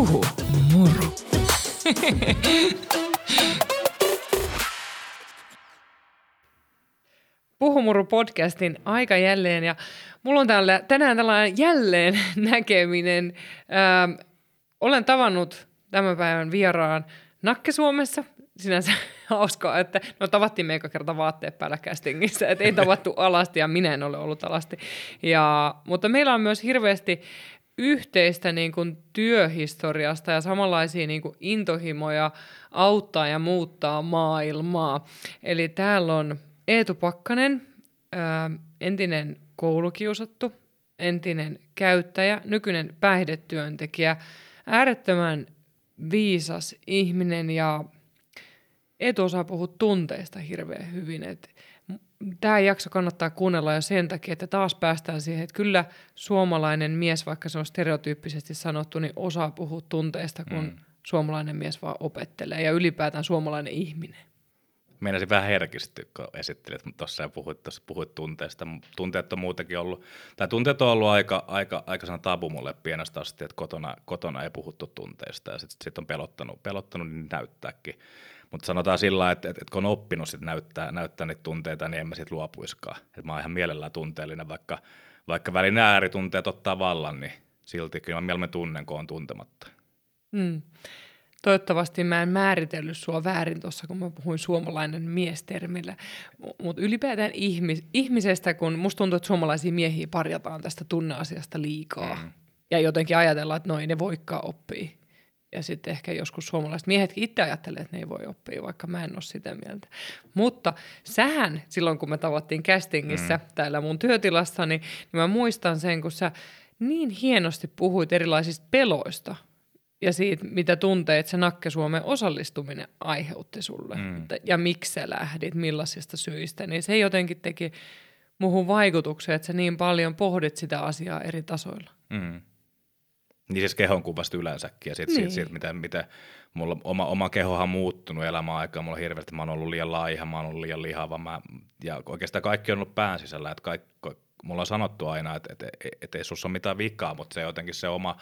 Puhu moro. Puhumuru podcastin aika jälleen ja mulla on täällä tänään tällainen jälleen näkeminen. Ähm, olen tavannut tämän päivän vieraan Nakke Suomessa. Sinänsä hauskaa, että no tavattiin meikä kerta vaatteet päällä castingissa, että ei tavattu alasti ja minä en ole ollut alasti. Ja, mutta meillä on myös hirveästi yhteistä niin kuin työhistoriasta ja samanlaisia niin kuin intohimoja auttaa ja muuttaa maailmaa. Eli täällä on Eetu Pakkanen, ää, entinen koulukiusattu, entinen käyttäjä, nykyinen päihdetyöntekijä, äärettömän viisas ihminen ja Eetu osaa puhua tunteista hirveän hyvin. että tämä jakso kannattaa kuunnella jo sen takia, että taas päästään siihen, että kyllä suomalainen mies, vaikka se on stereotyyppisesti sanottu, niin osaa puhua tunteista, kun mm. suomalainen mies vaan opettelee ja ylipäätään suomalainen ihminen. Meinasin vähän herkistyä, kun esittelit tuossa ja puhuit, tuossa, puhuit tunteista. Tunteet on muutenkin ollut, tai tunteet on ollut aika, aika, aika tabu mulle pienestä asti, että kotona, kotona ei puhuttu tunteista ja sitten sit on pelottanut, pelottanut niin näyttääkin. Mutta sanotaan sillä että, että, että kun on oppinut sit näyttää, näyttää niitä tunteita, niin en mä siitä luopuiskaan. Et mä oon ihan mielellään tunteellinen, vaikka, vaikka välin ääritunteet ottaa vallan, niin silti kyllä mä mieluummin tunnen, kun on tuntematta. Mm. Toivottavasti mä en määritellyt sua väärin tuossa, kun mä puhuin suomalainen miestermillä. Mutta ylipäätään ihmis- ihmisestä, kun musta tuntuu, että suomalaisia miehiä parjataan tästä tunneasiasta liikaa. Mm. Ja jotenkin ajatellaan, että noin ne voikkaa oppia. Ja sitten ehkä joskus suomalaiset miehetkin itse ajattelee, että ne ei voi oppia, vaikka mä en ole sitä mieltä. Mutta sähän, silloin kun me tavattiin castingissa mm. täällä mun työtilassa, niin, niin mä muistan sen, kun sä niin hienosti puhuit erilaisista peloista ja siitä, mitä tunteet se Nakke Suomen osallistuminen aiheutti sulle. Mm. Ja miksi sä lähdit, millaisista syistä. Niin se jotenkin teki muuhun vaikutuksen, että sä niin paljon pohdit sitä asiaa eri tasoilla. Mm. Niin siis kehonkuvasta yleensäkin ja sitten niin. siitä, miten, miten mulla oma, oma kehohan on muuttunut elämän aikaa. Mulla on hirveästi, mä oon ollut liian laiha, mä oon ollut liian lihava. Mä, ja oikeastaan kaikki on ollut pään sisällä. Että kaikki, mulla on sanottu aina, että, että, että, että ei sussa ole mitään vikaa, mutta se jotenkin se oma,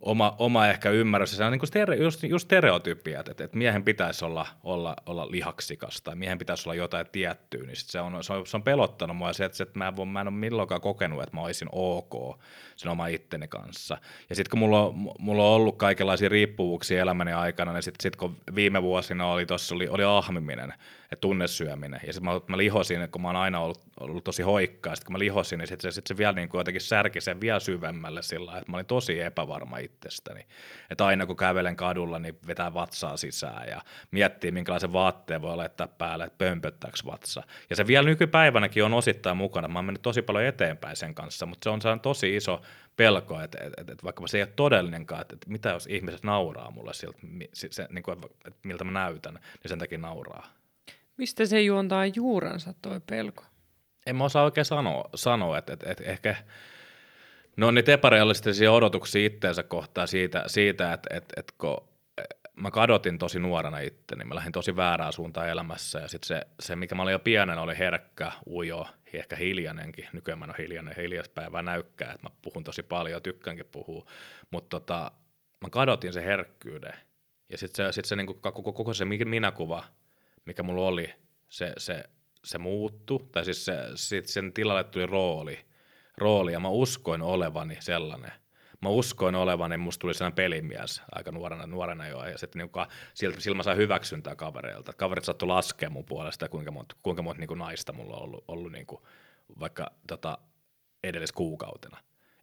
oma, oma ehkä ymmärrys. Se on niin stere, just, just stereotypia, että, että miehen pitäisi olla, olla, olla lihaksikas tai miehen pitäisi olla jotain tiettyä, niin sit se, on, se, on, se on pelottanut mua se, että, että mä, en, mä en ole milloinkaan kokenut, että mä olisin ok sen oma itteni kanssa. Ja sitten kun mulla on, mulla on ollut kaikenlaisia riippuvuuksia elämäni aikana, niin sitten sit kun viime vuosina oli tuossa oli, oli ahmiminen, ja tunnesyöminen. Ja sitten mä, mä lihosin, kun mä oon aina ollut, ollut tosi hoikkaa, sitten kun mä lihosin, niin sitten se, sit se vielä niin kuin jotenkin särki sen vielä syvemmälle sillä että mä olin tosi epävarma itsestäni. Että aina kun kävelen kadulla, niin vetää vatsaa sisään ja miettii, minkälaisen vaatteen voi laittaa päälle, että pömpöttääkö vatsa. Ja se vielä nykypäivänäkin on osittain mukana. Mä oon mennyt tosi paljon eteenpäin sen kanssa, mutta se on, se on tosi iso pelko, että, että, että, että vaikka se ei ole todellinenkaan, että, että mitä jos ihmiset nauraa mulle siltä, se, se, niin kuin, että miltä mä näytän, niin sen takia nauraa. Mistä se juontaa juurensa tuo pelko? En mä osaa oikein sanoa, sanoa että, että, että ehkä ne on niitä epärealistisia odotuksia itteensä kohtaan siitä, siitä että, että, että kun mä kadotin tosi nuorena itteni, mä lähdin tosi väärään suuntaan elämässä ja sitten se, se, mikä mä olin jo pienen, oli herkkä, ujo, ehkä hiljainenkin. Nykyään mä en ole hiljainen, hiljaispäivää näykkää, että mä puhun tosi paljon, tykkäänkin puhua, mutta tota, mä kadotin se herkkyyden. Ja sitten se, sit se niinku, koko, koko se minäkuva – mikä mulla oli, se, se, se muuttu, tai siis se, sit sen tilalle tuli rooli, rooli, ja mä uskoin olevani sellainen. Mä uskoin olevani, musta tuli sellainen pelimies aika nuorena, nuorena jo, ja sitten niin siltä silmä sai hyväksyntää kavereilta. Kaverit saattoi laskea mun puolesta, kuinka monta, kuinka monta niin naista mulla on ollut, ollut niin kuin, vaikka tota, edellis kuukautena.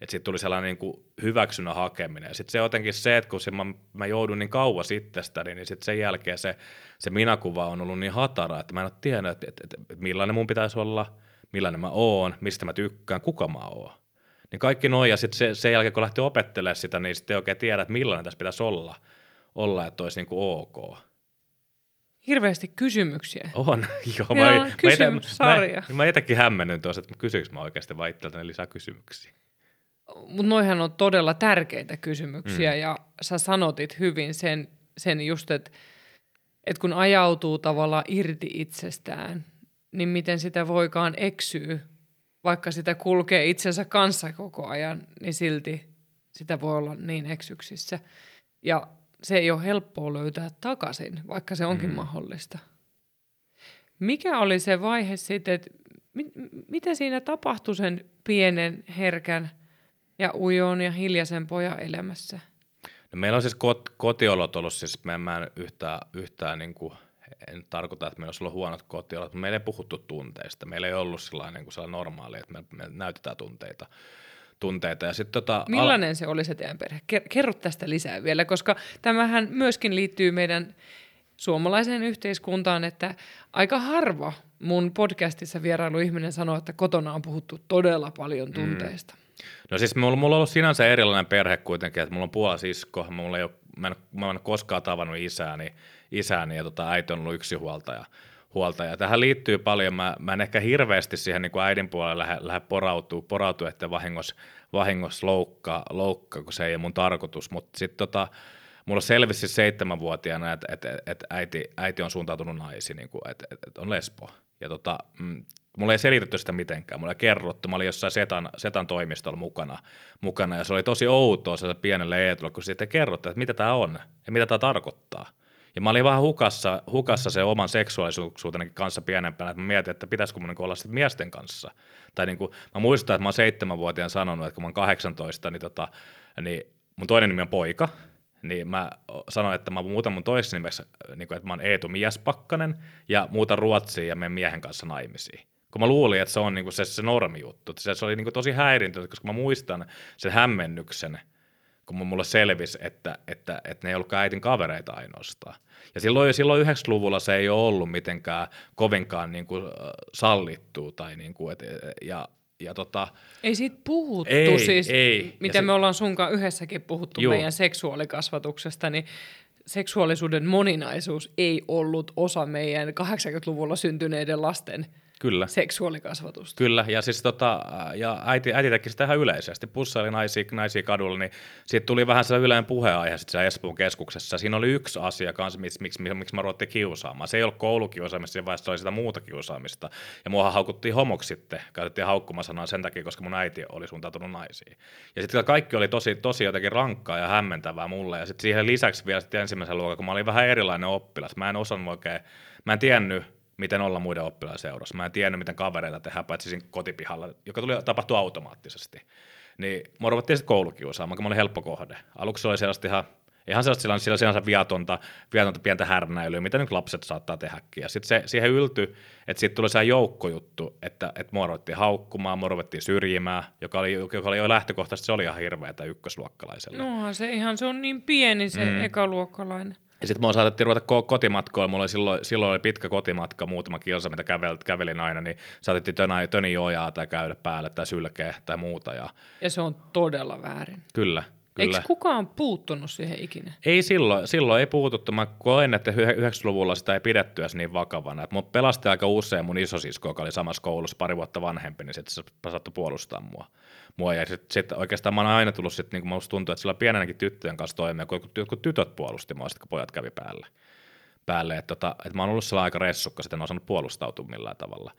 Että sitten tuli sellainen niin kuin hyväksynnän hakeminen. Sitten se jotenkin se, että kun se, mä, mä joudun niin kauas itsestäni, niin sitten sen jälkeen se, se minäkuva on ollut niin hatara, että mä en ole tiennyt, että, että, että, että millainen mun pitäisi olla, millainen mä oon, mistä mä tykkään, kuka mä oon. Niin kaikki noin, ja sitten se, sen jälkeen kun lähti opettelemaan sitä, niin sitten ei oikein tiedä, että millainen tässä pitäisi olla, olla että olisi niin kuin ok. Hirveästi kysymyksiä. On, joo. Joo, mä, mä, mä, mä etenkin hämmennyn tuossa, että kysyykö mä oikeasti vai itseltäni lisää kysymyksiä. Mutta noihän on todella tärkeitä kysymyksiä mm. ja sä sanotit hyvin sen, sen just, että et kun ajautuu tavallaan irti itsestään, niin miten sitä voikaan eksyä, vaikka sitä kulkee itsensä kanssa koko ajan, niin silti sitä voi olla niin eksyksissä. Ja se ei ole helppoa löytää takaisin, vaikka se onkin mm. mahdollista. Mikä oli se vaihe sitten, että mit, mitä siinä tapahtui sen pienen, herkän ja ujon ja hiljaisen pojan elämässä? No meillä on siis kot, kotiolot ollut, siis me mä en yhtään, yhtään niin kuin, en tarkoita, että meillä olisi ollut huonot kotiolot, mutta meillä ei puhuttu tunteista. Meillä ei ollut sellainen, niin kuin normaali, että me, me näytetään tunteita tunteita. Ja sit tota, Millainen al- se oli se teidän perhe? Kerro tästä lisää vielä, koska tämähän myöskin liittyy meidän suomalaiseen yhteiskuntaan, että aika harva mun podcastissa vierailu ihminen sanoo, että kotona on puhuttu todella paljon mm. tunteista. Mm. No siis mulla, mulla on ollut sinänsä erilainen perhe kuitenkin, että mulla on puolasisko, mulla ei ole, mä, en, mä en koskaan tavannut isääni, isääni ja tota, äiti on ollut yksi huoltaja. Tähän liittyy paljon, mä, mä en ehkä hirveästi siihen niin kuin äidin puolelle lähde, lähde porautuu, porautuu, että vahingossa vahingos loukkaa, loukkaa, kun se ei ole mun tarkoitus, mutta sitten tota, mulla selvisi seitsemänvuotiaana, että et, et, äiti, äiti on suuntautunut naisiin, niin että et, et on lesbo. Ja tota, mm, mulla ei selitetty sitä mitenkään, mulla ei kerrottu, mä olin jossain Setan, Setan toimistolla mukana, mukana, ja se oli tosi outoa se pienelle Eetulle, kun sitten kerrotte, että mitä tämä on ja mitä tämä tarkoittaa. Ja mä olin vähän hukassa, hukassa se oman seksuaalisuuteni kanssa pienempänä, että mä mietin, että pitäisikö mun niinku olla sitten miesten kanssa. Tai niin kuin, mä muistan, että mä oon seitsemänvuotiaan sanonut, että kun mä oon 18, niin, tota, niin mun toinen nimi on poika, niin mä sanoin, että mä muutan mun toisessa nimessä, niin kuin, että mä oon Eetu Miespakkanen ja muutan Ruotsiin ja menen miehen kanssa naimisiin. Kun mä luulin, että se on niin kuin se, se juttu. Se, se oli niin kuin tosi häirintynyt, koska mä muistan sen hämmennyksen, kun mulle selvisi, että, että, että ne ei ollutkaan äitin kavereita ainoastaan. Ja silloin, silloin 90-luvulla se ei ole ollut mitenkään kovinkaan niin kuin, sallittua. Tai niin kuin, et, ja, ja tota, ei siitä puhuttu ei, siis, ei. mitä me ollaan sunkaan yhdessäkin puhuttu Juu. meidän seksuaalikasvatuksesta, niin seksuaalisuuden moninaisuus ei ollut osa meidän 80-luvulla syntyneiden lasten Kyllä. seksuaalikasvatusta. Kyllä, ja siis tota, ja äiti, äiti teki sitä ihan yleisesti. Pussaili naisia, naisia kadulla, niin siitä tuli vähän sellainen yleinen puheenaihe sitten Espoon keskuksessa. Siinä oli yksi asia kanssa, miksi, miksi, miksi, miksi mä ruvettiin kiusaamaan. Se ei ollut koulukiusaamista, vaiheessa se oli sitä muuta kiusaamista. Ja mua haukuttiin homoksi sitten, käytettiin haukkumasanaa sen takia, koska mun äiti oli suuntautunut naisiin. Ja sitten kaikki oli tosi, tosi jotenkin rankkaa ja hämmentävää mulle. Ja sitten siihen lisäksi vielä sitten ensimmäisen luokan, kun mä olin vähän erilainen oppilas. Mä en osannut oikein, mä en tiennyt, miten olla muiden oppilaiden seurassa. Mä en tiennyt, miten kavereita tehdään, paitsi siinä kotipihalla, joka tuli tapahtua automaattisesti. Niin mua ruvettiin sitten koulukiusaamaan, kun mä olin helppo kohde. Aluksi oli sellaista ihan, ihan sellaista sillä, sellaista viatonta, viatonta pientä härnäilyä, mitä nyt lapset saattaa tehdäkin. Ja sitten se, siihen yltyi, että siitä tuli sellainen joukkojuttu, että, että mua ruvettiin haukkumaan, mua ruvettiin syrjimään, joka oli, joka oli jo lähtökohtaisesti, se oli ihan hirveätä ykkösluokkalaiselle. No se ihan, se on niin pieni se mm. ekaluokkalainen. Ja sitten mua saatettiin ruveta kotimatkoilla, mulla oli silloin, silloin oli pitkä kotimatka, muutama kilsa, mitä kävel, kävelin aina, niin saatettiin töni, töni ojaa tai käydä päälle tai sylkeä tai muuta. Ja, ja se on todella väärin. Kyllä. Kyllä. Eikö kukaan puuttunut siihen ikinä? Ei silloin, silloin ei puututtu. Mä koen, että 90-luvulla sitä ei pidetty edes niin vakavana. Et pelasti aika usein mun isosisko, joka oli samassa koulussa pari vuotta vanhempi, niin sitten se saattoi puolustaa mua mua. Ja sitten sit oikeastaan mä oon aina tullut sitten, niin musta tuntuu, että sillä pienenäkin tyttöjen kanssa toimia, kun jotkut tytöt puolusti mua sitten, kun pojat kävi päälle. päälle. Että tota, et mä oon ollut sellainen aika ressukka, sitten en osannut puolustautua millään tavalla.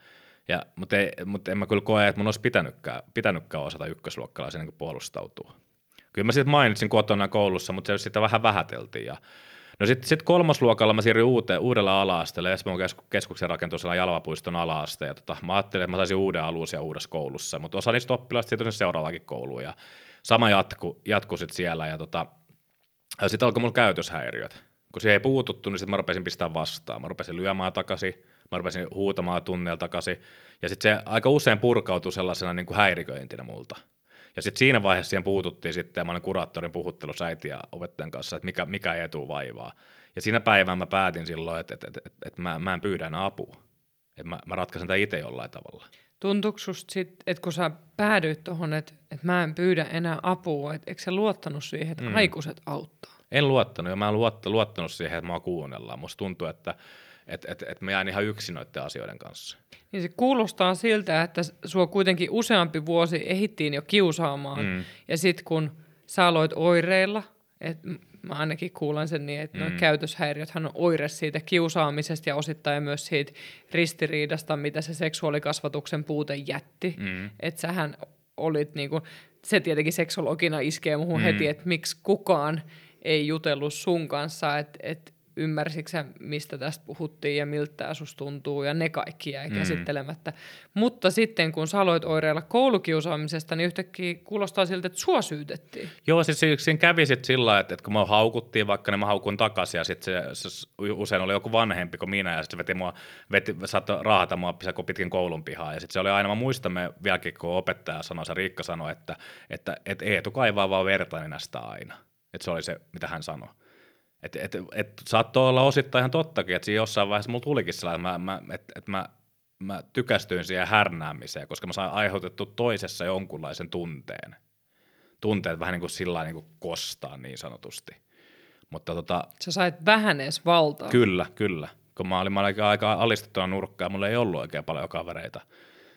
Ja, mutta, ei, mutta en mä kyllä koe, että mun olisi pitänytkään, pitänytkään osata ykkösluokkalaisen niin puolustautua. Kyllä mä sitten mainitsin kotona koulussa, mutta se sitä vähän vähäteltiin. Ja No sitten sit kolmosluokalla mä siirryin uuteen, uudella ala-asteelle, Espoon keskuksen rakentuisella Jalvapuiston ala-aste, ja tota, mä ajattelin, että mä saisin uuden alusia uudessa koulussa, mutta osa niistä oppilaista siirtyi seuraavakin kouluun, ja sama jatku, jatku sitten siellä, ja, tota, sitten alkoi mulla käytöshäiriöt. Kun siihen ei puututtu, niin sitten mä rupesin pistää vastaan. Mä rupesin lyömään takaisin, mä rupesin huutamaan tunneilla takaisin, ja sitten se aika usein purkautui sellaisena niin kuin häiriköintinä multa. Ja sitten siinä vaiheessa siihen puututtiin sitten, ja mä olin kuraattorin puhuttelussa äiti ja opettajan kanssa, että mikä, mikä etu vaivaa. Ja siinä päivänä mä päätin silloin, että, että, että, että, että mä, mä en pyydä enää apua. Että mä, mä ratkaisen tämän itse jollain tavalla. Tuntuuko susta sit, että kun sä päädyit tuohon, että, että mä en pyydä enää apua, että eikö sä luottanut siihen, että mm. aikuiset auttaa? En luottanut, ja mä en luottanut siihen, että mua kuunnellaan. Musta tuntuu, että että et, et mä jään ihan yksin noiden asioiden kanssa. Niin se kuulostaa siltä, että sua kuitenkin useampi vuosi ehittiin jo kiusaamaan, mm. ja sitten kun sä aloit oireilla, että mä ainakin kuulen sen niin, että mm. no käytöshäiriöthän on oire siitä kiusaamisesta ja osittain myös siitä ristiriidasta, mitä se seksuaalikasvatuksen puute jätti. Mm. Että sähän olit niinku, se tietenkin seksologina iskee muuhun mm. heti, että miksi kukaan ei jutellut sun kanssa, että et ymmärsitkö mistä tästä puhuttiin ja miltä tämä susta tuntuu, ja ne kaikki jäi mm. käsittelemättä. Mutta sitten kun sä aloit oireilla koulukiusaamisesta, niin yhtäkkiä kuulostaa siltä, että sua syytettiin. Joo, siis siinä kävi sitten sillä että, että kun mä haukuttiin vaikka, niin mä haukun takaisin, ja sitten se, se, usein oli joku vanhempi kuin minä, ja sitten se veti mua, veti, saattoi raahata mua pitkin koulun pihaa, ja sitten se oli aina, mä muistan me vieläkin, kun opettaja sanoi, se Riikka sanoi, että, että, että Eetu kaivaa vaan verta nenästä aina. Että se oli se, mitä hän sanoi. Että et, et, saattoi olla osittain ihan tottakin, että siinä jossain vaiheessa mulla tulikin sellainen, että mä, mä, et, et mä, mä tykästyin siihen härnäämiseen, koska mä sain aiheutettu toisessa jonkunlaisen tunteen. Tunteet vähän niin kuin sillä niin kuin kostaa niin sanotusti. Mutta tota, Sä sait vähän edes valtaa. Kyllä, kyllä. Kun mä olin, mä olin aika alistettuna nurkkaan, mulla ei ollut oikein paljon kavereita.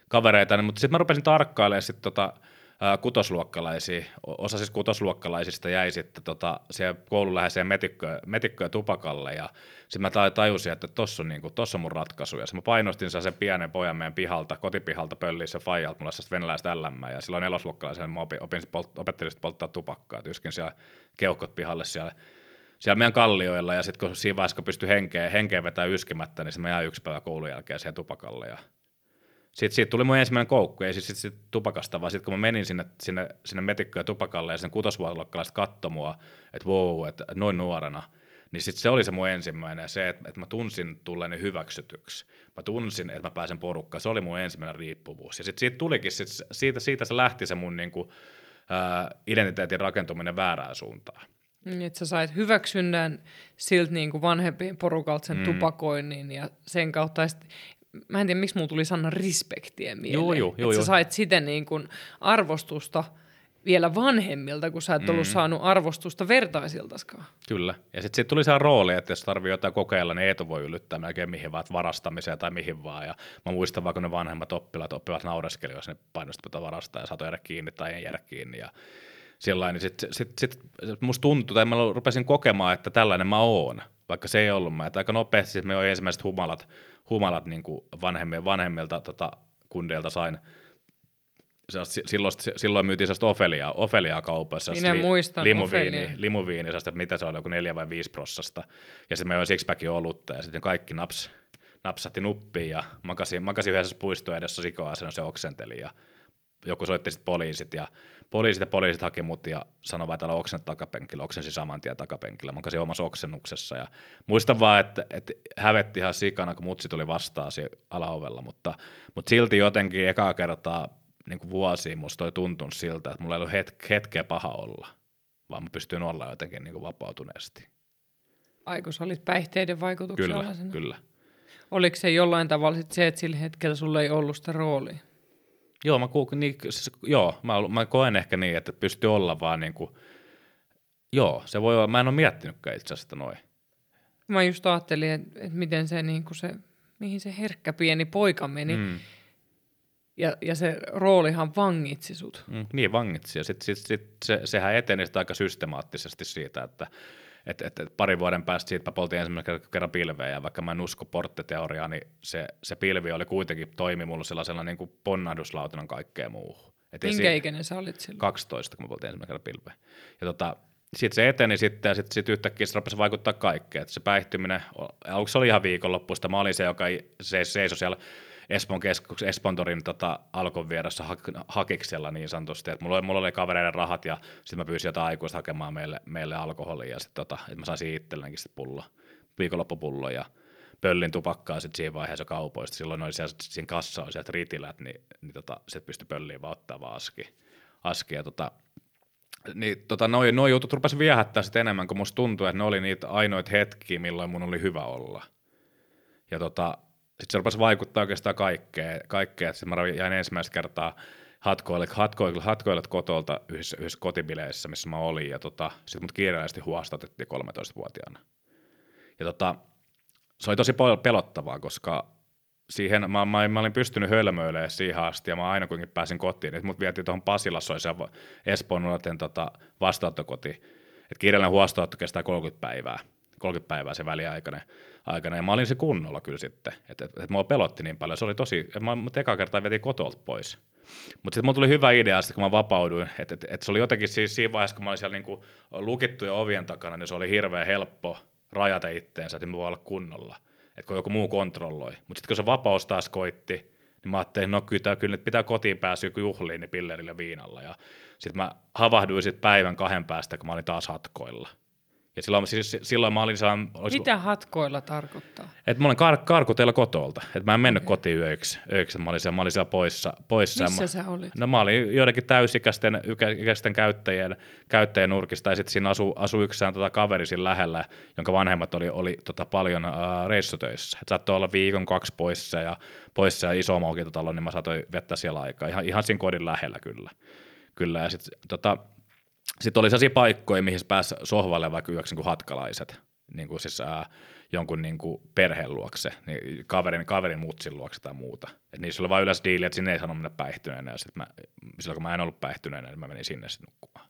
kavereita niin, mutta sitten mä rupesin tarkkailemaan sit tota, kutosluokkalaisia, osa siis kutosluokkalaisista jäi sitten tota, siihen koulun läheiseen metikköön, metikköön tupakalle. Ja sitten mä tajusin, että tossa on, niinku, tossa on mun ratkaisu. Ja mä painostin sen pienen pojan meidän pihalta, kotipihalta pöllissä faijalta, mulla on venäläistä LM ja silloin nelosluokkalaisen mä opin, opin polt, opettelin polttaa tupakkaa, tyskin siellä keuhkot pihalle siellä siellä meidän kallioilla. Ja sitten kun siinä vaiheessa, kun pystyi henkeä, henkeä vetää yskimättä, niin se mä jäin yksi päivä koulun jälkeen siihen tupakalle. Ja sitten siitä tuli mun ensimmäinen koukku, ei siis sit, sit tupakasta, vaan sitten kun mä menin sinne, sinne, sinne metikköön tupakalle ja sen kutosvuotolokkalaiset katsoi mua, että wow, että noin nuorena, niin sitten se oli se mun ensimmäinen, se, että, että mä tunsin tulleeni hyväksytyksi. Mä tunsin, että mä pääsen porukkaan, se oli mun ensimmäinen riippuvuus. Ja sitten siitä tulikin, sit siitä, siitä se lähti se mun niinku, ää, identiteetin rakentuminen väärään suuntaan. Niin, että sä sait hyväksynnän siltä niin kuin vanhempien porukalta sen mm. tupakoinnin ja sen kautta, mä en tiedä, miksi mulla tuli sana respektiä mieleen. Joo, joo, joo, että sä sait siten niin kuin arvostusta vielä vanhemmilta, kun sä et ollut mm. saanut arvostusta vertaisiltaskaan. Kyllä. Ja sitten sit tuli se rooli, että jos tarvii jotain kokeilla, niin Eetu voi yllyttää melkein mihin vaan, varastamiseen tai mihin vaan. Ja mä muistan vaikka ne vanhemmat oppilaat oppivat naureskeli, jos ne painostivat varastaa ja saatoi jäädä kiinni tai ei jäädä kiinni. Ja sillain, niin sitten sit, sit, sit musta tuntui, tai mä rupesin kokemaan, että tällainen mä oon, vaikka se ei ollut mä. Että aika nopeasti sit me jo ensimmäiset humalat humalat niin kuin vanhemmilta, vanhemmilta tota, kundeilta sain. Silloin, silloin myytiin sellaista Ofeliaa, Ofeliaa kaupassa. Minä li, muistan limuviini, Ofelia. limuviini sellaista, mitä se oli, joku neljä vai viisi prossasta. Ja sitten me join sixpackin olutta ja sitten kaikki naps, napsatti nuppiin ja makasin, makasin yhdessä puistoa edessä sikoa se oksenteli ja joku soitti sitten poliisit ja poliisit ja poliisit haki mut ja sanoi että oksen takapenkillä, oksensi saman tien takapenkillä. Mä käsin omassa oksennuksessa ja muistan vaan, että, että hävetti ihan sikana, kun mutsi tuli vastaan alaovella, mutta, mutta silti jotenkin ekaa kertaa niin kuin vuosiin musta toi tuntunut siltä, että mulla ei ollut hetke, hetkeä paha olla, vaan mä pystyin olla jotenkin niin kuin vapautuneesti. Ai kun sä olit päihteiden vaikutuksella? Kyllä, kyllä. Oliko se jollain tavalla se, että sillä hetkellä sulla ei ollut sitä roolia? Joo, mä, kuulin, niin, siis, joo mä, mä koen ehkä niin, että pystyy olla vaan niin kuin, joo, se voi olla, mä en ole miettinytkään itse asiassa noin. Mä just ajattelin, että, että miten se, niin kuin se, mihin se herkkä pieni poika meni. Mm. Ja, ja se roolihan vangitsi sut. Mm, niin, vangitsi. Ja sitten sit, sit, se, sehän eteni aika systemaattisesti siitä, että että et, et pari vuoden päästä siitä mä poltin ensimmäisen kerran pilveä, ja vaikka mä en usko porttiteoriaa, niin se, se pilvi oli kuitenkin toimi mulla sellaisella niin kuin ponnahduslautana kaikkeen muuhun. Et Minkä ikäinen sä olit silloin? 12, kun mä poltin ensimmäisen kerran pilveä. Ja tota, sitten se eteni sitten ja sitten sit yhtäkkiä se rupesi vaikuttaa kaikkeen. Et se päihtyminen, aluksi se oli ihan viikonloppuista, mä olin se, joka se, seisoi siellä Espoon keskus, Espontorin tota, alkon vieressä ha, hakiksella niin sanotusti, että mulla, oli, mulla oli kavereiden rahat ja sitten mä pyysin jotain aikuista hakemaan meille, meille alkoholia ja sitten tota, että mä saisin itsellenkin sitten pullo, viikonloppupullo ja pöllin tupakkaa sitten siinä vaiheessa kaupoista. Silloin oli siellä, siinä kassa oli sieltä ritilät, niin, niin tota, sitten pystyi pölliin vaan ottaa vaan aski. aski ja tota, niin tota, noi, noi jutut rupesi viehättää sitten enemmän, kun musta tuntui, että ne oli niitä ainoita hetkiä, milloin mun oli hyvä olla. Ja tota, sitten se rupesi vaikuttaa oikeastaan kaikkeen. kaikkeen. Sitten mä jäin ensimmäistä kertaa hatkoille, hatkoille, hatkoille kotolta yhdessä, yhdessä kotibileissä, missä mä olin. Ja tota, sitten mut kiireellisesti huostatettiin 13-vuotiaana. Ja tota, se oli tosi pelottavaa, koska siihen mä, mä, mä olin pystynyt hölmöilemään siihen asti ja mä aina kuitenkin pääsin kotiin. Että mut vietiin tuohon se Espoon nuorten tota, vastaanottokoti. Että kiireellinen huostaanotto kestää 30 päivää 30 päivää se väliaikainen. Aikana, ja mä olin se kunnolla kyllä sitten, että et, et mua pelotti niin paljon. Se oli tosi, että mä, mä eka kertaa vetin kotolta pois. Mutta sitten mulla tuli hyvä idea sitten, kun mä vapauduin, että et, et se oli jotenkin siis siinä vaiheessa, kun mä olin siellä niinku lukittujen ovien takana, niin se oli hirveän helppo rajata itteensä, että mä voi olla kunnolla, että kun joku muu kontrolloi. Mutta sitten kun se vapaus taas koitti, niin mä ajattelin, no kyllä, kyllä nyt pitää kotiin pääsyä juhliin niin pillerillä viinalla. Ja sitten mä havahduin sitten päivän kahden päästä, kun mä olin taas hatkoilla. Ja silloin, siis, silloin mä olin saan... Olisi, Mitä hatkoilla tarkoittaa? Että mä olin kar- karkuteilla kotolta. Että mä en mennyt okay. kotiin yöksi. yöksi. Mä, olin siellä, mä olin siellä poissa. poissa Missä mä, sä olit? No mä olin joidenkin täysikäisten ikäisten käyttäjien, käyttäjien nurkista. Ja sitten siinä asui asu yksään tota kaveri siinä lähellä, jonka vanhemmat oli, oli tota paljon äh, reissutöissä. Että saattoi olla viikon kaksi poissa ja, poissa ja iso talon, niin mä saatoin vettä siellä aikaa. Ihan, ihan siinä kodin lähellä kyllä. kyllä. Ja sitten tota, sitten oli sellaisia paikkoja, mihin pääsi sohvalle vaikka yöksi niin hatkalaiset, niin kuin siis ää, jonkun niin kuin perheen luokse, niin kaverin, kaverin mutsin luokse tai muuta. Et niissä oli vain yleensä diili, että sinne ei sano mennä päihtyneenä, ja sit mä, silloin kun mä en ollut päihtyneenä, niin mä menin sinne sitten nukkumaan.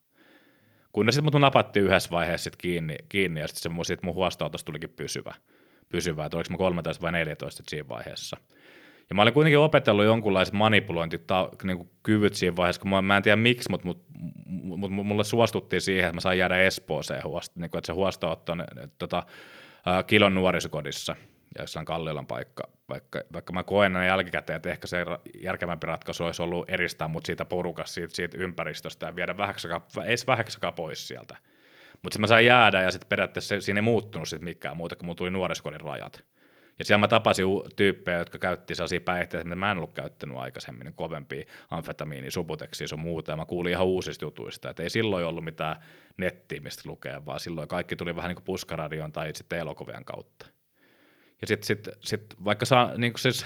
Kunnes sitten mut napattiin yhdessä vaiheessa sit kiinni, kiinni, ja sitten se, sit mun huostaanotosta tulikin pysyvä. pysyvä. että oliko mä 13 vai 14 siinä vaiheessa. Ja mä olin kuitenkin opetellut jonkunlaiset manipulointikyvyt niin siinä vaiheessa, kun mä, mä en tiedä miksi, mutta mut, mut, mut, mulle suostuttiin siihen, että mä sain jäädä Espooseen huosta, niin kuin, että se huostaanotto on tota, kilon nuorisokodissa, jossain Kalliolan paikka, vaikka, vaikka mä koen näin jälkikäteen, että ehkä se järkevämpi ratkaisu olisi ollut eristää mut siitä porukasta, siitä, siitä ympäristöstä ja viedä vähäksäkään, pois sieltä. Mutta sitten mä sain jäädä ja sitten periaatteessa siinä ei muuttunut sit mikään muuta, kun mulla tuli nuorisokodin rajat. Ja siellä mä tapasin tyyppejä, jotka käytti sellaisia päihteitä, mitä mä en ollut käyttänyt aikaisemmin, niin kovempia amfetamiini, subuteksia sun muuta, ja mä kuulin ihan uusista jutuista, että ei silloin ollut mitään nettiä, mistä lukea, vaan silloin kaikki tuli vähän niin kuin puskaradion tai sitten elokuvien kautta. Ja sitten sit, sit, vaikka saa, niin kuin siis,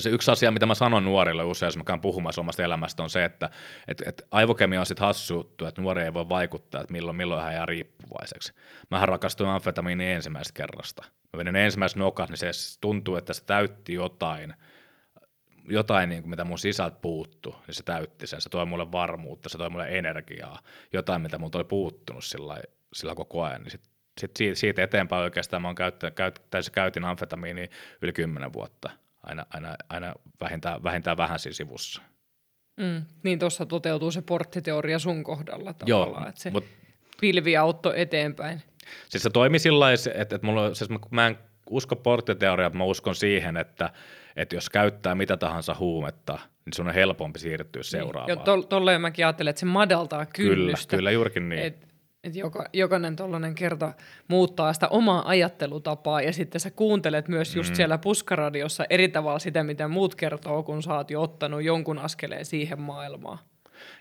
se yksi asia, mitä mä sanon nuorille usein, jos mä käyn puhumassa omasta elämästä, on se, että et, et aivokemia on sitten hassu juttu, että nuori ei voi vaikuttaa, että milloin, milloin hän jää riippuvaiseksi. Mähän rakastuin amfetamiiniin ensimmäisestä kerrasta. Mä vedin ensimmäisen nokas, niin se tuntuu, että se täytti jotain, jotain niin kuin mitä mun sisältä puuttu, niin se täytti sen. Se toi mulle varmuutta, se toi mulle energiaa, jotain, mitä mun oli puuttunut sillä, sillä koko ajan. Niin sit, sit siitä, siitä eteenpäin oikeastaan mä oon käyttänyt, käyt, käytin amfetamiinia yli kymmenen vuotta – aina, aina, aina vähintään, vähintään vähän siinä sivussa. Mm, niin tuossa toteutuu se porttiteoria sun kohdalla tavallaan, Joo, että se mut, pilviautto eteenpäin. Siis se toimi sillä että, että mulla, siis mä, mä en usko porttiteoriaa, mä uskon siihen, että, että jos käyttää mitä tahansa huumetta, niin sun on helpompi siirtyä seuraavaan. Niin. Jo, tolleen mäkin ajattelen, että se madaltaa kynnystä. Kyllä, kyllä juurikin niin. Et, että joka, jokainen tuollainen kerta muuttaa sitä omaa ajattelutapaa ja sitten sä kuuntelet myös just mm. siellä puskaradiossa eri tavalla sitä, mitä muut kertoo, kun sä oot jo ottanut jonkun askeleen siihen maailmaan.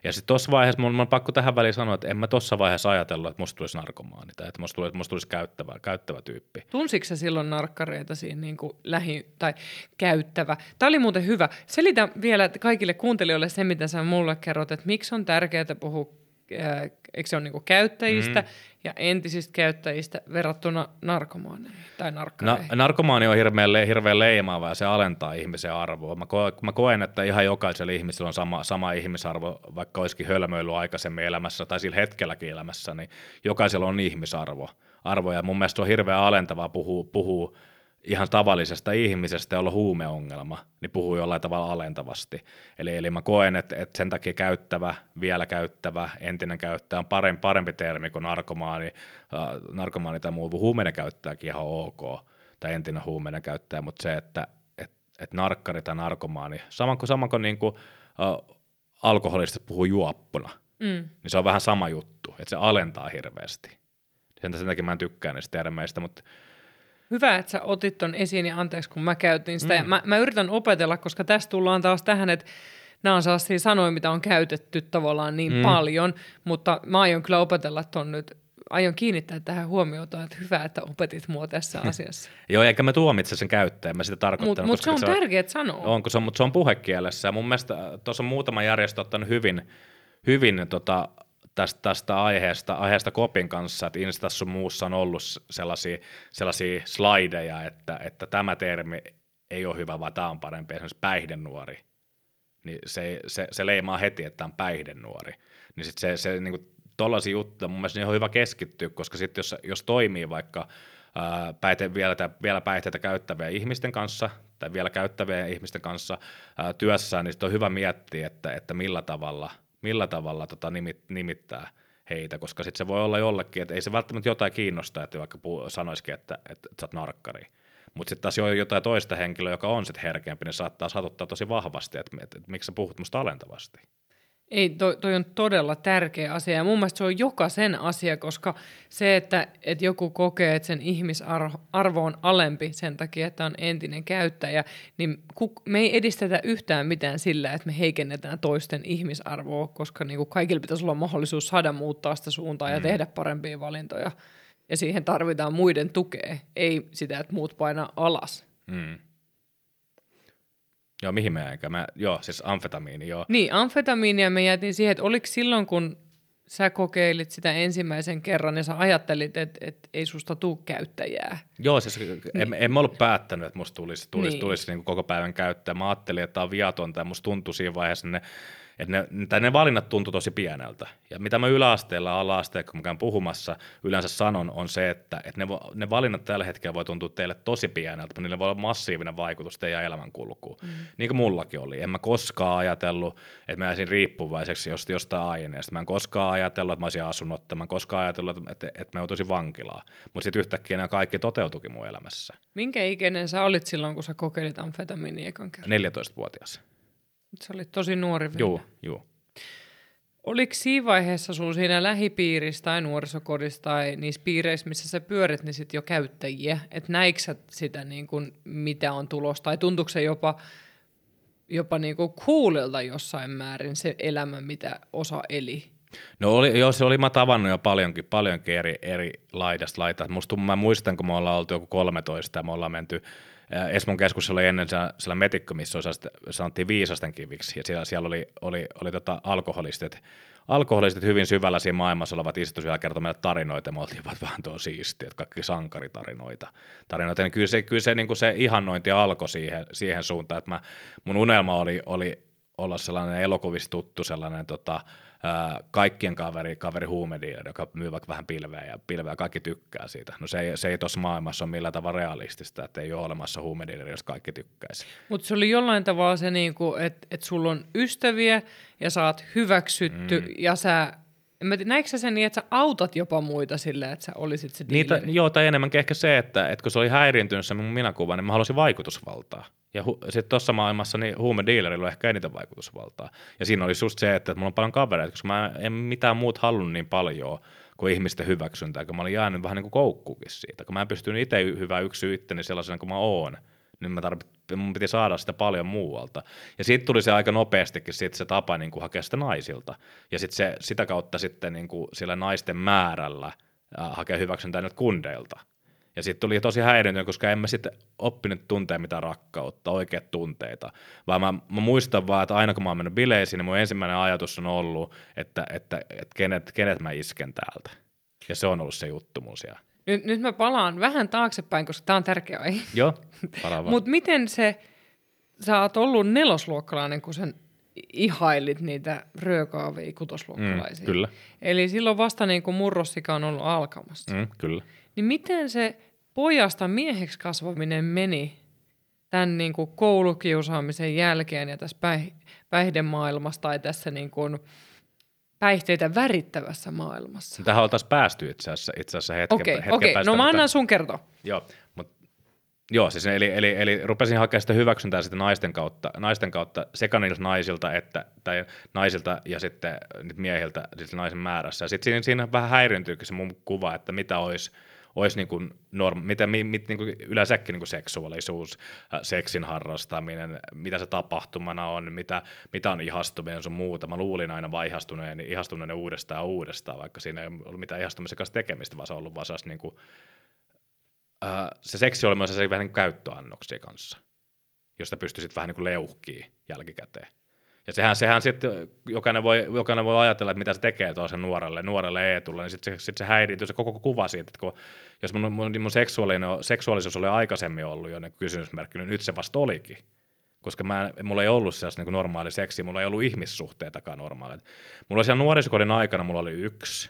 Ja sitten tuossa vaiheessa mun on pakko tähän väliin sanoa, että en mä tuossa vaiheessa ajatellut, että musta tulisi narkomaani tai että musta tulisi, musta tulisi käyttävä, käyttävä tyyppi. Tunsitko sä silloin narkkareita siinä niin kuin lähi- tai käyttävä? Tämä oli muuten hyvä. Selitä vielä kaikille kuuntelijoille se, mitä sä mulle kerrot, että miksi on tärkeää puhua Äh, eikö se ole niin käyttäjistä mm. ja entisistä käyttäjistä verrattuna narkomaaneihin tai narkkareihin? Na, narkomaani on hirveän, hirveän leimaava ja se alentaa ihmisen arvoa. Mä, koen, mä koen, että ihan jokaisella ihmisellä on sama, sama ihmisarvo, vaikka olisikin hölmöily aikaisemmin elämässä tai sillä hetkelläkin elämässä, niin jokaisella on ihmisarvo. Arvo, ja mun mielestä on hirveän alentavaa puhua, puhua ihan tavallisesta ihmisestä, jolla on huumeongelma, niin puhuu jollain tavalla alentavasti. Eli, eli mä koen, että, että sen takia käyttävä, vielä käyttävä, entinen käyttäjä on parempi, parempi termi kuin narkomaani, äh, narkomaani tai muu huumeinen käyttäjäkin ihan ok, tai entinen huumeinen käyttäjä, mutta se, että et, et narkkari tai narkomaani, saman kuin, saman kuin, niin kuin äh, alkoholista puhuu juoppuna, mm. niin se on vähän sama juttu, että se alentaa hirveästi. Sen, sen takia mä en tykkää niistä termeistä, mutta Hyvä, että sä otit ton esiin ja anteeksi, kun mä käytin sitä. Mm. Mä, mä yritän opetella, koska tästä tullaan taas tähän, että nämä on sellaisia sanoja, mitä on käytetty tavallaan niin mm. paljon, mutta mä aion kyllä opetella ton nyt aion kiinnittää tähän huomiota, että hyvä, että opetit mua tässä asiassa. Joo, eikä mä tuomitse sen käyttäjän, mä sitä tarkoittanut. Mutta mut se on tärkeää sanoa. On, se on, mutta se on puhekielessä. Ja mun mielestä tuossa on muutama järjestö ottanut hyvin, hyvin tota, tästä, tästä aiheesta, aiheesta Kopin kanssa, että Instassa muussa on ollut sellaisia, sellaisia slideja, että, että tämä termi ei ole hyvä, vaan tämä on parempi, esimerkiksi päihdenuori. Niin se, se, se leimaa heti, että on päihdenuori. Niin sit se, se niin tollaisia juttuja mun mielestä on hyvä keskittyä, koska sitten jos, jos toimii vaikka ää, päite, vielä, vielä päihteitä käyttäviä ihmisten kanssa tai vielä käyttäviä ihmisten kanssa ää, työssään, niin sitten on hyvä miettiä, että, että millä tavalla, millä tavalla tota nimit, nimittää heitä, koska sitten se voi olla jollekin, että ei se välttämättä jotain kiinnosta, että vaikka sanoisikin, että, että, että sä oot narkkari. Mutta sitten taas jo jotain toista henkilöä, joka on sitten herkempi, niin saattaa satuttaa tosi vahvasti, että, että, että miksi sä puhut musta alentavasti. Ei, toi, toi on todella tärkeä asia ja mun mielestä se on jokaisen asia, koska se, että, että joku kokee, että sen ihmisarvo on alempi sen takia, että on entinen käyttäjä, niin me ei edistetä yhtään mitään sillä, että me heikennetään toisten ihmisarvoa, koska niin kuin kaikilla pitäisi olla mahdollisuus saada muuttaa sitä suuntaa ja mm. tehdä parempia valintoja. Ja siihen tarvitaan muiden tukea, ei sitä, että muut painaa alas. Mm. Joo, mihin me jäinkään? Mä, joo, siis amfetamiini, joo. Niin, amfetamiinia me jätin siihen, että oliko silloin, kun sä kokeilit sitä ensimmäisen kerran ja sä ajattelit, että, että ei susta tuu käyttäjää. Joo, siis niin. en, en mä ollut päättänyt, että musta tulisi, tulisi, niin. tulisi niin koko päivän käyttää. Mä ajattelin, että tämä on viatonta ja musta tuntui siinä vaiheessa ne että ne, tai ne valinnat tuntui tosi pieneltä. Ja mitä mä yläasteella, ala-asteella, kun mä käyn puhumassa, yleensä sanon, on se, että, että ne, ne valinnat tällä hetkellä voi tuntua teille tosi pieneltä, mutta niillä voi olla massiivinen vaikutus teidän elämänkulkuun. Mm. Niin kuin mullakin oli. En mä koskaan ajatellut, että mä jäisin riippuvaiseksi jostain aineesta. Mä en koskaan ajatellut, että mä olisin asunut. Mä en koskaan ajatellut, että, että mä joutuisin vankilaa. Mutta sitten yhtäkkiä nämä kaikki toteutukin mun elämässä. Minkä ikäinen sä olit silloin, kun sä kokeilit amfetamiinia ekan kerran? 14-vuotias. Se oli tosi nuori vielä. Joo, joo. Oliko siinä vaiheessa sun siinä lähipiirissä tai nuorisokodissa tai niissä piireissä, missä sä pyörit, niin sit jo käyttäjiä? Että näikö sitä, niin kuin, mitä on tulosta? Tai tuntuuko se jopa, jopa niin kuin coolilta jossain määrin se elämä, mitä osa eli? No oli, joo, se oli mä tavannut jo paljonkin, paljonkin eri, eri laidasta laitaa. Musta mä muistan, kun me ollaan oltu joku 13 ja me ollaan menty Esmon keskus oli ennen siellä, siellä metikko, missä sanottiin viisasten kiviksi, ja siellä, siellä oli, oli, oli tota alkoholistit, alkoholistit hyvin syvällä siinä maailmassa olevat istu siellä kertoi meille tarinoita, ja me oltiin vähän tuo siistiä, että kaikki sankaritarinoita. Tarinoita. Ja kyllä se, kyllä se, niin kuin se ihannointi alkoi siihen, siihen suuntaan, että mä, mun unelma oli, oli olla sellainen elokuvista tuttu sellainen tota, kaikkien kaveri, kaveri huumediileri, joka myy vaikka vähän pilveä ja pilveä kaikki tykkää siitä. No se ei, se ei tuossa maailmassa ole millään tavalla realistista, että ei ole olemassa huumediileri, jos kaikki tykkäisi. Mutta se oli jollain tavalla se, niinku, että et sulla on ystäviä ja sä oot hyväksytty mm. ja sä Mä näikö sä sen niin, että sä autat jopa muita sillä, että sä olisit se Niitä, Joo, tai enemmänkin ehkä se, että, että kun se oli häiriintynyt se mun minäkuva, niin mä halusin vaikutusvaltaa. Ja hu- sitten tuossa maailmassa niin huumedealerilla on ehkä eniten vaikutusvaltaa. Ja siinä oli just se, että, mulla on paljon kavereita, koska mä en mitään muut halunnut niin paljon kuin ihmisten hyväksyntää, kun mä olin jäänyt vähän niin kuin koukkuukin siitä. Kun mä en pystynyt itse hyvä yksi itteni sellaisena kuin mä oon, niin mä tarvit, mun piti saada sitä paljon muualta. Ja sitten tuli se aika nopeastikin sit se tapa niin kuin hakea sitä naisilta. Ja sitten se, sitä kautta sitten niin kuin sillä naisten määrällä äh, hakea hyväksyntää nyt kundeilta. Ja sitten tuli tosi häiriönyt, koska en mä sitten oppinut tuntea mitään rakkautta, oikeat tunteita. Vaan mä, mä muistan vaan, että aina kun mä oon mennyt bileisiin, niin mun ensimmäinen ajatus on ollut, että, että, että kenet, kenet mä isken täältä. Ja se on ollut se juttu mun siellä. Nyt, nyt mä palaan vähän taaksepäin, koska tämä on tärkeä aihe. Joo, Mutta miten se, sä oot ollut nelosluokkalainen, kun sen ihailit niitä röökaavia kutosluokkalaisia. Mm, kyllä. Eli silloin vasta niin kuin murrossika on ollut alkamassa. Mm, kyllä. Niin miten se pojasta mieheksi kasvaminen meni tämän niin kuin koulukiusaamisen jälkeen ja tässä päih- päihdemaailmassa tai tässä niin kuin päihteitä värittävässä maailmassa? Tähän oltaisiin päästy itse asiassa, itse asiassa hetken, okay, hetken okay. päästä. No mä annan sun kertoa. Joo, mutta Joo, siis eli, eli, eli rupesin hakemaan sitä hyväksyntää sitten naisten kautta, naisten kautta sekä niiltä naisilta, että, tai naisilta ja sitten miehiltä siis naisen määrässä. Ja sitten siinä, siinä vähän häiriintyykin se mun kuva, että mitä olisi olisi niin kuin norm, mitä, mit, mit, niin kuin yleensäkin niin kuin seksuaalisuus, äh, seksin harrastaminen, mitä se tapahtumana on, mitä, mitä on ihastuminen sun muuta. Mä luulin aina vaan ihastuneen, ihastuneen uudestaan ja uudestaan, vaikka siinä ei ollut mitään ihastumisen kanssa tekemistä, vaan se on ollut vaan niin kuin, äh, se seksi oli myös se vähän niin kuin käyttöannoksia kanssa, josta pystyisit vähän niin kuin leuhkiin jälkikäteen. Ja sehän, sehän sitten, jokainen voi, jokainen voi ajatella, että mitä se tekee tuossa nuorelle, nuorelle Eetulle, niin sitten se, sit se häiriintyy se koko kuva siitä, että kun, jos mun, mun, mun seksuaalinen, seksuaalisuus oli aikaisemmin ollut jo kysymysmerkki, niin nyt se vasta olikin. koska mä, mulla ei ollut sellaista niin normaali seksi, mulla ei ollut ihmissuhteitakaan normaalit. Mulla siellä nuorisokodin aikana, mulla oli yksi.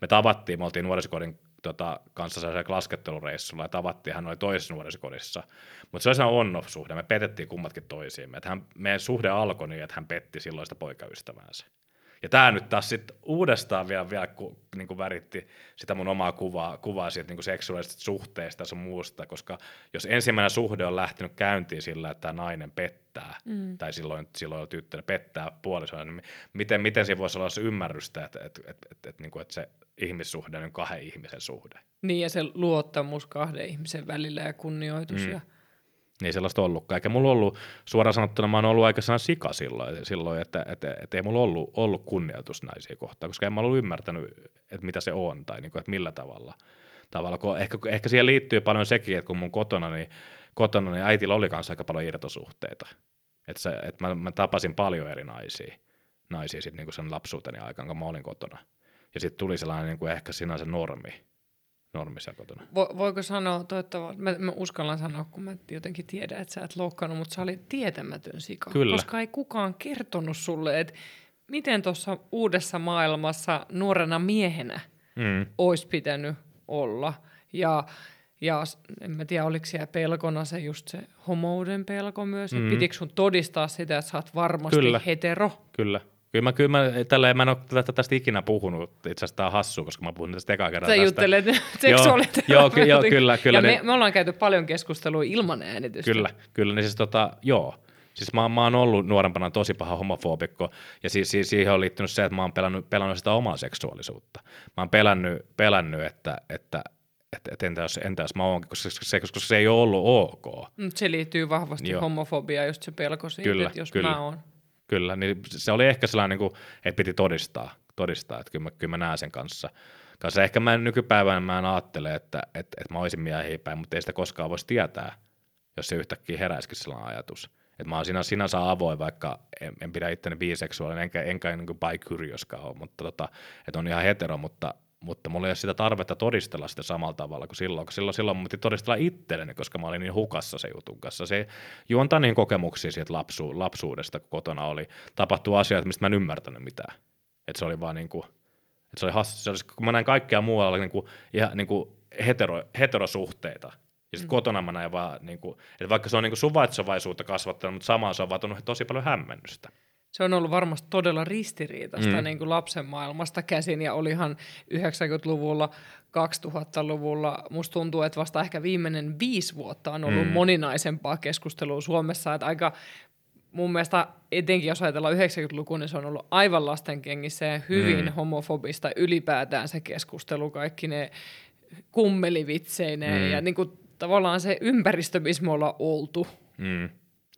Me tavattiin, me oltiin nuorisokodin tota, kanssa sellaisella laskettelureissulla ja tavattiin, hän oli toisessa nuorisokodissa. Mutta se oli sellainen on-off-suhde, me petettiin kummatkin toisiimme. Että hän, meidän suhde alkoi niin, että hän petti silloista poikaystäväänsä. Ja tämä nyt taas sitten uudestaan vielä, vielä ku, niin kuin väritti sitä mun omaa kuvaa, kuvaa siitä niin kuin seksuaalisesta suhteesta ja sun muusta, koska jos ensimmäinen suhde on lähtenyt käyntiin sillä, että tämä nainen pettää, mm. tai silloin, silloin tyttö pettää puolisoa, niin miten, miten siinä voisi olla se ymmärrystä, että, että, että, että, että, niin kuin, että se ihmissuhde on kahden ihmisen suhde. Niin, ja se luottamus kahden ihmisen välillä ja kunnioitus. Mm. Ja... Niin sellaista ollutkaan. Eikä mulla ollut, suoraan sanottuna mä oon ollut aika sika silloin, silloin että, että, että ei mulla ollut, ollut kunnioitus naisia kohtaan, koska en mä ollut ymmärtänyt, että mitä se on tai niin kuin, että millä tavalla. tavalla. Kun ehkä, ehkä siihen liittyy paljon sekin, että kun mun kotona, niin, kotona niin äitillä oli kanssa aika paljon irtosuhteita. Että, se, että mä, mä, tapasin paljon eri naisia, naisia sitten niin kuin sen lapsuuteni aikaan, kun mä olin kotona. Ja sitten tuli sellainen niin kuin ehkä sinänsä normi, normissa kotona. Vo, voiko sanoa, toivottavasti, mä, mä uskallan sanoa, kun mä jotenkin tiedän, että sä et loukkaannut, mutta sä olit tietämätön sika. Kyllä. Koska ei kukaan kertonut sulle, että miten tuossa uudessa maailmassa nuorena miehenä mm. olisi pitänyt olla. Ja, ja en mä tiedä, oliko siellä pelkona se just se homouden pelko myös, mm. että pitikö sun todistaa sitä, että sä oot varmasti Kyllä. hetero? Kyllä. Kyllä mä, kyllä mä, tällä, mä en ole tästä, tästä ikinä puhunut, itse asiassa tämä on hassu, koska mä puhun tästä ekaa kertaa Sä tästä. juttelet seksuaalit. Joo, ky, joo, kyllä. kyllä ja me, niin, me, ollaan käyty paljon keskustelua ilman äänitystä. Kyllä, kyllä, niin siis tota, joo. Siis mä, mä oon ollut nuorempana tosi paha homofobikko, ja siis, siis siihen on liittynyt se, että mä oon pelannut, pelannut sitä omaa seksuaalisuutta. Mä oon pelännyt, pelännyt että, että, että, että entä, jos, entä jos mä oonkin, koska se, koska se ei ole ollut ok. Se liittyy vahvasti Joo. homofobiaan, just se pelko siitä, kyllä, että jos kyllä. mä oon Kyllä, niin se oli ehkä sellainen, niin kuin, että piti todistaa, todistaa että kyllä mä, kyllä mä näen sen kanssa. Kanssa ehkä mä en nykypäivänä mä en ajattele, että, että, että mä olisin miehiä päin, mutta ei sitä koskaan voisi tietää, jos se yhtäkkiä heräisikin sellainen ajatus. Että mä oon siinä, sinänsä avoin, vaikka en, en pidä itteni biseksuaalinen, enkä, enkä niin bi-curioskaan ole, mutta tota, että on ihan hetero, mutta mutta mulla ei ole sitä tarvetta todistella sitä samalla tavalla kuin silloin, kun silloin, silloin mun piti todistella itselleni, koska mä olin niin hukassa se jutun kanssa. Se juontaa niin kokemuksia siitä lapsu, lapsuudesta, kun kotona oli. Tapahtuu asioita, mistä mä en ymmärtänyt mitään. Että se oli vaan niin kuin, että se oli hassu. Se oli, kun mä näin kaikkea muualla niin kuin, ihan niin kuin hetero, heterosuhteita, ja sitten mm. kotona mä näin vaan, niin kuin, että vaikka se on niin kuin suvaitsevaisuutta kasvattanut, mutta samaan se on vaan tosi paljon hämmennystä se on ollut varmasti todella ristiriitaista mm. niin kuin lapsen maailmasta käsin, ja olihan 90-luvulla, 2000-luvulla, musta tuntuu, että vasta ehkä viimeinen viisi vuotta on ollut mm. moninaisempaa keskustelua Suomessa, että aika mun mielestä etenkin jos ajatellaan 90-lukua, niin se on ollut aivan lastenkengissä ja hyvin mm. homofobista ylipäätään se keskustelu, kaikki ne kummelivitseineen mm. ja niin kuin, tavallaan se ympäristö, missä me ollaan oltu. Mm.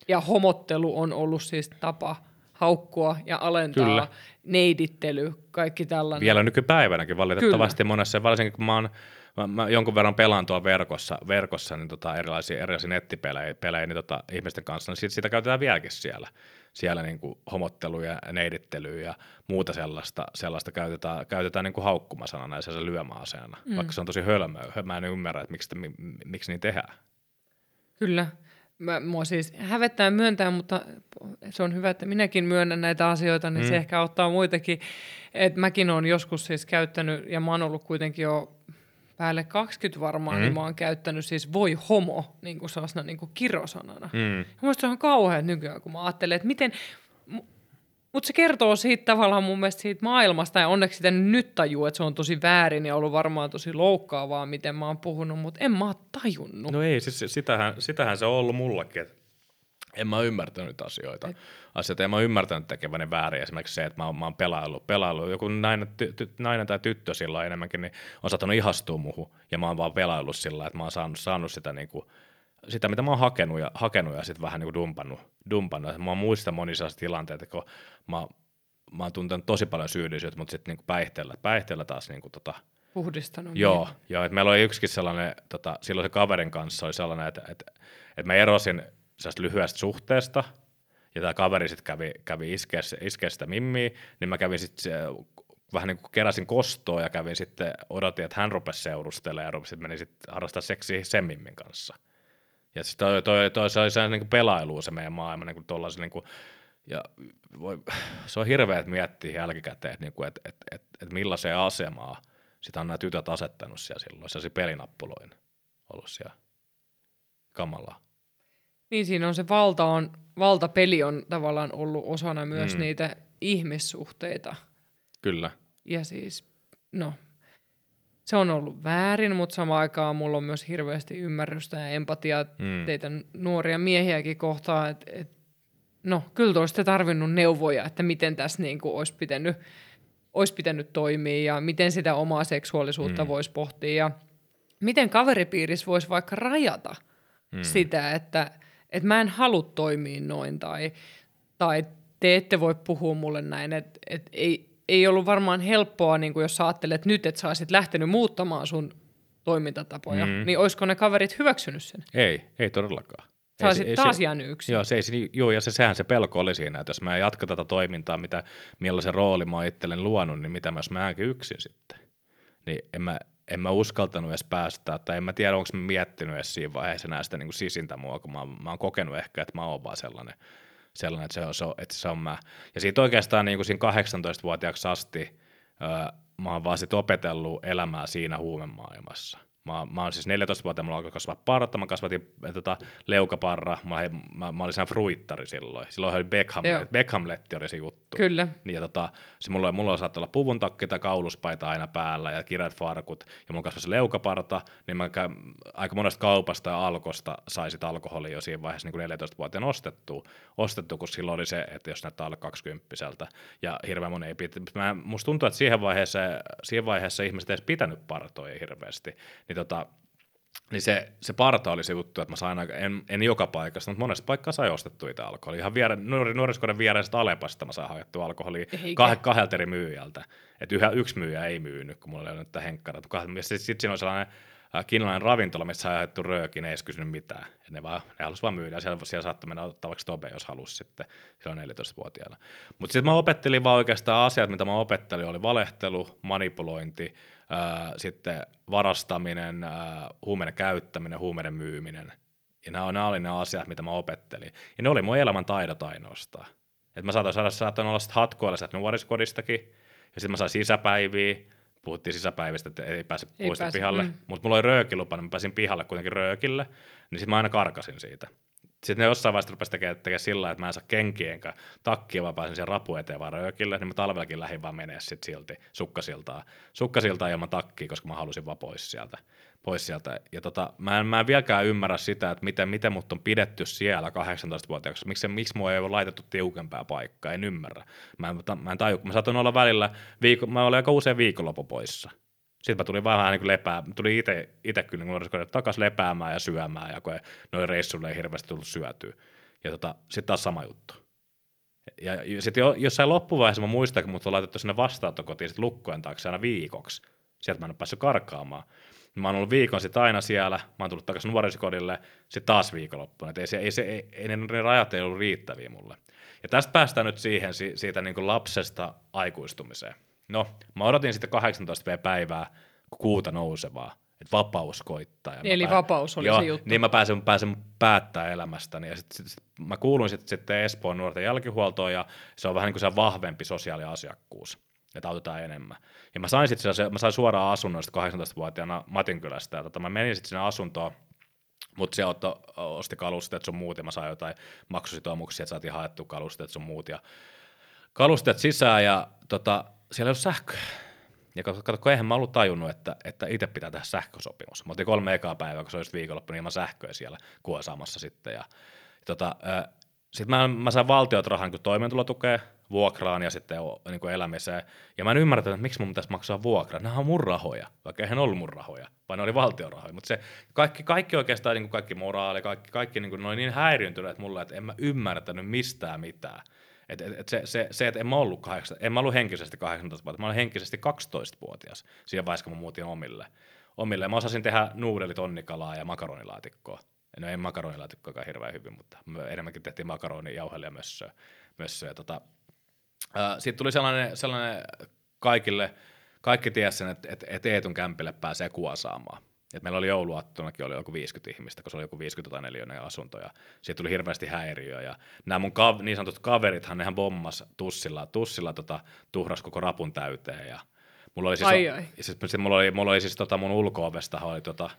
Ja homottelu on ollut siis tapa haukkua ja alentaa, Kyllä. neidittely, kaikki tällainen. Vielä nykypäivänäkin valitettavasti Kyllä. monessa, varsinkin kun mä oon mä, mä jonkun verran pelaan tuolla verkossa, verkossa niin tota erilaisia, erilaisia nettipelejä pelejä, niin tota, ihmisten kanssa, niin sitä, sitä käytetään vieläkin siellä. Siellä niin kuin homottelyä, neidittelyä ja muuta sellaista, sellaista käytetään, käytetään niin kuin haukkumasanana ja se lyömäaseena, mm. vaikka se on tosi hölmöä. Mä en ymmärrä, että miksi, miksi niin tehdään. Kyllä. Mä, mua siis hävettää myöntää, mutta se on hyvä, että minäkin myönnän näitä asioita, niin mm. se ehkä auttaa muitakin. Et mäkin olen joskus siis käyttänyt, ja mä oon ollut kuitenkin jo päälle 20 varmaan, mm. niin mä oon käyttänyt siis voi homo niin kuin sellaisena niin kuin kirosanana. Mm. Mielestäni se on kauhean nykyään, kun mä ajattelen, että miten, mutta se kertoo siitä tavallaan mun mielestä siitä maailmasta, ja onneksi sitä nyt tajuu, että se on tosi väärin ja ollut varmaan tosi loukkaavaa, miten mä oon puhunut, mutta en mä oon tajunnut. No ei, siis sitähän, sitähän se on ollut mullakin, että en mä ymmärtänyt asioita. Et... asioita. En mä ymmärtänyt tekeväni väärin. Esimerkiksi se, että mä oon, mä oon pelaillut, pelaillut. Joku nainen, ty, ty, nainen tai tyttö sillä enemmänkin, niin on saattanut ihastua muuhun. Ja mä oon vaan pelaillut sillä, että mä oon saanut, saanut sitä niin kuin, sitä, mitä mä oon hakenut ja, hakenut ja sitten vähän niin kuin dumpannut, dumpannut. Mä muistan monissa tilanteita, kun mä, mä oon tuntenut tosi paljon syyllisyyttä, mutta sitten niin päihteellä, päihteellä taas niin kuin tota, Puhdistanut. Joo, joo että meillä oli yksikin sellainen, tota, silloin se kaverin kanssa oli sellainen, että, että, että mä erosin lyhyestä suhteesta, ja tämä kaveri sitten kävi, kävi iskeä, sitä mimmiä, niin mä kävin sitten vähän niin kuin keräsin kostoa ja kävin sitten, odotin, että hän rupesi seurustelemaan ja rupesin, meni sitten harrastaa seksiä sen mimmin kanssa. Ja siis toi, toi, toi, se oli se niin pelailu se meidän maailma, niin kuin tollaisen, niin kuin, ja voi, se on hirveä, että miettii jälkikäteen, että, niin kuin, että, että, että, että millaiseen asemaa sitä on nämä tytöt asettanut siellä silloin, se pelinappuloin ollut siellä kamalaa. Niin siinä on se valta on, valtapeli on tavallaan ollut osana myös mm. niitä ihmissuhteita. Kyllä. Ja siis, no, se on ollut väärin, mutta samaan aikaan mulla on myös hirveästi ymmärrystä ja empatiaa mm. teitä nuoria miehiäkin kohtaan, että et, no, kyllä te olisitte tarvinnut neuvoja, että miten tässä niin kuin olisi pitänyt, olisi pitänyt toimia ja miten sitä omaa seksuaalisuutta mm. voisi pohtia ja miten kaveripiirissä voisi vaikka rajata mm. sitä, että, että mä en halua toimia noin tai, tai te ette voi puhua mulle näin, että, että ei, ei ollut varmaan helppoa, niin kuin jos sä ajattelet nyt, että sä olisit lähtenyt muuttamaan sun toimintatapoja, mm. niin olisiko ne kaverit hyväksynyt sen? Ei, ei todellakaan. Sä olisit taas jäänyt yksin. Joo, se ei, joo, ja se, sehän se pelko oli siinä, että jos mä jatkan tätä toimintaa, mitä, millaisen rooli mä oon itselleni luonut, niin mitä mä jos mä jäänkin yksin sitten. Niin en mä, en mä uskaltanut edes päästä, tai en mä tiedä, onko mä miettinyt edes siinä vaiheessa näistä niin kuin sisintä mua, kun mä, mä oon kokenut ehkä, että mä oon vaan sellainen – sellainen, että se on, se on, että se on mä. Ja siitä oikeastaan niin kuin siinä 18-vuotiaaksi asti öö, mä oon vaan sit opetellut elämää siinä huumemaailmassa. Mä, mä oon siis 14-vuotiaana, mulla alkoi kasvaa parta, mä kasvatin äh, tota, leukaparra, mä, mä, mä olin siinä fruittari silloin. Silloin oli Beckham, Beckhamletti oli se juttu. Kyllä. Niin, ja tota, se mulla, mulla on saattaa olla puvun takki tai kauluspaita aina päällä ja kireät farkut, ja mulla kasvoi se leukaparta, niin mä käyn, aika monesta kaupasta ja alkosta sai sit alkoholia jo siinä vaiheessa niin 14-vuotiaana ostettu, ostettu, kun silloin oli se, että jos näyttää alle 20 ja hirveän moni ei pitä. Mä, musta tuntuu, että siihen vaiheessa, siihen vaiheessa ihmiset ei edes pitänyt partoja hirveästi. Niin niin, tota, niin se, se parta oli se juttu, että mä sain aika, en, en joka paikassa, mutta monessa paikkaa sai ostettu itse alkoholia. Ihan viere, nuori, nuoriskoiden viereisestä Alepasta mä sain haettua alkoholia kah, kahdelta eri myyjältä. Että yhä, yksi myyjä ei myynyt, kun mulla oli nyt henkkarat. Sitten sit siinä oli sellainen äh, kiinalainen ravintola, missä sai haettu röökin, ne ei edes kysynyt mitään. Et ne, vaan, ne halusi vaan myydä, ja siellä, siellä saattoi mennä ottavaksi tobe, jos halusi sitten silloin 14-vuotiaana. Mutta sitten mä opettelin vaan oikeastaan asiat, mitä mä opettelin, oli valehtelu, manipulointi, sitten varastaminen, ää, huumeiden käyttäminen, huumeiden myyminen. Ja nämä, nämä oli ne asiat, mitä mä opettelin. Ja ne oli mun elämän taidot ainoastaan. Et mä saatoin saada, saatoin olla sitten hatkoilla sieltä nuoriskodistakin, ja sitten mä sain sisäpäiviä, puhuttiin sisäpäivistä, että ei pääse ei pois pihalle, mm. mutta mulla oli röökilupa, niin mä pääsin pihalle kuitenkin röökille, niin sitten mä aina karkasin siitä. Sitten ne jossain vaiheessa rupesi tekemään, tekemään sillä että mä en saa kenkiä enkä takkia, vaan pääsin siihen rapu eteen vaan röökille, niin mä talvellakin lähdin vaan menee sitten silti sukkasiltaan. Sukkasiltaan ilman takkia, koska mä halusin vaan pois sieltä. Pois sieltä. Ja tota, mä, en, mä en vieläkään ymmärrä sitä, että miten, miten mut on pidetty siellä 18-vuotiaaksi. Miksi, miksi mua ei ole laitettu tiukempaa paikkaa, en ymmärrä. Mä en, mä en taju, mä saatoin olla välillä, viikko, mä olin aika usein viikonloppu poissa sitten mä tulin vähän niin kuin lepää, tuli itse, itse kyllä niin takaisin lepäämään ja syömään, ja kun noin reissulle ei hirveästi tullut syötyä. Ja tota, sitten taas sama juttu. Ja sitten jo, jossain loppuvaiheessa mä muistan, kun mut on laitettu sinne vastaanottokotiin sit lukkojen taakse aina viikoksi. Sieltä mä en ole päässyt karkaamaan. Mä oon ollut viikon sitten aina siellä, mä oon tullut takaisin nuorisokodille, sitten taas viikonloppuna. ei, se, ei, se, ei, ei, ne rajat ei ollut riittäviä mulle. Ja tästä päästään nyt siihen, siitä niin kuin lapsesta aikuistumiseen. No, mä odotin sitten 18 päivää kuuta nousevaa, että vapaus koittaa. Ja Eli pää... vapaus oli Joo, se juttu. Niin mä pääsen, pääsen päättää elämästäni. Ja sit, sit, sit, mä kuuluin sitten, sitten Espoon nuorten jälkihuoltoon ja se on vähän niin kuin se vahvempi sosiaaliasiakkuus että autetaan enemmän. Ja mä sain sitten mä sain suoraan asunnon 18-vuotiaana Matinkylästä, ja tota, mä menin sitten sinne asuntoon, mutta se otto, osti kalusteet sun muut, ja mä sain jotain maksusitoumuksia, että saatiin haettu kalusteet sun muut, ja kalusteet sisään, ja tota, siellä ei ole sähköä. Ja kato, kato kun eihän mä ollut tajunnut, että, että itse pitää tehdä sähkösopimus. Mä otin kolme ekaa päivää, kun se olisi viikonloppu, niin ilman sähköä siellä kuosaamassa sitten. Ja, tota, sitten mä, mä sain valtiot rahan niin toimeentulotukea, vuokraan ja sitten niin kuin elämiseen. Ja mä en ymmärtänyt, että miksi mun pitäisi maksaa vuokraa. Nämä on mun rahoja, vaikka eihän ollut mun rahoja, vaan ne oli valtion rahoja. Mutta se kaikki, kaikki oikeastaan, niin kuin kaikki moraali, kaikki, kaikki niin kuin, ne oli niin häiriintyneet mulle, että en mä ymmärtänyt mistään mitään. Et, et, et se, se, se, että en mä ollut, 8, en mä ollut henkisesti 18-vuotias, mä olin henkisesti 12-vuotias siinä vaiheessa, kun mä muutin omille. omille. Mä osasin tehdä nuudelit, onnikalaa ja makaronilaatikkoa. No ei makaronilaatikkoakaan hirveän hyvin, mutta enemmänkin tehtiin makaroni, jauhelia mössöä. mössöä. Tota, Sitten tuli sellainen, sellainen kaikille, kaikki tiesi sen, että, että, että Eetun kämpille pääsee kuosaamaan. Et meillä oli jouluaattonakin oli joku 50 ihmistä, kun se oli joku 50 tai 40 asunto ja siitä tuli hirveästi häiriöä. Ja nämä mun ka- niin sanotut kaverithan, nehän bommas tussilla, tussilla tota, tuhras koko rapun täyteen ja mulla oli siis, Ai, ai. siis, siis mulla oli, mulla oli siis tota mun ulko-ovesta oli tota,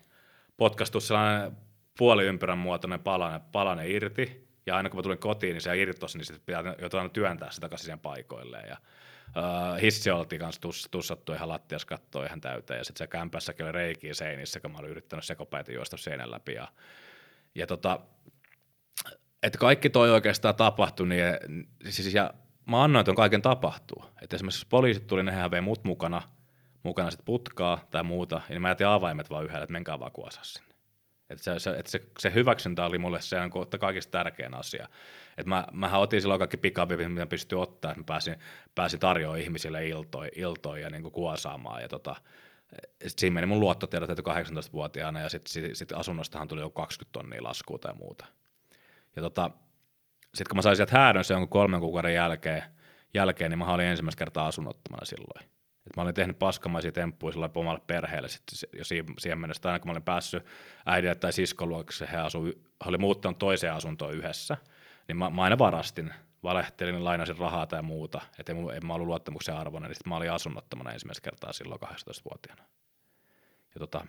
potkastu sellainen puoliympyrän muotoinen palane, palane irti, ja aina kun mä tulin kotiin, niin se irtosi, niin sitten pitää jotain työntää sitä takaisin paikoilleen. Ja, uh, hissi oltiin kanssa tuss, tussattu ihan lattias kattoa ihan täyteen, ja sitten se kämpässäkin oli reikiä seinissä, kun mä olin yrittänyt sekopäitä juosta seinän läpi. Ja, ja tota, että kaikki toi oikeastaan tapahtui, niin siis, ja mä annoin ton kaiken tapahtuu. Että esimerkiksi jos poliisit tuli, nehän vei mut mukana, mukana sit putkaa tai muuta, niin mä jätin avaimet vaan yhdelle, että menkää vaan kuosaa Että se, se, että se, se, hyväksyntä oli mulle se on kaikista tärkein asia. Että mä, mähän otin silloin kaikki pikavipit, mitä pystyi ottaa, että mä pääsin, pääsin tarjoamaan ihmisille iltoja, iltoja ja niin kuosaamaan. Ja tota, siinä meni mun luottotiedot 18-vuotiaana ja sitten sit, sit asunnostahan tuli jo 20 tonnia laskua tai muuta. Ja tota, sitten kun mä sain sieltä häädön se jonkun kolmen kuukauden jälkeen, jälkeen niin mä olin ensimmäistä kertaa asunnottomana silloin. Et mä olin tehnyt paskamaisia temppuja sillä omalle perheelle sit jo siihen mennessä, aina kun mä olin päässyt äidille tai siskoluoksessa, he, asu, he oli muuttanut toiseen asuntoon yhdessä, niin mä, mä aina varastin, valehtelin, lainasin rahaa tai muuta, että en, en mä ollut luottamuksen arvoinen, niin sitten mä olin asunnottomana ensimmäistä kertaa silloin 18-vuotiaana. Ja tota,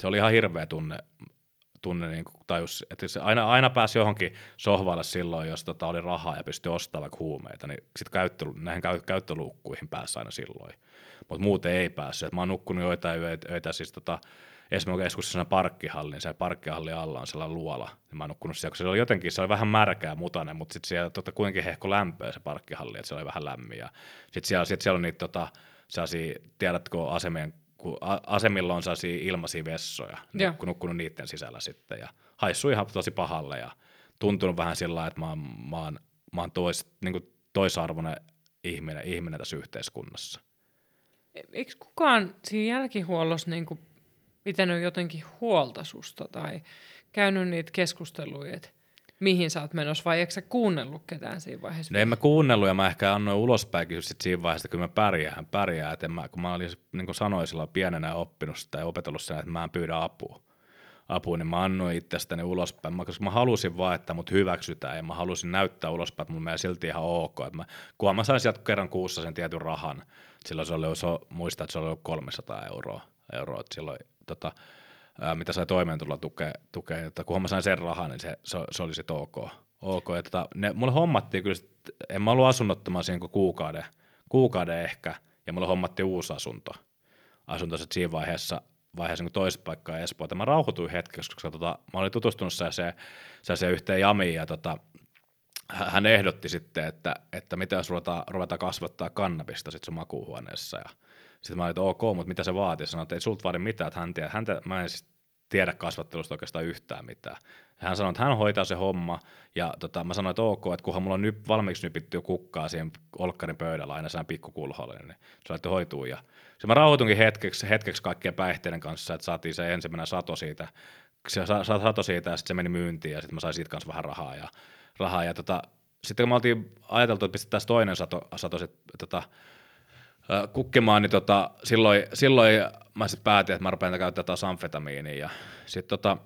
se oli ihan hirveä tunne, tunne niin kuin tajus, että se aina, aina pääsi johonkin sohvalle silloin, jos tota oli rahaa ja pystyi ostamaan vaikka huumeita, niin sitten näihin käyttöluukkuihin pääsi aina silloin mutta muuten ei päässyt. Et mä oon nukkunut joitain öitä, siis tota, esimerkiksi keskuksessa parkkihallin, se parkkihallin alla on sellainen luola, ja mä oon nukkunut siellä, kun se oli jotenkin, se oli vähän märkää mutainen, mutta sitten siellä tota, kuitenkin hehko lämpöä se parkkihalli, että se oli vähän lämmin, ja sitten siellä, sit siellä on niitä tota, sellaisia, tiedätkö, asemien kun asemilla on sellaisia ilmaisia vessoja, yeah. nukkunut niiden sisällä sitten ja haissu ihan tosi pahalle ja tuntunut vähän sillä että mä oon, mä oon, mä oon tois, niin toisarvoinen ihminen, ihminen tässä yhteiskunnassa eikö kukaan siinä jälkihuollossa niin kuin pitänyt jotenkin huolta susta tai käynyt niitä keskusteluja, että mihin sä oot menossa, vai eikö sä kuunnellut ketään siinä vaiheessa? No en mä kuunnellut, ja mä ehkä annoin ulospäinkin sit siinä vaiheessa, että kyllä mä pärjään, pärjään. Että mä, kun mä olin, niin kuin sanoin silloin pienenä oppinut sitä ja opetellut sen, että mä en pyydä apua apua, niin mä annoin itsestäni ulospäin, mä, koska mä halusin vaan, että mut hyväksytään ja mä halusin näyttää ulospäin, että mun mielestä silti ihan ok. Että mä, kunhan mä sain sieltä kerran kuussa sen tietyn rahan, silloin se oli, se, muistaa, että se oli 300 euroa, euroa että silloin tota, ää, mitä sai toimeentulla tukea, tukea että kunhan mä sain sen rahan, niin se, se, se oli sitten ok. ok. Ja tota, ne, mulle hommattiin kyllä, en mä ollut asunnottoman siinä kuukauden, kuukauden ehkä, ja mulle hommattiin uusi asunto. Asunto siinä vaiheessa vaiheessa niin toisessa paikkaa Espoota. Mä rauhoituin hetkeksi, koska tota, mä olin tutustunut se, se, se yhteen jamiin ja tota, hän ehdotti sitten, että, että mitä jos ruvetaan, ruvetaan kasvattaa kannabista sitten sun makuuhuoneessa ja sitten mä olin, että ok, mutta mitä se vaatii? Sanoin, että ei sulta vaadi mitään, että hän tiedä, häntä, mä en siis tiedä kasvattelusta oikeastaan yhtään mitään. Ja hän sanoi, että hän hoitaa se homma, ja tota, mä sanoin, että ok, että kunhan mulla on nyt, valmiiksi nypitty kukkaa siihen olkkarin pöydällä aina sen pikkukulholle, niin se laittoi hoituu. Ja se mä rauhoitunkin hetkeksi, hetkeksi kaikkien päihteiden kanssa, että saatiin se ensimmäinen sato siitä, se sato siitä ja sitten se meni myyntiin ja sitten mä sain siitä kanssa vähän rahaa. Ja, rahaa, ja tota, sitten kun me oltiin ajateltu, että pistetään toinen sato, sato sit, tota, kukkimaan, niin tota, silloin, silloin mä sitten päätin, että mä rupean käyttää taas amfetamiinia. Ja sitten tota,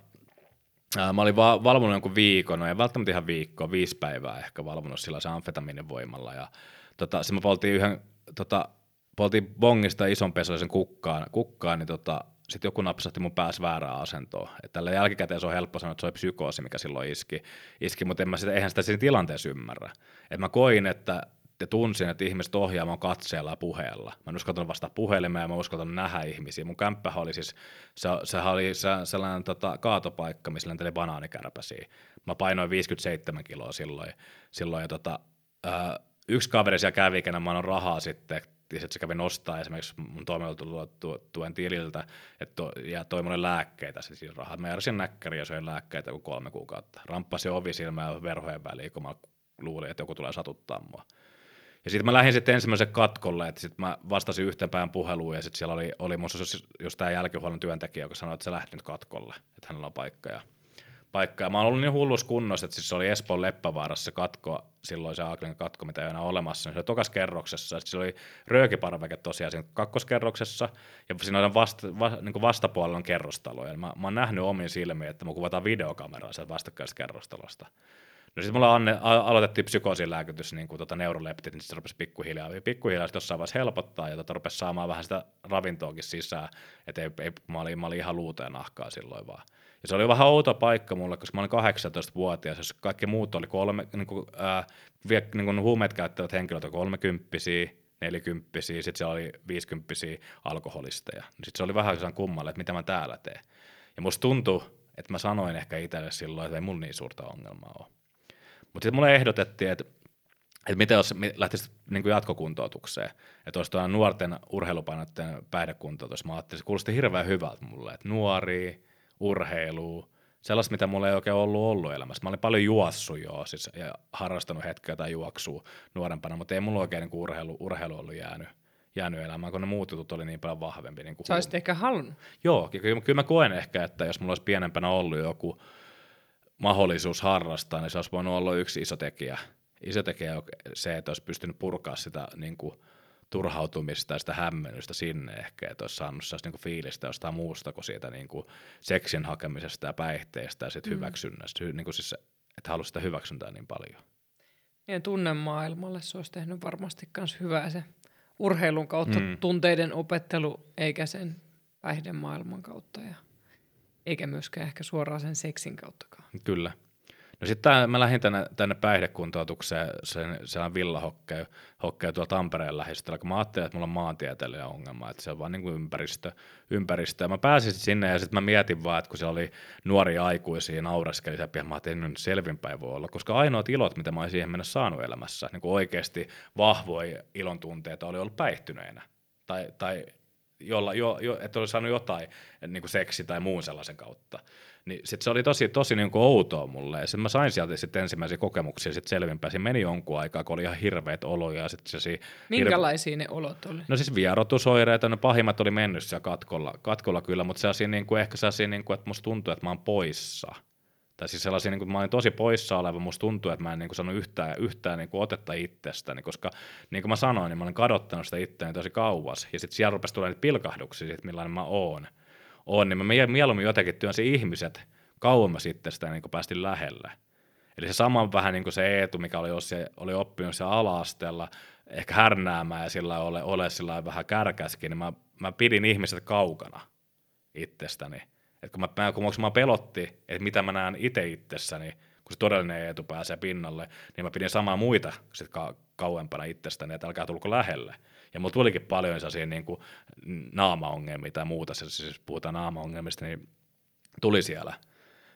mä olin va- valvonut jonkun viikon, no ei välttämättä ihan viikkoa, viisi päivää ehkä valvonut sillä se amfetamiinin voimalla. Ja tota, sitten me poltiin yhden, tota, poltiin bongista ison pesoisen kukkaan, kukkaan niin tota, sitten joku napsahti mun päässä väärään asentoon. Et tällä jälkikäteen se on helppo sanoa, että se oli psykoosi, mikä silloin iski, iski mutta en mä sitä, eihän sitä siinä tilanteessa ymmärrä. Et mä koin, että ja tunsin, että ihmiset ohjaa mun katseella ja puheella. Mä en uskaltanut vasta puhelimeen ja mä uskaltanut nähdä ihmisiä. Mun kämppä oli siis, se, se oli se, sellainen tota, kaatopaikka, missä lenteli banaanikärpäsiä. Mä painoin 57 kiloa silloin, silloin ja tota, ö, yksi kaveri siellä kävi, kenen mä annan rahaa sitten, että se kävi nostaa esimerkiksi mun toimeentulotuen tililtä että to, ja toi mulle lääkkeitä siis rahaa. Mä järsin näkkäriä ja söin lääkkeitä kuin kolme kuukautta. Ramppasin ovi silmään verhojen väliin, kun mä luulin, että joku tulee satuttaa mua. Ja sitten mä lähdin sitten ensimmäisen katkolle, että sitten mä vastasin yhteen päivän puheluun ja sitten siellä oli, oli musta just, just tämä jälkihuollon työntekijä, joka sanoi, että se lähti nyt katkolle, että hänellä on paikka. Ja paikka. Ja mä oon ollut niin hullus kunnossa, että siis se oli Espoon Leppävaarassa se katko, silloin se Aaklin katko, mitä ei enää olemassa. Se oli tokas kerroksessa, sitten se oli röökiparveke tosiaan siinä kakkoskerroksessa, ja siinä on vasta, va, niin vastapuolella on kerrostalo. Ja mä, mä oon nähnyt omin silmiin, että mä kuvataan videokameraa sieltä vastakkaisesta kerrostalosta. No sitten mulla anne, aloitettiin psykoosilääkytys, niin kuin tota neuroleptit, niin se rupesi pikkuhiljaa, pikkuhiljaa sitten jossain vaiheessa helpottaa, ja tota rupesi saamaan vähän sitä ravintoakin sisään, että ei, ei, mä, olin, mä olin ihan luuteen nahkaa silloin vaan. Ja se oli vähän outo paikka mulle, koska mä olin 18-vuotias, jos kaikki muut oli kolme, niin kuin, ää, niin kuin huumeet käyttävät henkilöt kolmekymppisiä, nelikymppisiä, sitten se oli viisikymppisiä alkoholisteja. Sitten se oli vähän sellainen kummalle, että mitä mä täällä teen. Ja musta tuntui, että mä sanoin ehkä itselle silloin, että ei mulla niin suurta ongelmaa ole. Mutta sitten mulle ehdotettiin, että, että miten jos lähtisi niin jatkokuntoutukseen, että olisi nuorten urheilupainotteen päihdekuntoutus. Mä ajattelin, että se kuulosti hirveän hyvältä mulle, että nuoria, urheilua, sellaista, mitä mulla ei oikein ollut ollut elämässä. Mä olin paljon juossut jo siis, ja harrastanut hetkeä tai juoksua nuorempana, mutta ei mulla oikein niin urheilu, urheilu ollut jäänyt, jäänyt elämään, kun ne muut jutut oli niin paljon vahvempi. Niin Sä olisit ehkä halunnut. Joo, kyllä, kyllä mä koen ehkä, että jos mulla olisi pienempänä ollut joku mahdollisuus harrastaa, niin se olisi voinut olla yksi iso tekijä. Iso tekijä se, että olisi pystynyt purkaa sitä niin kuin, turhautumista ja sitä hämmennystä sinne ehkä, että olisi saanut niin fiilistä jostain muusta kuin siitä niin kuin seksin hakemisesta ja päihteestä ja sit mm. hyväksynnästä, niin kuin siis, että halusi sitä hyväksyntää niin paljon. Ja tunnemaailmalle se olisi tehnyt varmasti myös hyvää se urheilun kautta mm. tunteiden opettelu, eikä sen päihdemaailman kautta ja eikä myöskään ehkä suoraan sen seksin kauttakaan. Kyllä. No sitten mä lähdin tänne, tänne päihdekuntoutukseen, sen, se on villahokkeu hokkeu tuolla Tampereen lähistöllä, kun mä ajattelin, että mulla on maantieteellinen ongelma, että se on vaan niin kuin ympäristö, ympäristö. Ja mä pääsin sinne ja sitten mä mietin vaan, että kun se oli nuoria aikuisia, naureskeli ja mä ajattelin, että selvinpäin voi olla, koska ainoat ilot, mitä mä olisin siihen mennä saanut elämässä, niin kuin oikeasti vahvoja ilon tunteita oli ollut päihtyneenä. Tai, tai jolla, jo, jo, että olisi saanut jotain niin kuin seksi tai muun sellaisen kautta. Niin sit se oli tosi, tosi niin kuin outoa mulle. Ja sitten mä sain sieltä sitten ensimmäisiä kokemuksia sitten selvinpäin. Siinä meni jonkun aikaa, kun oli ihan hirveät oloja. Ja sit se Minkälaisia hirve... ne olot oli? No siis vierotusoireita, ne pahimmat oli mennyt siellä katkolla, katkolla kyllä, mutta sellaisia niin kuin, ehkä sellaisia, niin kuin, että musta tuntuu, että mä oon poissa. Tai siis sellaisia, niin kuin, mä olin tosi poissa oleva, musta tuntuu, että mä en niin kuin, saanut yhtään, yhtään niin kuin, otetta itsestäni, koska niin kuin mä sanoin, niin mä olin kadottanut sitä itseäni tosi kauas. Ja sitten siellä rupesi tulla niitä pilkahduksia, sit, millainen mä oon on, niin mä mieluummin jotenkin työnsin ihmiset kauemmas itsestä niin kuin päästin lähelle. Eli se sama vähän niin kuin se Eetu, mikä oli, jos oli oppinut siellä ala-asteella, ehkä härnäämään ja sillä ole, ole sillä vähän kärkäskin, niin mä, mä pidin ihmiset kaukana itsestäni. Et kun, mä, kun mä pelotti, että mitä mä näen itse itsessäni, kun se todellinen Eetu pääsee pinnalle, niin mä pidin samaa muita sit ka- kauempana itsestäni, että älkää tulko lähelle. Ja mulla tulikin paljon sellaisia niin kuin naamaongelmia tai muuta, siis, siis puhutaan naamaongelmista, niin tuli siellä.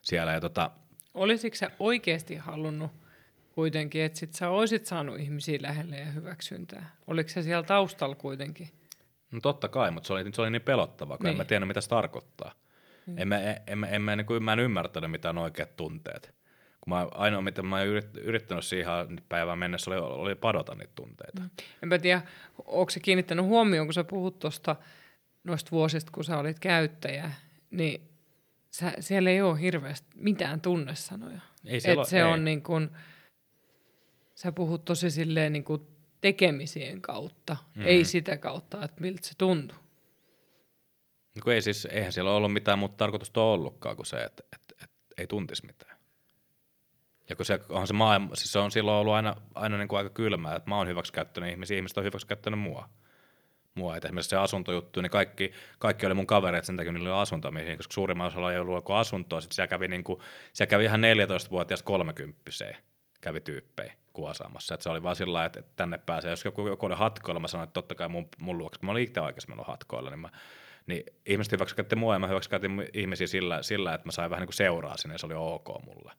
siellä ja tota, Olisitko sä oikeasti halunnut kuitenkin, että sit sä olisit saanut ihmisiä lähelle ja hyväksyntää? Oliko se siellä taustalla kuitenkin? No totta kai, mutta se oli, se oli niin pelottavaa, kun niin. en mä tiedä, mitä se tarkoittaa. Niin. En, mä, en, en, en, mä, niin kuin, mä en ymmärtänyt, mitä on oikeat tunteet. Kun mä, ainoa, mitä mä yrittänyt siihen päivään mennessä, oli, oli padota niitä tunteita. Mm. Enpä tiedä, onko se kiinnittänyt huomioon, kun sä puhut tuosta noista vuosista, kun sä olit käyttäjä, niin sä, siellä ei ole hirveästi mitään tunnesanoja. Ei Et se ei. on niin kuin, sä puhut tosi silleen niin kuin tekemisien kautta, mm. ei sitä kautta, että miltä se tuntuu. No ei siis, eihän siellä ollut mitään muuta tarkoitusta ollutkaan kuin se, että, että, että ei tuntisi mitään. Ja kun se, on se maailma, siis se on silloin ollut aina, aina niin kuin aika kylmää, että mä oon hyväksikäyttänyt ihmisiä, ihmiset on hyväksikäyttänyt mua. mua. Että esimerkiksi se asuntojuttu, niin kaikki, kaikki oli mun kavereet sen takia, niillä oli asunto, mihin, koska suurimman osalla ei ollut asuntoa. Sitten siellä kävi, niin kuin, siellä kävi ihan 14-vuotias 30 kävi tyyppejä kuosaamassa. Että se oli vaan sillä että tänne pääsee. Jos joku, joku oli hatkoilla, mä sanoin, että totta kai mun, mun luokse, mä olin itse aikaisemmin hatkoilla, niin mä niin ihmiset hyväksikäytti mua ja mä hyväksikäytin ihmisiä sillä, sillä, että mä sain vähän niin kuin seuraa sinne ja se oli ok mulle.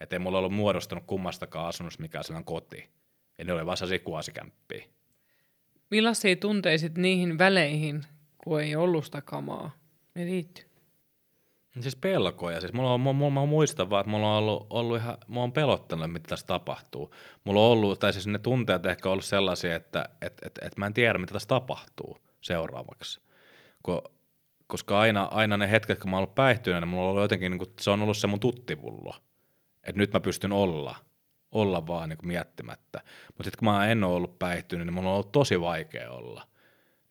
Että ei mulla ollut muodostunut kummastakaan asunnosta mikään sellainen koti. Ja ne oli vaan sellaisia kuosikämppiä. Millaisia tunteisit niihin väleihin, kun ei ollut sitä kamaa, ne liittyy? Siis pelkoja. Siis mulla on, mulla, mä muistan vaan, että mulla on ollut, ollut ihan, mulla on pelottanut, mitä tässä tapahtuu. Mulla on ollut, tai siis ne tunteet ehkä ollut sellaisia, että et, et, et mä en tiedä, mitä tässä tapahtuu seuraavaksi. Kun koska aina, aina ne hetket, kun mä oon ollut päihtyneenä, mulla on ollut jotenkin, niin kuin, se on ollut se mun tuttivullo. Että nyt mä pystyn olla, olla vaan niin kuin miettimättä. Mutta sitten kun mä en ole ollut päihtynyt, niin mulla on ollut tosi vaikea olla.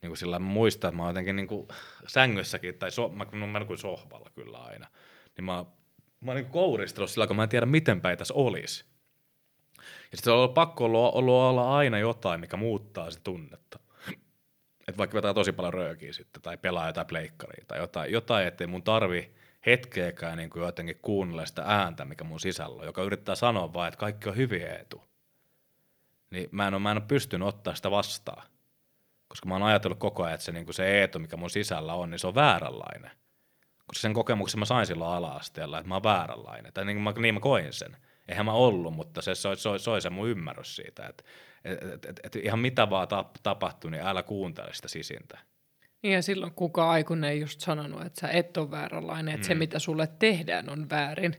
Niin kuin sillä mä muistan, että mä oon jotenkin niin kuin sängyssäkin, tai so, mä, mä, kuin sohvalla kyllä aina. Niin mä, mä oon niin kouristellut sillä, kun mä en tiedä, miten päin tässä olisi. Ja sitten on ollut pakko ollut, ollut olla aina jotain, mikä muuttaa sitä tunnetta. Että vaikka vetää tosi paljon röökiä sitten, tai pelaa jotain pleikkaria, tai jotain, jotain ettei mun tarvi hetkeäkään niin kuin jotenkin kuunnella sitä ääntä, mikä mun sisällä on, joka yrittää sanoa vaan, että kaikki on hyviä etu. Niin mä en ole, mä en ole pystynyt ottaa sitä vastaan. Koska mä oon ajatellut koko ajan, että se, niin kuin se Eetu, mikä mun sisällä on, niin se on vääränlainen. Koska sen kokemuksen mä sain silloin ala-asteella, että mä oon vääränlainen. Tai niin, mä, niin mä koin sen. Eihän mä ollut, mutta se, se, se, se oli se mun ymmärrys siitä, että et, et, et, et ihan mitä vaan tap, niin älä kuuntele sitä sisintä. Niin ja silloin kuka aikuinen ei just sanonut, että sä et ole vääränlainen, että mm. se mitä sulle tehdään on väärin.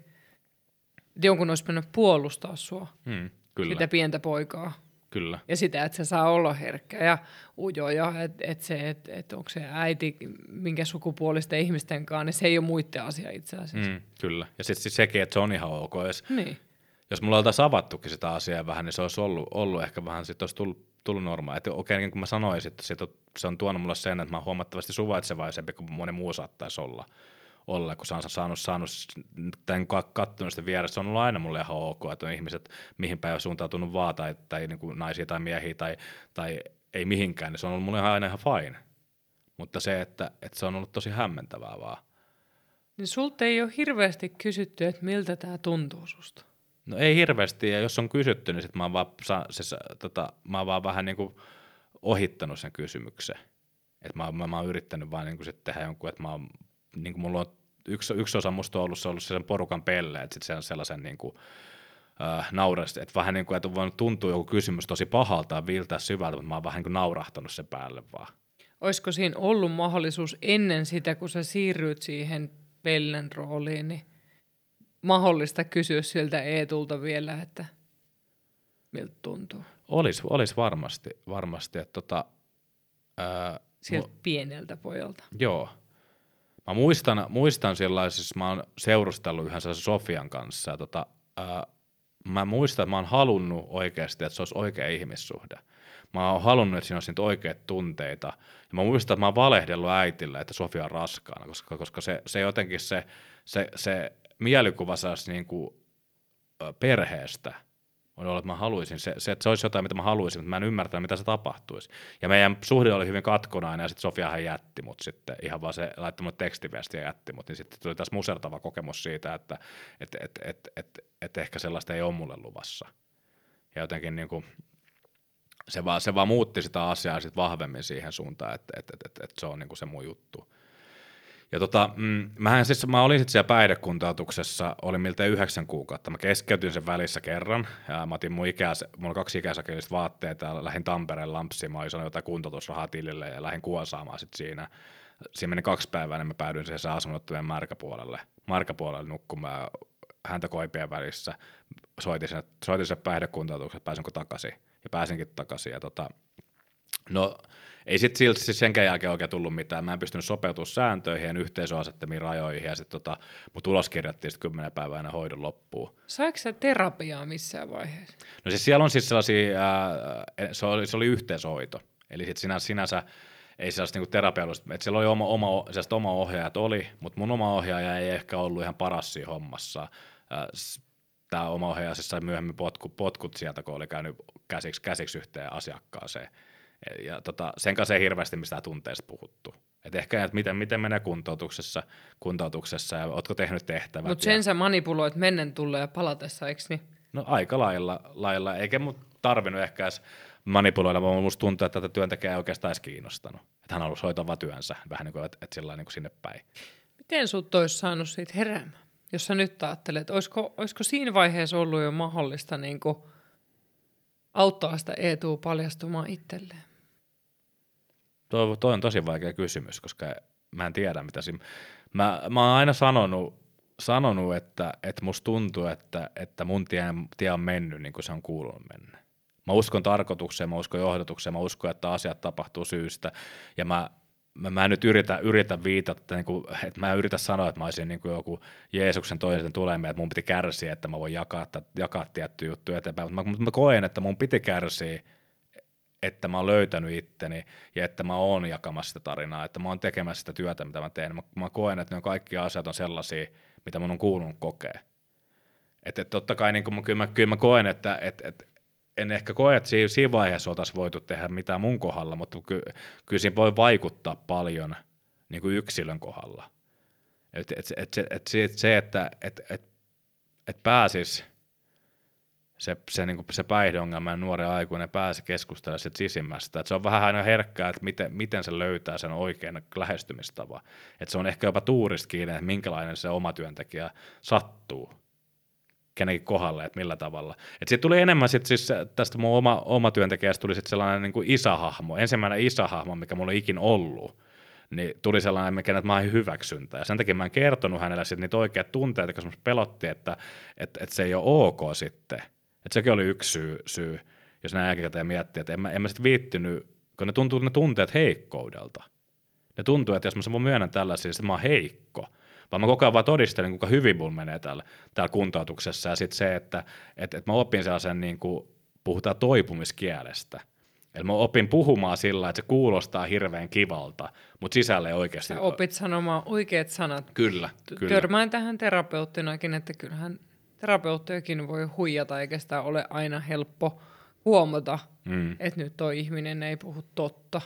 Jonkun olisi mennyt puolustaa sua, mm, kyllä. sitä pientä poikaa. Kyllä. Ja sitä, että se saa olla herkkä ja ujo ja että et se, että et onko se äiti minkä sukupuolisten ihmisten kanssa, niin se ei ole muiden asia itse asiassa. Mm, kyllä. Ja sitten siis sekin, että se on ihan ok. Jos, niin. jos mulla oltaisiin avattukin sitä asiaa vähän, niin se olisi ollut, ollut ehkä vähän, sitten olisi tullut, tullut normaali. Että okei, niin kun mä sanoin, että se on tuonut mulle sen, että mä oon huomattavasti suvaitsevaisempi kuin moni muu saattaisi olla olla, kun sä saanut, saanut tämän kattonut sitä vieressä, se on ollut aina mulle ihan ok, että on ihmiset mihin päin on suuntautunut vaan, tai, tai niin kuin naisia tai miehiä, tai, tai ei mihinkään, niin se on ollut mulle aina ihan fine. Mutta se, että, että se on ollut tosi hämmentävää vaan. Niin sulta ei ole hirveästi kysytty, että miltä tämä tuntuu susta? No ei hirveästi, ja jos on kysytty, niin sit mä oon vaan, siis, tota, mä oon vaan vähän niin kuin ohittanut sen kysymyksen. Et mä, mä, mä oon yrittänyt vaan niin kuin sit tehdä jonkun, että mä oon niin kuin mulla on yksi, yksi osa musta on ollut, se on ollut sen porukan pelle, että sitten sellaisen niin kuin, äh, naurasti, että vähän niin kuin, että on voinut tuntua joku kysymys tosi pahalta ja viiltää syvältä, mutta mä oon vähän niin kuin naurahtanut sen päälle vaan. Olisiko siinä ollut mahdollisuus ennen sitä, kun sä siirryt siihen pellen rooliin, niin mahdollista kysyä siltä Eetulta vielä, että miltä tuntuu? Olisi olis varmasti, varmasti että tota, ää, Sieltä mu- pieneltä pojalta. Joo, Mä muistan, muistan sellaisessa, mä oon seurustellut yhden Sofian kanssa, ja tota, ää, mä muistan, että mä oon halunnut oikeasti, että se olisi oikea ihmissuhde. Mä oon halunnut, että siinä olisi niitä oikeita tunteita. Ja mä muistan, että mä oon valehdellut äitille, että Sofia on raskaana, koska, koska se, se jotenkin se, se, se mielikuva saisi niin kuin, perheestä on ollut, että mä haluaisin, se, se, että se olisi jotain, mitä mä haluaisin, mutta mä en ymmärtänyt, mitä se tapahtuisi. Ja meidän suhde oli hyvin katkonainen, ja sitten Sofiahan jätti mut sitten, ihan vaan se laittoi mulle tekstiviestiä ja jätti mut, niin sitten tuli taas musertava kokemus siitä, että et, et, et, et, et ehkä sellaista ei ole mulle luvassa. Ja jotenkin niin kuin, se, vaan, se vaan muutti sitä asiaa sitten vahvemmin siihen suuntaan, että et, et, et, et se on niin kuin se mun juttu. Ja tota, mm, mähän siis, mä olin sitten siellä päihdekuntoutuksessa, olin miltei yhdeksän kuukautta. Mä keskeytyin sen välissä kerran, ja mä otin mun ikäis, mulla kaksi ikäisäkillistä vaatteita, ja lähdin Tampereen lampsiin, mä olin sanonut jotain kuntoutusrahaa tilille, ja lähdin kuosaamaan sitten siinä. Siinä meni kaksi päivää, niin mä päädyin siihen asunnottomien märkäpuolelle, märkäpuolelle nukkumaan häntä koipien välissä. Soitin sen, soitin sen päihdekuntoutuksen, pääsinkö takaisin, ja pääsinkin takaisin, ja tota, no ei sitten silti siis senkään jälkeen oikein tullut mitään. Mä en pystynyt sopeutumaan sääntöihin ja yhteisöasettamiin rajoihin ja sitten tota, mun tulos kirjattiin sitten kymmenen päivää ennen hoidon loppuun. Saiko se terapiaa missään vaiheessa? No siis siellä on siis sellaisia, ää, se, oli, se oli yhteishoito. Eli sitten sinänsä, sinänsä ei sellaista niinku terapiallista, että siellä oli oma, oma, oma ohjaajat oli, mutta mun oma ohjaaja ei ehkä ollut ihan paras siinä hommassa. Tämä oma ohjaaja siis sai myöhemmin potku, potkut sieltä, kun oli käynyt käsiksi, käsiksi yhteen asiakkaaseen. Ja tota, sen kanssa ei hirveästi mistään tunteista puhuttu. Et ehkä, että miten, miten menee kuntoutuksessa, kuntoutuksessa ja ootko tehnyt tehtävät. Mutta sen ja... sä manipuloit mennen tulle ja palatessa, eikö niin? No aika lailla, lailla. eikä mut tarvinnut ehkä edes manipuloida, vaan musta tuntuu, että tätä työntekijää ei oikeastaan edes kiinnostanut. Että hän halusi hoitaa vaan työnsä, vähän niin kuin, että, että sillä niin kuin sinne päin. Miten sut olisi saanut siitä heräämään? Jos sä nyt ajattelet, olisiko, olisiko siinä vaiheessa ollut jo mahdollista niin kuin auttaa sitä Eetua paljastumaan itselleen? Toi, toi on tosi vaikea kysymys, koska mä en tiedä, mitä siinä... Mä, mä oon aina sanonut, sanonut että, että musta tuntuu, että, että mun tie, tie on mennyt niin kuin se on kuulunut mennä. Mä uskon tarkoitukseen, mä uskon johdatukseen, mä uskon, että asiat tapahtuu syystä. Ja mä mä, mä en nyt yritä, yritä viitata, että, niin kuin, että mä en yritä sanoa, että mä olisin niin kuin joku Jeesuksen toisen tuleminen, että mun piti kärsiä, että mä voin jakaa, jakaa tiettyjä juttuja eteenpäin, mutta mä, mä koen, että mun piti kärsiä, että mä oon löytänyt itteni ja että mä oon jakamassa sitä tarinaa, että mä oon tekemässä sitä työtä, mitä mä teen. Mä, mä koen, että ne kaikki asiat on sellaisia, mitä mun on kuulunut kokea. Että et totta kai niin mä, kyllä, mä, kyllä mä koen, että et, et, en ehkä koe, että siinä, siinä vaiheessa oltaisiin voitu tehdä mitään mun kohdalla, mutta ky, kyllä siinä voi vaikuttaa paljon niin kuin yksilön kohdalla. Et, et, et, et, et se, että et, et, et pääsisi se, se, niin kuin se päihdeongelma ja nuori aikuinen pääsi keskustelemaan sit sisimmästä. Et se on vähän aina herkkää, että miten, miten se löytää sen oikean lähestymistavan. Et se on ehkä jopa tuurista kiinni, että minkälainen se oma työntekijä sattuu kenenkin kohdalle, että millä tavalla. Et siitä tuli enemmän sit siis tästä mun oma, oma työntekijästä tuli sit sellainen niin kuin isähahmo, ensimmäinen isähahmo, mikä mulla on ikin ollut, niin tuli sellainen, mikä että mä oon hyväksyntä. Ja sen takia mä en kertonut hänelle sit niitä oikeat tunteita, koska pelotti, että, että, että se ei ole ok sitten. Että sekin oli yksi syy, syy jos näin jälkikäteen miettii, että en mä, en mä sitten viittynyt, kun ne tuntuu ne tunteet heikkoudelta. Ne tuntuu, että jos mä myönnän tällaisia, niin mä oon heikko – vaan mä koko ajan vaan todistelen, kuinka hyvin mun menee täällä, täällä kuntoutuksessa. Ja sitten se, että et, et mä opin sellaisen, niin kuin, puhutaan toipumiskielestä. Eli mä opin puhumaan sillä, että se kuulostaa hirveän kivalta, mutta sisällä ei oikeasti... Sä opit sanomaan oikeat sanat. Kyllä, kyllä. Törmään tähän terapeuttinakin, että kyllähän terapeuttejakin voi huijata, eikä sitä ole aina helppo huomata, mm. että nyt tuo ihminen ei puhu totta.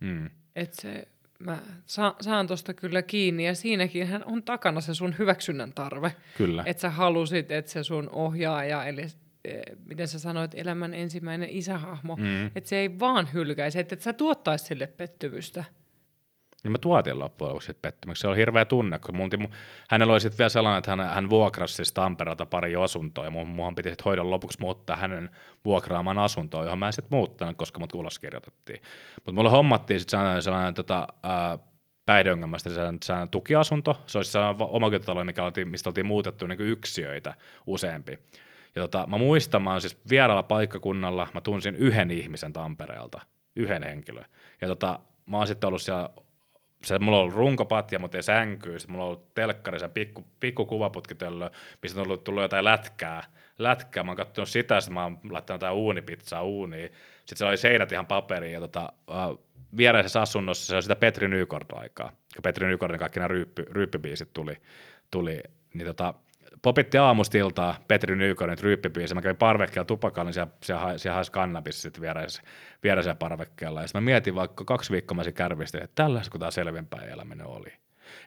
Mm. Että se mä sa- saan tuosta kyllä kiinni, ja siinäkin hän on takana se sun hyväksynnän tarve. Kyllä. Että sä halusit, että se sun ohjaaja, eli e, miten sä sanoit, elämän ensimmäinen isähahmo, mm. että se ei vaan hylkäisi, että et sä tuottaisi sille pettymystä. Niin mä tuotin loppujen lopuksi pettymyksiä. Se oli hirveä tunne, kun mun, hänellä oli sitten vielä sellainen, että hän, hän vuokrasi siis Tampereelta pari asuntoa, ja mun, mun piti sitten hoidon lopuksi muuttaa hänen vuokraamaan asuntoon, johon mä en sitten muuttanut, koska mut uloskirjoitettiin. Mutta mulle hommattiin sitten sellainen, sellainen tota, päihdeongelmasta sellainen, tukiasunto, se olisi sellainen omakotitalo, mikä mistä oltiin muutettu niin yksiöitä useampi. Ja tota, mä muistan, mä siis vieraalla paikkakunnalla, mä tunsin yhden ihmisen Tampereelta, yhden henkilön. Ja tota, mä oon sitten ollut siellä se, mulla on ollut runkopatja, mutta ei sänkyy. Sitten mulla on ollut telkkari, se pikku, pikku kuvaputkitöllö, mistä on ollut tullut jotain lätkää. lätkää. Mä oon katsonut sitä, sitten mä oon laittanut jotain uunipizzaa uuniin. Sitten se oli seinät ihan paperiin ja tota, viereisessä asunnossa se on sitä Petri Nykord-aikaa. Ja Petri Nykordin kaikki nämä ryyppy, ryyppybiisit tuli, tuli niin tota, popitti aamustiltaa Petri Nykordin ryyppibiisi. Mä kävin parvekkeella tupakalla, niin siellä, siellä, haisi kannabis sitten viereisessä, viereisessä parvekkeella. Ja mä mietin vaikka kaksi viikkoa mä kärvistin, että tällaista kun tämä selvempää eläminen oli.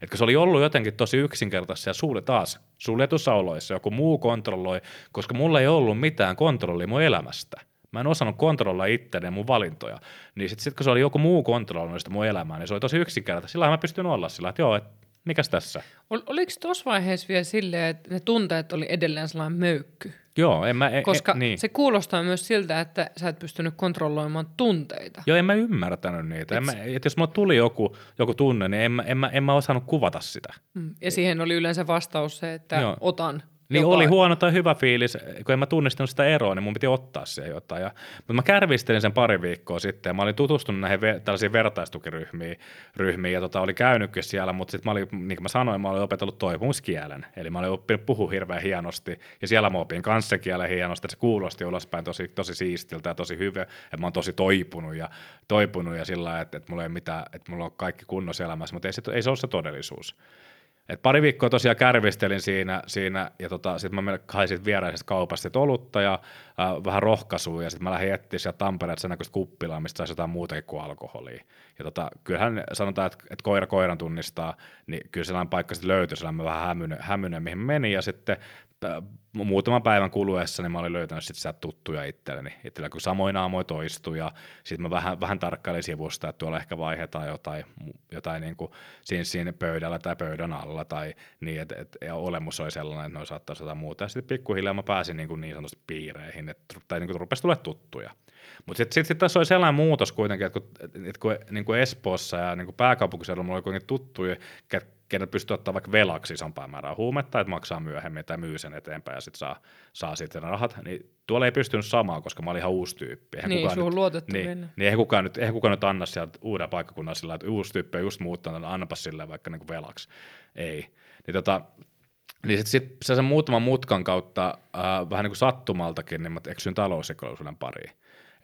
Että se oli ollut jotenkin tosi yksinkertaisia ja sulle taas suljetussa oloissa joku muu kontrolloi, koska mulla ei ollut mitään kontrollia mun elämästä. Mä en osannut kontrolloida itseäni mun valintoja. Niin sitten sit, kun se oli joku muu kontrolloinut sitä mun elämää, niin se oli tosi yksinkertaista. Sillä mä pystyn olla sillä, että joo, että mikäs tässä? Ol, oliko tuossa vaiheessa vielä silleen, että ne tunteet oli edelleen sellainen möykky? Joo, en mä... En, Koska en, niin. se kuulostaa myös siltä, että sä et pystynyt kontrolloimaan tunteita. Joo, en mä ymmärtänyt niitä. En mä, et jos mulla tuli joku, joku tunne, niin en mä, en, mä, en mä osannut kuvata sitä. Mm. Ja siihen oli yleensä vastaus se, että Joo. otan niin Jopa. oli huono tai hyvä fiilis, kun en mä tunnistanut sitä eroa, niin mun piti ottaa se jotain. Ja, mutta mä kärvistelin sen pari viikkoa sitten ja mä olin tutustunut näihin ve- tällaisiin vertaistukiryhmiin ryhmiin, ja tota, oli käynytkin siellä, mutta sitten mä olin, niin kuin mä sanoin, mä olin opetellut toipumuskielen. Eli mä olin oppinut puhua hirveän hienosti ja siellä mä opin kanssakielen hienosti, se kuulosti ulospäin tosi, tosi siistiltä ja tosi hyvä, että mä oon tosi toipunut ja, toipunut ja sillä että, että mulla ei mitään, että mulla on kaikki kunnossa elämässä, mutta ei se, ei se ole se todellisuus. Et pari viikkoa tosiaan kärvistelin siinä, siinä ja tota, sitten mä hain sit vieraisesta kaupasta olutta ja äh, vähän rohkaisua ja sitten mä lähdin etsiä sieltä Tampereelta sen näköistä kuppilaa, mistä saisi jotain muutakin kuin alkoholia. Ja tota, kyllähän sanotaan, että, että koira koiran tunnistaa, niin kyllä sellainen paikka sitten löytyi, sellainen vähän hämynen, hämynen mihin menin ja sitten muutaman päivän kuluessa niin mä olin löytänyt sitten sieltä tuttuja itselleni, itsellä kun samoin aamoin toistui ja sitten mä vähän, vähän tarkkailin sivusta, että tuolla ehkä vaihdetaan jotain, jotain niin kuin siinä, siinä pöydällä tai pöydän alla tai niin, että et, ja olemus oli sellainen, että ne saattaisi jotain muuta ja sitten pikkuhiljaa mä pääsin niin, kuin niin sanotusti piireihin, että, tai niin kuin rupesi tulla tuttuja. Mutta sitten sit, sit tässä oli sellainen muutos kuitenkin, että kun, että kun niin kuin Espoossa ja niin kuin pääkaupunkiseudulla mulla oli kuitenkin tuttuja, kenet pystyy ottaa vaikka velaksi isompaa määrää huumetta, että maksaa myöhemmin tai myy sen eteenpäin ja sitten saa, saa sitten rahat, niin tuolla ei pystynyt samaan, koska mä olin ihan uusi tyyppi. Eihän Niin, on nyt, luotettu niin, mennä. niin eihän kukaan, nyt, eihän kukaan nyt anna sieltä uuden paikkakunnan sillä, että uusi tyyppi on just muuttanut, niin annapas sille vaikka niin kuin velaksi. Ei. Niin tota, niin sitten sit se sen muutaman mutkan kautta äh, vähän niin kuin sattumaltakin, niin mä eksyin talousrikollisuuden pariin.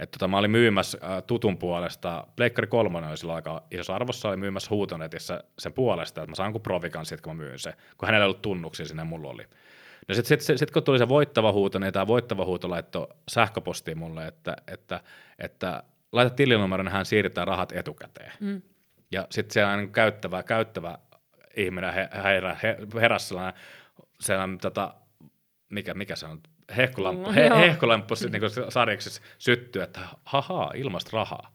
Et tota, mä olin myymässä äh, tutun puolesta, Pleikkari 3 oli silloin aika isossa arvossa, oli myymässä huutonetissä sen puolesta, että mä saan kuin provikan siitä, kun mä myyn se, kun hänellä ei ollut tunnuksia sinne, mulla oli. No sitten sit, sit, sit, kun tuli se voittava huuto, niin tämä voittava huuto laittoi sähköpostiin mulle, että, että, että laita tilinumero, niin hän siirtää rahat etukäteen. Mm. Ja sitten siellä niin käyttävä, käyttävä ihminen he, herä, he, heräsi sellainen, sellainen tota, mikä, mikä se on, hehkulamppu, Mm, he, hehkulamppu mm. niin sarjaksi syttyy, että haha, ilmasta rahaa.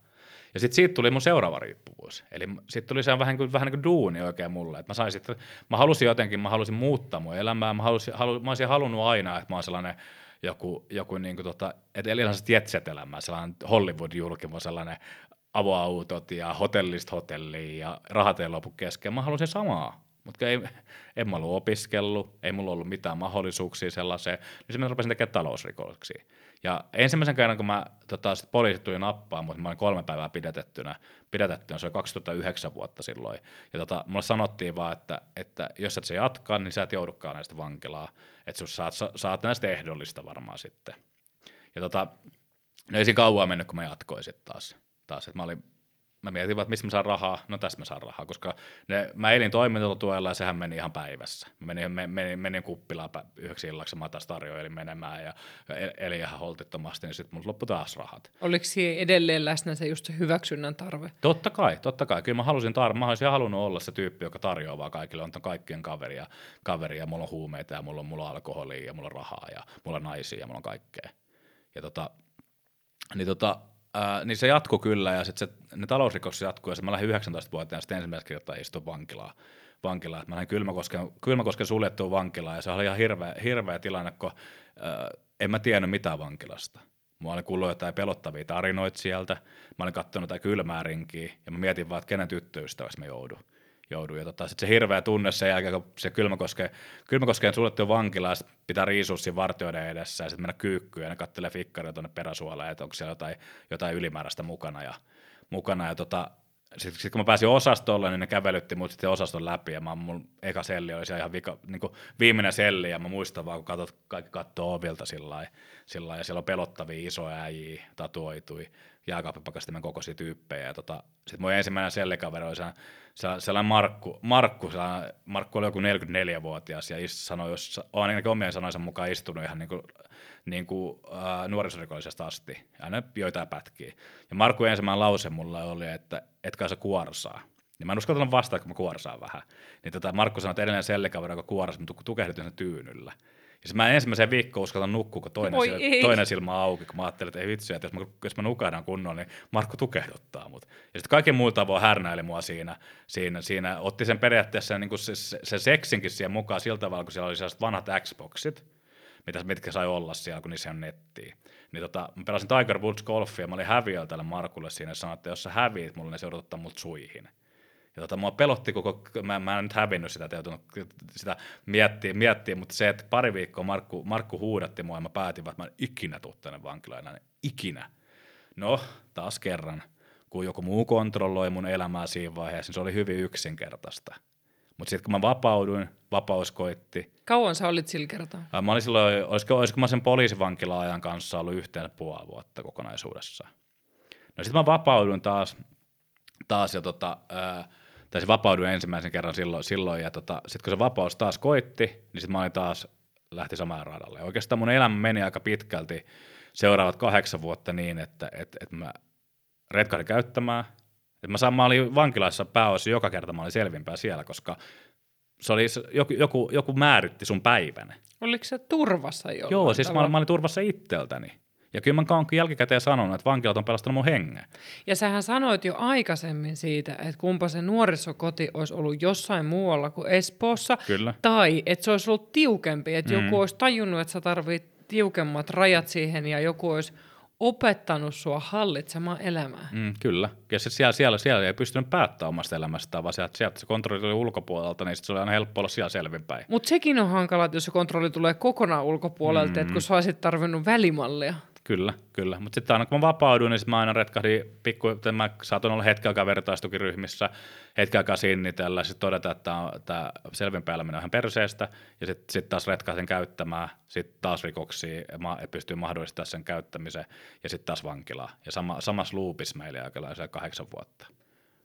Ja sitten siitä tuli mun seuraava riippuvuus. Eli sitten tuli se vähän, kuin, vähän niin kuin duuni oikein mulle. Että mä, sain sitten, mä halusin jotenkin, mä halusin muuttaa mun elämää. Mä, halusin, halu, mä olisin halunnut aina, että mä oon sellainen joku, joku niin kuin tota, että eli sellaista jetset-elämää, sellainen Hollywood-julkimo, sellainen avoautot ja hotellista hotelliin ja rahat ei lopu kesken. Mä halusin samaa, mutta ei, en mä ollut opiskellut, ei mulla ollut mitään mahdollisuuksia sellaiseen, niin sitten mä rupesin tekemään talousrikoksia. Ja ensimmäisen kerran, kun mä, tota, sit poliisit tuli nappaa, mutta mä olin kolme päivää pidätettynä, pidätettynä, se oli 2009 vuotta silloin. Ja tota, mulle sanottiin vaan, että, että jos et se jatkaa, niin sä et joudukaan näistä vankilaa, että saat, saat näistä ehdollista varmaan sitten. Ja tota, no ei siinä kauan mennyt, kun mä jatkoin sitten taas. taas että mä olin mä mietin vaan, että mistä mä saan rahaa, no tästä mä saan rahaa, koska ne, mä elin toimintatuella ja sehän meni ihan päivässä. Mä menin, menin, menin, kuppilaan yhdeksi illaksi, mä taas tarjoilin menemään ja el- eli ihan holtittomasti, niin sitten mulla loppui taas rahat. Oliko siinä edelleen läsnä se just se hyväksynnän tarve? Totta kai, totta kai. Kyllä mä halusin tar- mä olisin halunnut olla se tyyppi, joka tarjoaa vaan kaikille, on kaikkien kaveria, kaveria, mulla on huumeita ja mulla on, mulla on alkoholia ja mulla on rahaa ja mulla on naisia ja mulla on kaikkea. Ja tota, niin tota, ää, niin se jatkuu kyllä ja sitten ne talousrikokset jatkuu ja sit mä lähdin 19-vuotiaana sitten ensimmäistä kertaa istua vankilaa. vankilaa. Mä lähdin Kylmäkosken, Kylmäkosken suljettuun vankilaan ja se oli ihan hirveä, hirveä tilanne, kun ää, en mä tiennyt mitään vankilasta. Mä olin kuullut jotain pelottavia tarinoita sieltä, mä olin katsonut jotain kylmää rinkiä ja mä mietin vaan, että kenen tyttöystäväksi mä joudun. Joudun. Ja tota, sitten se hirveä tunne sen jälkeen, kun se Kylmäkoskeen, Kylmäkoskeen suljettu vankila, pitää riisua siinä vartijoiden edessä ja sitten mennä kyykkyyn ja ne kattelee fikkaria tuonne peräsuoleen, että onko siellä jotain, jotain ylimääräistä mukana. Ja, mukana ja tota, sitten sit kun mä pääsin osastolle, niin ne kävelytti mut sitten osaston läpi ja mä, mun eka selli oli siellä ihan vika, niin kuin viimeinen selli ja mä muistan vaan, kun katsot, kaikki katsoo ovilta sillä lailla, ja siellä on pelottavia isoja äijiä, tatuoitui, jääkaappipakastimen kokoisia tyyppejä tota, sitten mun ensimmäinen sellikaveri oli sellainen, sellainen Markku, Markku, sellainen, Markku oli joku 44-vuotias ja sanoi, jos on ainakin omien sanoisen mukaan istunut ihan niin kuin, niin kuin äh, nuorisorikollisesta asti, aina joitain pätkiä. Ja Markku ensimmäinen lause mulla oli, että etkä se kuorsaa. Niin mä en uskaltanut vastaa, kun mä kuorsaan vähän. Niin tota Markku sanoi, että edellinen sellikaveri, joka kuorsi, mä tukehdin sen tyynyllä. Ja mä ensimmäisen viikkoon uskaltan nukkua, kun toinen, Oi silmä, ei. toinen silmä auki, kun mä ajattelin, että ei vitsi, että jos mä, jos mä nukahdan kunnolla, niin Markku tukehduttaa mut. Ja sitten kaiken muun tavoin härnäili mua siinä, siinä, siinä otti sen periaatteessa niin kuin se, se, se, seksinkin siihen mukaan sillä tavalla, kun siellä oli sellaiset vanhat Xboxit, mitä, mitkä sai olla siellä, kun niissä on nettiä. Niin tota, mä pelasin Tiger Woods golfia, ja mä olin häviöllä tälle Markulle siinä, ja sanoin, että jos sä häviit mulle, niin se joudut ottaa mut suihin. Ja tota, mua pelotti koko, mä, mä en nyt hävinnyt sitä, joutunut sitä miettiä, miettiä, mutta se, että pari viikkoa Markku, Markku huudatti mua ja mä päätin, että mä en ikinä tuu tänne vankilaan ikinä. No, taas kerran, kun joku muu kontrolloi mun elämää siinä vaiheessa, niin se oli hyvin yksinkertaista. Mutta sitten kun mä vapauduin, vapaus koitti. Kauan sä olit sillä kertaa? Ää, Mä olin silloin, olisiko, olisiko mä sen poliisivankila-ajan kanssa ollut yhteensä puoli vuotta kokonaisuudessaan. No sitten mä vapauduin taas, taas ja tota, ää, tai se vapauduin ensimmäisen kerran silloin, silloin ja tota, sitten kun se vapaus taas koitti, niin sitten mä olin taas lähti samaan radalle. Ja oikeastaan mun elämä meni aika pitkälti seuraavat kahdeksan vuotta niin, että et, et mä retkahdin käyttämään. Et mä, saan, mä olin vankilassa pääosin joka kerta, mä olin selvimpää siellä, koska se oli, joku, joku, joku määritti sun päivän. Oliko se turvassa jo? Joo, siis mä, mä olin turvassa itseltäni. Ja kyllä mä oon jälkikäteen sanonut, että vankilat on pelastanut mun hengen. Ja sähän sanoit jo aikaisemmin siitä, että kumpa se nuorisokoti olisi ollut jossain muualla kuin Espoossa. Kyllä. Tai että se olisi ollut tiukempi, että mm. joku olisi tajunnut, että sä tarvit tiukemmat rajat siihen ja joku olisi opettanut sua hallitsemaan elämää. Mm, kyllä. Ja sit siellä, siellä, siellä ei pystynyt päättämään omasta elämästään, vaan sieltä, sieltä se kontrolli tuli ulkopuolelta, niin se oli aina helppo olla siellä selvinpäin. Mutta sekin on hankala, että jos se kontrolli tulee kokonaan ulkopuolelta, mm. että kun sä olisit tarvinnut välimallia. Kyllä, kyllä. Mutta sitten aina kun mä vapauduin, niin mä aina retkahdin pikku, mä saatoin olla hetken aikaa vertaistukiryhmissä, hetken aikaa sinnitellä, sitten todeta, että tämä selvinpäin eläminen on ihan perseestä, ja sitten sit taas retkahdin käyttämään, sitten taas rikoksia, ja pystyy mahdollistamaan sen käyttämisen, ja sitten taas vankilaa. Ja sama, samassa loopissa meillä aika kahdeksan vuotta.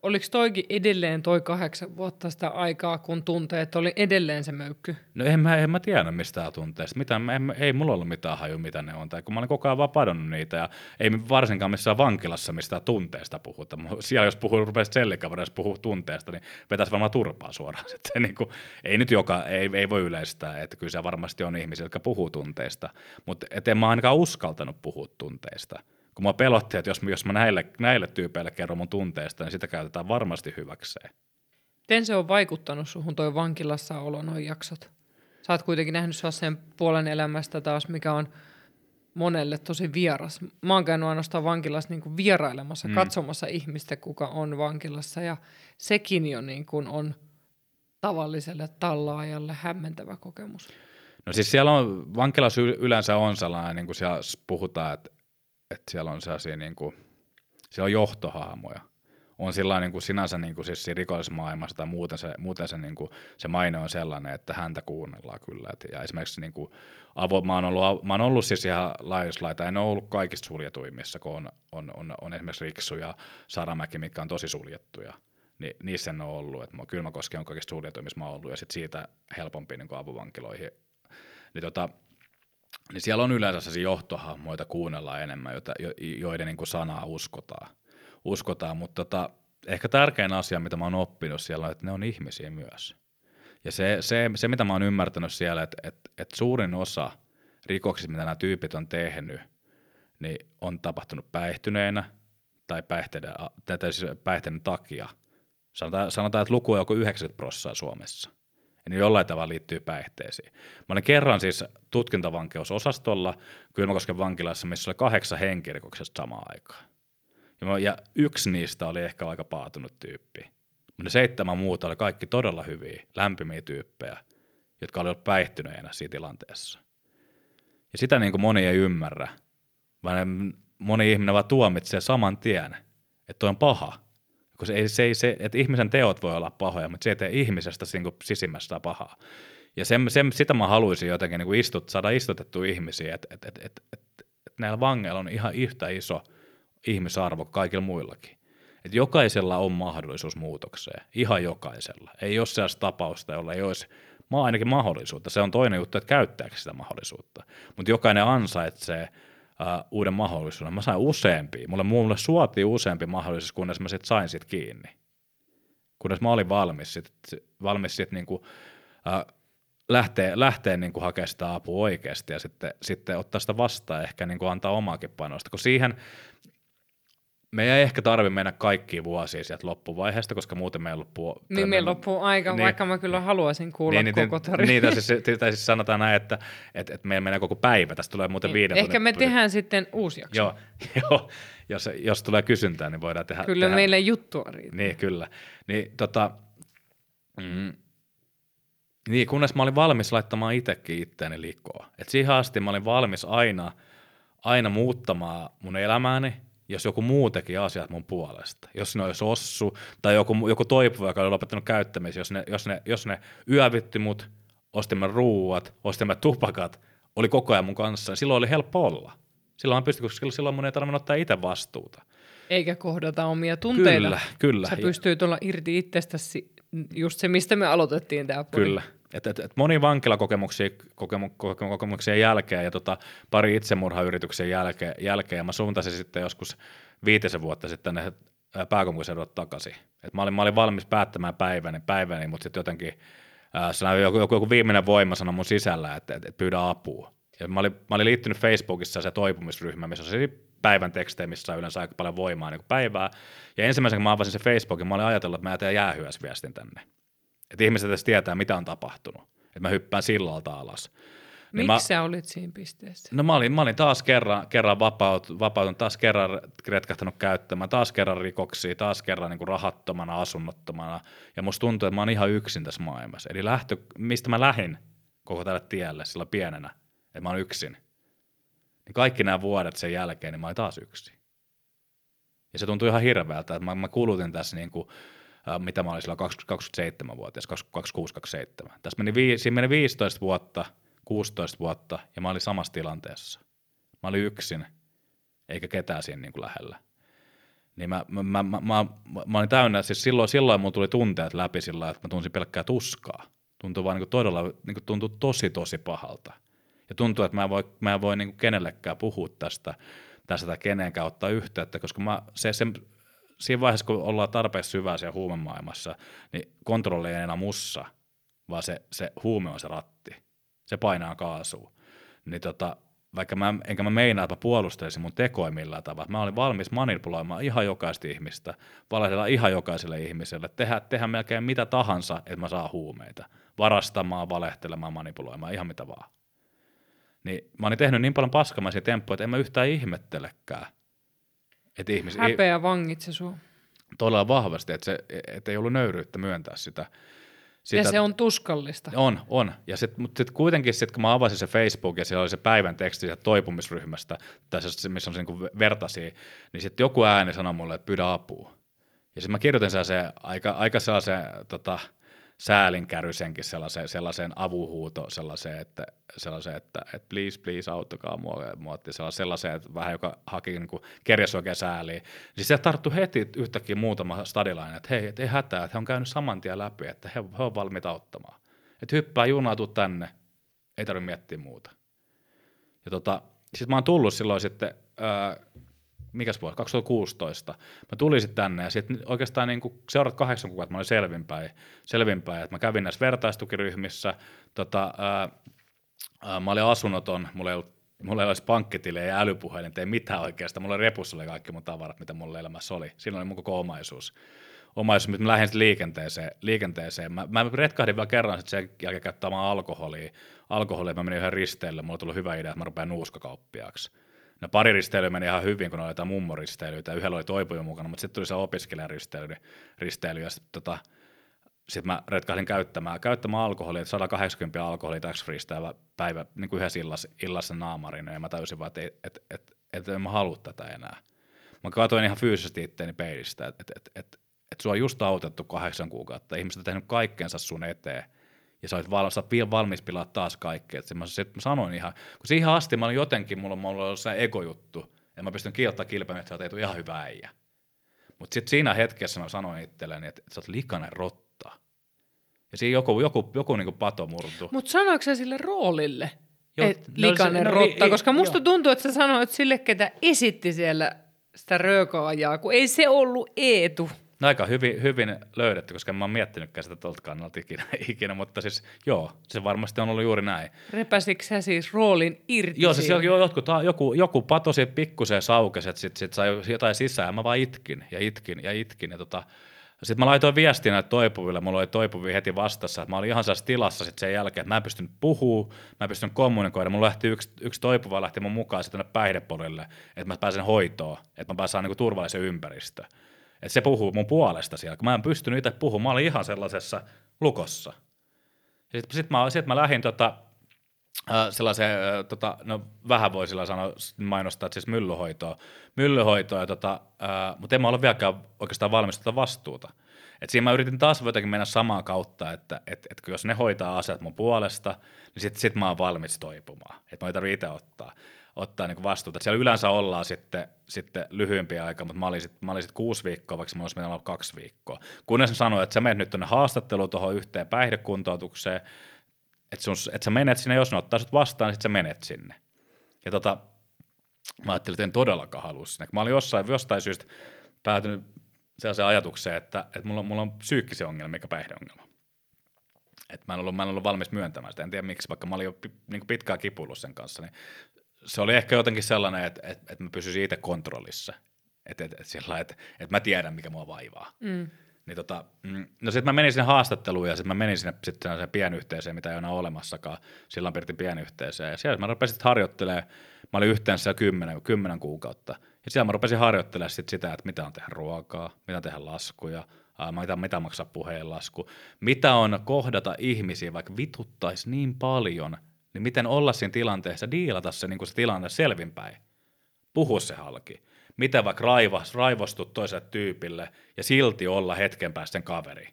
Oliko toikin edelleen toi kahdeksan vuotta sitä aikaa, kun tunteet oli edelleen se möykky? No en mä, en mä tiedä mistään tunteista. Mitä, en, ei mulla ollut mitään haju, mitä ne on. Tai kun mä olin koko ajan vapadonnut niitä ja ei varsinkaan missään vankilassa mistään tunteista puhuta. Siellä jos puhuu, rupeaa sellikaverissa puhuu tunteesta, niin vetäisi varmaan turpaa suoraan. Sitten, niin kuin, ei nyt joka, ei, ei voi yleistää, että kyllä se varmasti on ihmisiä, jotka puhuu tunteista. Mutta en mä ainakaan uskaltanut puhua tunteista kun mä pelotti, että jos, jos mä näille, näille tyypeille kerron mun tunteesta, niin sitä käytetään varmasti hyväkseen. Miten se on vaikuttanut suhun toi vankilassa olo, noin jaksot? Sä oot kuitenkin nähnyt sen puolen elämästä taas, mikä on monelle tosi vieras. Mä oon käynyt ainoastaan vankilassa niin kuin vierailemassa, mm. katsomassa ihmistä, kuka on vankilassa, ja sekin jo niin kuin on tavalliselle tallaajalle hämmentävä kokemus. No siis siellä on, vankilassa yleensä on sellainen, niin kuin siellä puhutaan, että että siellä on sellaisia niin kuin, siellä on johtohaamoja. On sillä niin kuin sinänsä niin kuin siis rikollismaailmassa tai muuten se, muuten se, niin kuin, se maine on sellainen, että häntä kuunnellaan kyllä. Et, ja esimerkiksi niin kuin, avo, mä, oon ollut, mä oon ollut siis ihan laajuslaita, en ole ollut kaikista suljetuimmissa, kun on, on, on, on esimerkiksi Riksu ja Saramäki, mitkä on tosi suljettuja. Niin, niissä en ole ollut. Et Kylmäkoski on kaikista suljetuimmissa mä oon ollut ja sit siitä helpompi niin avovankiloihin. Niin tota, niin siellä on yleensä sellaisia johtohahmoita kuunnellaan enemmän, joita, joiden niin kuin sanaa uskotaan. uskotaan. Mutta tota, ehkä tärkein asia, mitä mä oon oppinut siellä on, että ne on ihmisiä myös. Ja se, se, se mitä mä oon ymmärtänyt siellä, että, että, että suurin osa rikoksista, mitä nämä tyypit on tehnyt, niin on tapahtunut päihtyneenä tai päihteiden, siis päihteiden takia. Sanotaan, sanotaan, että luku on joku 90 prosenttia Suomessa – niin jollain tavalla liittyy päihteisiin. Mä olin kerran siis tutkintavankeusosastolla Kylmäkosken vankilassa, missä oli kahdeksan henkirikoksesta samaan aikaan. Ja, mä, ja yksi niistä oli ehkä aika paatunut tyyppi. Mutta ne seitsemän muuta oli kaikki todella hyviä, lämpimiä tyyppejä, jotka olivat päihtyneenä siinä tilanteessa. Ja sitä niin kuin moni ei ymmärrä, vaan moni ihminen vaan tuomitsee saman tien, että toi on paha – kun se ei, se ei, se, että ihmisen teot voi olla pahoja, mutta se ei tee ihmisestä niin kuin sisimmästä pahaa. Ja sen, sen, sitä mä haluaisin jotenkin niin kuin istut, saada istutettua ihmisiä, että et, et, et, et, et näillä vangeilla on ihan yhtä iso ihmisarvo kuin kaikilla muillakin. Että jokaisella on mahdollisuus muutokseen, ihan jokaisella. Ei ole sellaista tapausta, jolla ei olisi mä ainakin mahdollisuutta. Se on toinen juttu, että käyttääkö sitä mahdollisuutta. Mutta jokainen ansaitsee uuden mahdollisuuden. Mä sain useampia. Mulle, mulle suotiin useampi mahdollisuus, kunnes mä sit sain sit kiinni. Kunnes mä olin valmis sit, valmis sit niinku, uh, lähteä, lähteä niinku hakemaan sitä apua oikeasti ja sitten, sitten ottaa sitä vastaan ehkä niinku antaa omaakin panosta. Kun siihen, me ei ehkä tarvi mennä kaikkiin vuosiin sieltä loppuvaiheesta, koska muuten meillä loppuu... Niin, meillä loppuu aika, niin, vaikka mä kyllä haluaisin kuulla niin, koko tarina. Niin, tai siis, tai siis sanotaan näin, että, että, että meillä menee koko päivä, tästä tulee muuten niin. viiden Ehkä me tehdään sitten uusi jakso. Joo, joo jos, jos tulee kysyntää, niin voidaan tehdä... Kyllä tehdä. meille juttua riittää. Niin, kyllä. Niin, tota, mm, niin, kunnes mä olin valmis laittamaan itsekin itteeni likoon. Et siihen asti mä olin valmis aina, aina muuttamaan mun elämääni – jos joku muu teki asiat mun puolesta. Jos ne olisi ossu tai joku, joku toipuva, joka oli lopettanut käyttämisen, jos ne, jos ne, jos ne yövitti mut, ostimme ruuat, ostimme tupakat, oli koko ajan mun kanssa, niin silloin oli helppo olla. Silloin pystyi, koska silloin mun ei tarvinnut ottaa itse vastuuta. Eikä kohdata omia tunteita. Kyllä, kyllä. Sä pystyy olla irti itsestäsi, just se, mistä me aloitettiin tämä Kyllä, et, et, et moni vankilakokemuksia kokemu, kokemuksia jälkeen ja tota, pari itsemurhayrityksen jälkeen, jälkeen ja mä suuntasin sitten joskus viitisen vuotta sitten ne pääkaupunkiseudulle takaisin. Et mä, olin, mä olin valmis päättämään päiväni, päiväni mutta sitten jotenkin ää, se joku, joku, joku viimeinen voimasana mun sisällä, että et, et pyydä apua. Ja mä olin, mä olin liittynyt Facebookissa se toipumisryhmä, missä oli päivän tekstejä, missä on yleensä aika paljon voimaa niin päivää. Ja ensimmäisen, kun mä avasin se Facebookin, mä olin ajatellut, että mä jätän jäähyäisviestin tänne. Että ihmiset edes tietää, mitä on tapahtunut. Että mä hyppään sillalta alas. Niin Miksi sä olit siinä pisteessä? No mä olin, mä olin taas kerran, kerran vapaut, vapautunut, taas kerran retkahtanut käyttämään, taas kerran rikoksia, taas kerran niin kuin rahattomana, asunnottomana. Ja musta tuntuu, että mä oon ihan yksin tässä maailmassa. Eli lähtö, mistä mä lähdin koko tälle tielle sillä pienenä, että mä oon yksin. Niin kaikki nämä vuodet sen jälkeen, niin mä olin taas yksin. Ja se tuntui ihan hirveältä, että mä, mä kulutin tässä niin kuin, mitä mä olin silloin 27-vuotias, 26-27. Tässä meni, vii, siinä meni 15 vuotta, 16 vuotta, ja mä olin samassa tilanteessa. Mä olin yksin, eikä ketään siinä niin kuin lähellä. Niin mä, mä, mä, mä, mä, mä olin täynnä, siis silloin, silloin mulla tuli tunteet läpi sillä että mä tunsin pelkkää tuskaa. Tuntui vaan niin kuin todella, niin kuin tuntui tosi tosi pahalta. Ja tuntuu, että mä en voi, mä en voi niin kuin kenellekään puhua tästä, tästä tai kenenkään ottaa yhteyttä, koska mä, se, se, siinä vaiheessa, kun ollaan tarpeeksi syvää siellä huumemaailmassa, niin kontrolli ei enää mussa, vaan se, se huume on se ratti. Se painaa kaasua. Niin tota, vaikka mä, enkä mä meinaa, että mä puolustelisin mun tekoja millään tavalla. Mä olin valmis manipuloimaan ihan jokaista ihmistä, valehdella ihan jokaiselle ihmiselle, tehdä, tehdä melkein mitä tahansa, että mä saan huumeita. Varastamaan, valehtelemaan, manipuloimaan, ihan mitä vaan. Niin mä olin tehnyt niin paljon paskamaisia temppuja, että en mä yhtään ihmettelekään. Että ihmis, Häpeä vangitse sua. todella vahvasti, että, se, että ei ollut nöyryyttä myöntää sitä. sitä Ja se on tuskallista. on, on. Ja sit, mutta sitten kuitenkin, sit, kun mä avasin se Facebook ja siellä oli se päivän teksti sieltä toipumisryhmästä, tai se, missä on se niin vertaisia, niin sitten joku ääni sanoi mulle, että pyydä apua. Ja sitten mä kirjoitin sellaisen aika, aika sellaisen tota, säälinkärrysenkin sellaiseen, sellaiseen avuhuuto, sellaiseen, että, sellaiseen, että, että please, please, auttakaa mua. mua sellaiseen, että vähän joka haki niin kerjäs oikein sääliä. Siis se tarttu heti yhtäkkiä muutama stadilainen, että hei, et ei hätää, että he on käynyt saman tien läpi, että he, he on valmiita auttamaan. Että hyppää junaa, tänne, ei tarvitse miettiä muuta. Ja tota, sitten mä oon tullut silloin sitten, mikäs vuosi, 2016. Mä tulin sitten tänne ja sitten oikeastaan niin kuin seuraavat kahdeksan kuukautta mä olin selvinpäin, selvinpäin mä kävin näissä vertaistukiryhmissä, tota, ää, ää, mä olin asunnoton, mulla ei ollut Mulla ei olisi pankkitiliä ja älypuhelin, ei mitään oikeastaan. Mulla repussa oli kaikki mun tavarat, mitä mulla elämässä oli. Siinä oli mun koko omaisuus. Omaisuus, mutta mä lähdin liikenteeseen. liikenteeseen. Mä, mä retkahdin vielä kerran sitten sen jälkeen käyttämään alkoholia. Alkoholia, mä menin yhden risteille. Mulla tuli hyvä idea, että mä rupean nuuskakauppiaaksi. No pari risteilyä meni ihan hyvin, kun oli jotain mummoristeilyitä. Yhdellä oli toipuja mukana, mutta sitten tuli se opiskelijaristeily. Risteily, ja sitten tota, sit mä retkahdin käyttämään, käyttämään alkoholia, 180 alkoholia tax freestä päivä niin kuin yhdessä illassa, illassa naamarina, ja mä täysin vaan, että et, et, et, et en mä halua tätä enää. Mä katsoin ihan fyysisesti itteeni peilistä, että et, et, et, et sua on just autettu kahdeksan kuukautta, ihmiset on tehnyt kaikkensa sun eteen, ja sä olet valmis, sä valmis pilaa taas kaikkea. Et mä, sit, mä sanoin ihan, kun siihen asti mä olin jotenkin, mulla, mulla oli se egojuttu, ja mä pystyn kiiltämään kilpeä, että sä oot ihan hyvä äijä. Mutta sitten siinä hetkessä mä sanoin itselleni, että, sä oot likainen rotta. Ja siinä joku, joku, joku niin pato murtu. Mutta sanoiko sä sille roolille, Joo, et no likainen no rotta? ei- Koska musta joo. tuntuu, että sä sanoit sille, ketä esitti siellä sitä röökoajaa, kun ei se ollut Eetu. No aika hyvin, hyvin löydetty, koska en mä oon miettinytkään sitä tuolta kannalta ikinä, ikinä, mutta siis joo, se varmasti on ollut juuri näin. Repäsikö sä siis roolin irti Joo, siis siinä? jo, jotkut, joku, joku patosi pikkuseen saukesi, että sit, sit sai jotain sisään, ja mä vaan itkin ja itkin ja itkin. Ja tota, sitten mä laitoin viestiä näille toipuville, mulla oli toipuvia heti vastassa, että mä olin ihan sellaisessa tilassa sit sen jälkeen, että mä en pystynyt puhua, mä en pystynyt kommunikoida, mulla lähti yksi, yksi toipuva lähti mun mukaan sitten tänne päihdepolille, että mä pääsen hoitoon, että mä pääsen niinku turvallisen ympäristö. Että se puhuu mun puolesta siellä, kun mä en pystynyt itse puhumaan, mä olin ihan sellaisessa lukossa. Sitten sit mä, sit mä lähdin tota, sellaiseen, äh, tota, no vähän voi sillä sanoa, mainostaa, että siis myllyhoitoa, myllyhoitoa ja tota, mutta en mä ole vieläkään oikeastaan valmis tätä vastuuta. Et siinä mä yritin taas jotenkin mennä samaa kautta, että et, et jos ne hoitaa asiat mun puolesta, niin sit, sit mä oon valmis toipumaan. Että mä ei tarvitse itse ottaa, ottaa niinku vastuuta. Et siellä yleensä ollaan sitten, sitten lyhyempiä aikaa, mutta mä olin sitten mä olin sit kuusi viikkoa, vaikka mä olisin olla kaksi viikkoa. Kunnes ne sanoi, että sä menet nyt tuonne haastatteluun tuohon yhteen päihdekuntoutukseen, että, sun, että sä menet sinne, jos ne ottaa sut vastaan, niin sit sä menet sinne. Ja tota, mä ajattelin, että en todellakaan halua sinne. Mä olin jossain, jostain syystä päätynyt sellaiseen ajatukseen, että, että mulla, on- mulla on psyykkisiä ongelmia eikä päihdeongelma. Että mä en, ollut, mä en ollut valmis myöntämään sitä, en tiedä miksi, vaikka mä olin jo niin pitkään kipuillut sen kanssa, niin se oli ehkä jotenkin sellainen, että, että, että mä pysyisin itse kontrollissa. Että, että, että, sillä että, että mä tiedän, mikä mua vaivaa. Mm. Niin tota, mm, no sitten mä menin sinne haastatteluun ja sitten mä menin sinne sitten pienyhteisöön, mitä ei ole enää olemassakaan. Silloin pidettiin pienyhteisöön ja siellä mä rupesin harjoittelemaan, mä olin yhteensä kymmenen, kymmenen kuukautta. Ja siellä mä rupesin harjoittelemaan sit sitä, että mitä on tehdä ruokaa, mitä on tehdä laskuja, mitä, mitä maksaa puheenlasku, mitä on kohdata ihmisiä, vaikka vituttaisi niin paljon, niin miten olla siinä tilanteessa, diilata se, niin kuin se tilanne selvinpäin, puhua se halki miten vaikka raivas, raivostut toiselle tyypille ja silti olla hetken päästä sen kaveri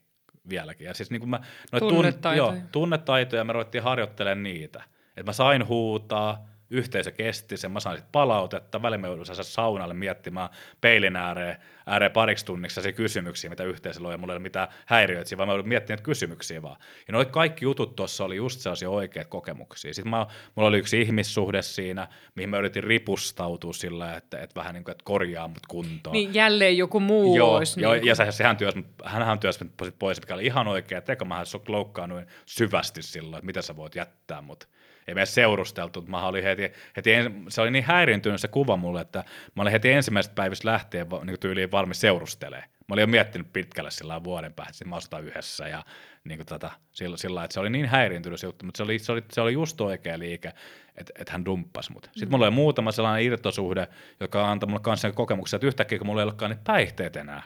vieläkin. Ja siis niin kuin mä, tunnetaitoja. Tun, joo, tunnetaitoja, me ruvettiin harjoittelemaan niitä. Että mä sain huutaa, yhteisö kesti sen, mä sain sit palautetta, välillä me saunalle miettimään peilin ääreen, ääreen pariksi tunniksi se kysymyksiä, mitä yhteisöllä on, ja mulla ei ole mitään häiriöitä, vaan mä olin miettinyt kysymyksiä vaan. Ja noi kaikki jutut tuossa oli just sellaisia oikeat kokemuksia. Sitten mä, mulla oli yksi ihmissuhde siinä, mihin mä yritin ripustautua sillä, että, että vähän niin kuin, että korjaa mut kuntoon. Niin jälleen joku muu Joo, olisi. joo niin ja se, sehän työs, hänhän työs pois, mikä oli ihan oikea teko. Mä loukkaannuin syvästi silloin, että mitä sä voit jättää mut ei me seurusteltu, mä olin heti, heti se oli niin häiriintynyt se kuva mulle, että mä olin heti ensimmäisestä päivästä lähtien niin tyyliin valmis seurustelee. Mä olin jo miettinyt pitkälle sillä vuoden päästä, että mä asutaan yhdessä ja niin kuin tätä, sillä, sillä, että se oli niin häiriintynyt se juttu, mutta se oli, se oli, se oli just oikea liike, että, että hän dumppasi mut. Sitten mulla oli muutama sellainen irtosuhde, joka antoi mulle kanssa kokemuksen, että yhtäkkiä kun mulla ei olekaan niitä päihteet enää,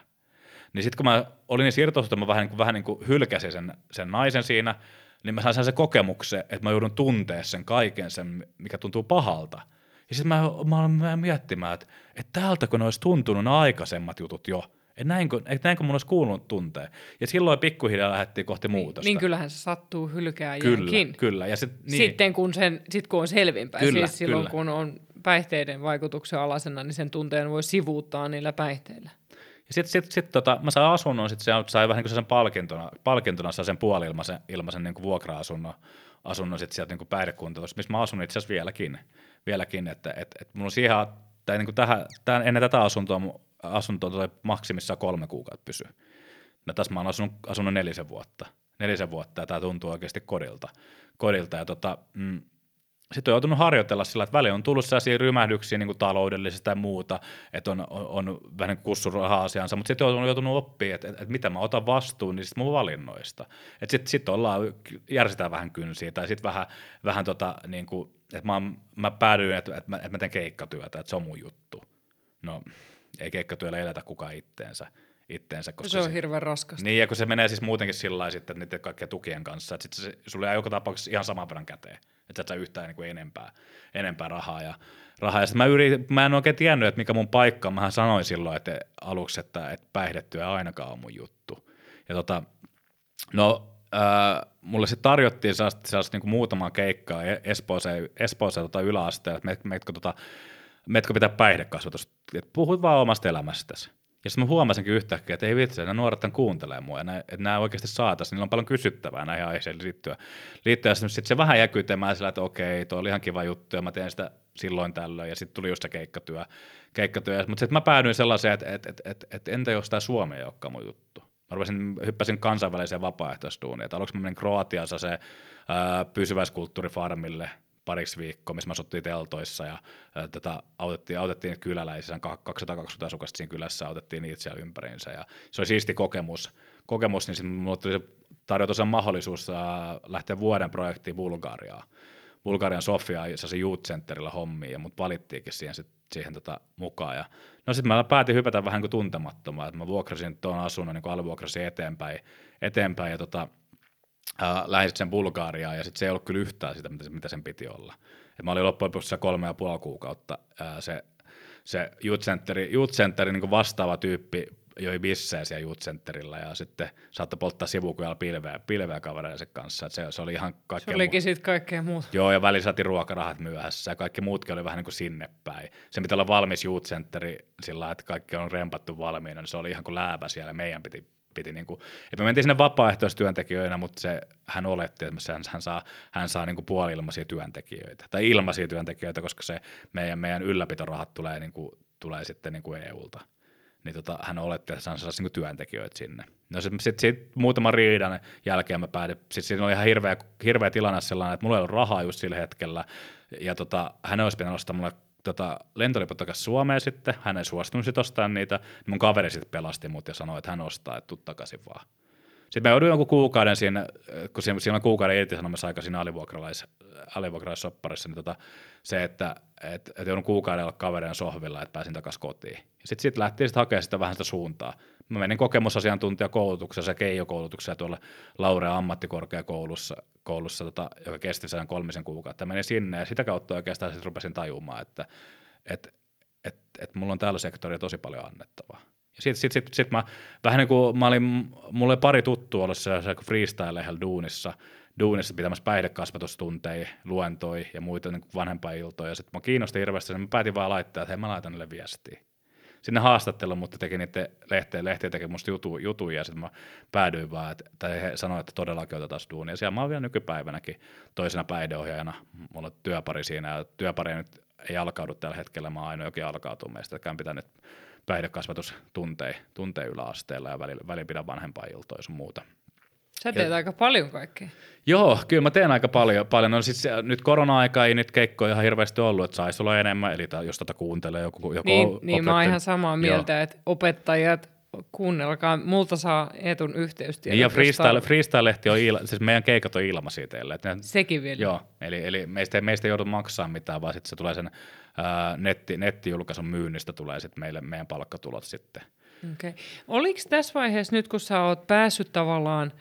niin sitten kun mä olin niin irtosuhteessa, mä vähän, niin kuin, vähän niin kuin hylkäsin sen, sen naisen siinä, niin mä sain sen kokemuksen, että mä joudun tuntea sen kaiken sen, mikä tuntuu pahalta. Ja sitten mä, mä aloin miettimään, että, että täältä kun ne olisi tuntunut ne aikaisemmat jutut jo, että näinkö, että näinkö mun olisi kuulunut tuntea. Ja silloin pikkuhiljaa lähdettiin kohti niin, muutosta. Niin kyllähän se sattuu hylkää Kyllä, kyllä. Ja sit, niin. Sitten kun, sen, sit kun on selvinpäin, Kyllä, siis silloin kyllä. kun on päihteiden vaikutuksen alasena, niin sen tunteen voi sivuuttaa niillä päihteillä. Sitten sit, sit, tota, mä sain asunnon, sitten se sai vähän niin sen palkintona, palkintona sai sen puoli-ilmaisen ilmaisen niin kuin vuokra-asunnon asunnon sit sieltä niin päihdekuntoutusta, missä mä asun itse asiassa vieläkin, vieläkin että et, et mulla on siihen, tai niin kuin tähän, tämän, ennen tätä asuntoa, asuntoa toi maksimissaan kolme kuukautta pysyä. No tässä mä oon asunut, asunut nelisen vuotta, nelisen vuotta, ja tämä tuntuu oikeasti kodilta. kodilta ja tota, mm, sitten on joutunut harjoitella sillä, että väli on tullut sellaisia rymähdyksiä niin taloudellisista ja muuta, että on, on, on vähän niin kussu raha-asiansa, mutta sitten on joutunut oppia, että, että, että mitä mä otan vastuun niistä mun valinnoista. Sitten sit ollaan, järsitään vähän kynsiä, tai sitten vähän, vähän tota, niin kuin, että mä, mä päädyin, että, että, mä, että mä teen keikkatyötä, että se on mun juttu. No, ei keikkatyöllä eletä kukaan itteensä itteensä. Koska se on hirveän raskasta. Niin, ja kun se menee siis muutenkin sillä lailla sitten niiden kaikkien tukien kanssa, että sitten se, sulle jää joka tapauksessa ihan saman verran käteen että sä et saa yhtään niin kuin enempää, enempää rahaa. Ja, rahaa. ja mä, yritin, mä en oikein tiennyt, että mikä mun paikka on. Mähän sanoin silloin että aluksi, että, että päihdetyö ainakaan on mun juttu. Ja tota, no, äh, mulle se tarjottiin sellaista, sellaista niin muutamaa keikkaa e-, Espooseen, Espooseen tota yläasteella, että metkö, metkö, tota, metkö pitää päihdekasvatusta, että puhuit vaan omasta elämästäsi. Ja sitten mä huomasinkin yhtäkkiä, että ei vitsi, nämä nuoret tämän kuuntelee mua, ja nämä, että nämä oikeasti saataisiin, niillä on paljon kysyttävää näihin aiheisiin liittyen. liittyen sitten se vähän jäkytemään sillä, että okei, tuo oli ihan kiva juttu, ja mä teen sitä silloin tällöin, ja sitten tuli just se keikkatyö. keikkatyö. Mutta sitten mä päädyin sellaiseen, että, että, että, että, että entä jos tämä Suomi ei olekaan mun juttu. Mä rupesin, hyppäsin kansainväliseen vapaaehtoistuuniin, että aluksi mä menin Kroatiassa se pysyväiskulttuurifarmille, pariksi viikkoa, missä me asuttiin teltoissa ja ää, tätä autettiin, autettiin kyläläisiä, 220 asukasta siinä kylässä, autettiin niitä siellä ympäriinsä ja se oli siisti kokemus, kokemus niin sitten mulle tuli tarjota sen mahdollisuus ää, lähteä vuoden projektiin Bulgariaan. Bulgarian Sofia se Youth Centerillä hommiin ja mut valittiinkin siihen, sit, siihen tota, mukaan. Ja, no sitten mä päätin hypätä vähän kuin tuntemattomaan, että mä vuokrasin tuon asunnon, niin kuin alvuokrasin eteenpäin, eteenpäin ja tota, äh, lähdin sen Bulgaariaan ja sitten se ei ollut kyllä yhtään sitä, mitä, mitä sen piti olla. Et mä olin loppujen lopuksi kolme ja puoli kuukautta äh, se, se Youth, Centeri, Youth Centeri niin vastaava tyyppi joi bissejä siellä Youth Centerillä ja sitten saattoi polttaa sivukujalla pilveä, pilveä kavereiden kanssa. Et se, se, oli ihan kaikkea Se olikin mu- sitten kaikkea muuta. Joo, ja välillä saatiin ruokarahat myöhässä ja kaikki muutkin oli vähän niin kuin sinne päin. Se pitää olla valmis Youth Centeri sillä että kaikki on rempattu valmiina, niin se oli ihan kuin läävä siellä. Meidän piti piti niin kuin, että me mentiin sinne vapaaehtoistyöntekijöinä, mutta se, hän oletti, että hän, hän saa, hän saa niin kuin puoli-ilmaisia työntekijöitä, tai ilmaisia työntekijöitä, koska se meidän, meidän ylläpitorahat tulee, niin kuin, tulee sitten niin kuin EUlta. Niin tota, hän oletti, että hän saisi niin työntekijöitä sinne. No sitten sit, sit muutaman riidan jälkeen mä päädin, sitten siinä oli ihan hirveä, hirveä tilanne sellainen, että mulla ei ollut rahaa just sillä hetkellä, ja tota, hän olisi pitänyt ostaa mulle tota, lentoliput takaisin Suomeen sitten, hän ei suostunut sitten ostamaan niitä, niin mun kaveri sitten pelasti mut ja sanoi, että hän ostaa, että tuu takaisin vaan. Sitten mä jouduin jonkun kuukauden siinä, kun siinä, on kuukauden irtisanomassa aika siinä alivuokralais, alivuokralaissopparissa, niin tota, se, että et, et joudun kuukauden olla kaverien sohvilla, että pääsin takaisin kotiin. Ja sitten sit lähtiin sitten hakemaan sitä vähän sitä suuntaa. Mä menin kokemusasiantuntijakoulutuksessa ja keijokoulutuksessa tuolla Laurea ammattikorkeakoulussa, koulussa, tota, joka kesti sen kolmisen kuukautta. Menin sinne ja sitä kautta oikeastaan sitten rupesin tajumaan, että et, et, et mulla on tällä sektorilla tosi paljon annettavaa. Ja sitten sit, sit, sit mä vähän niin kuin mä olin, mulla oli pari tuttua ollut se freestyle duunissa, duunissa pitämässä päihdekasvatustunteja, luentoi ja muita niin vanhempainiltoja. Ja sitten mä kiinnosti hirveästi, niin mä päätin vaan laittaa, että hei mä laitan niille viestiä. Sinne haastattelun, mutta teki niiden lehteen, lehtiä teki musta jutu, jutuja ja sitten mä päädyin vaan, että, tai he sanoivat, että todellakin otetaan duunia. Siellä mä oon vielä nykypäivänäkin toisena päihdeohjaajana, mulla on työpari siinä ja työpari nyt ei alkaudu tällä hetkellä, mä oon ainoa jokin alkautuu meistä, että pitää nyt päihdekasvatus tuntee yläasteella ja välillä, välillä pidän vanhempainiltoja sun muuta. Sä teet ja, aika paljon kaikkea. Joo, kyllä mä teen aika paljon. paljon. No siis nyt korona-aika ei nyt keikkoja ihan hirveästi ollut, että saisi olla enemmän, eli jos tätä kuuntelee joku, joku Niin, niin mä oon ihan samaa mieltä, Joo. että opettajat, kuunnelkaa, multa saa etun yhteystiedot. Niin ja freestyle, freestyle-lehti on, il, siis meidän keikat on ilmaisia teille. Että ne, Sekin vielä. Joo, eli, eli meistä, meistä ei joudu maksaa mitään, vaan sitten se tulee sen ää, netti, nettijulkaisun myynnistä tulee sitten meille meidän palkkatulot sitten. Okay. Oliko tässä vaiheessa nyt, kun sä oot päässyt tavallaan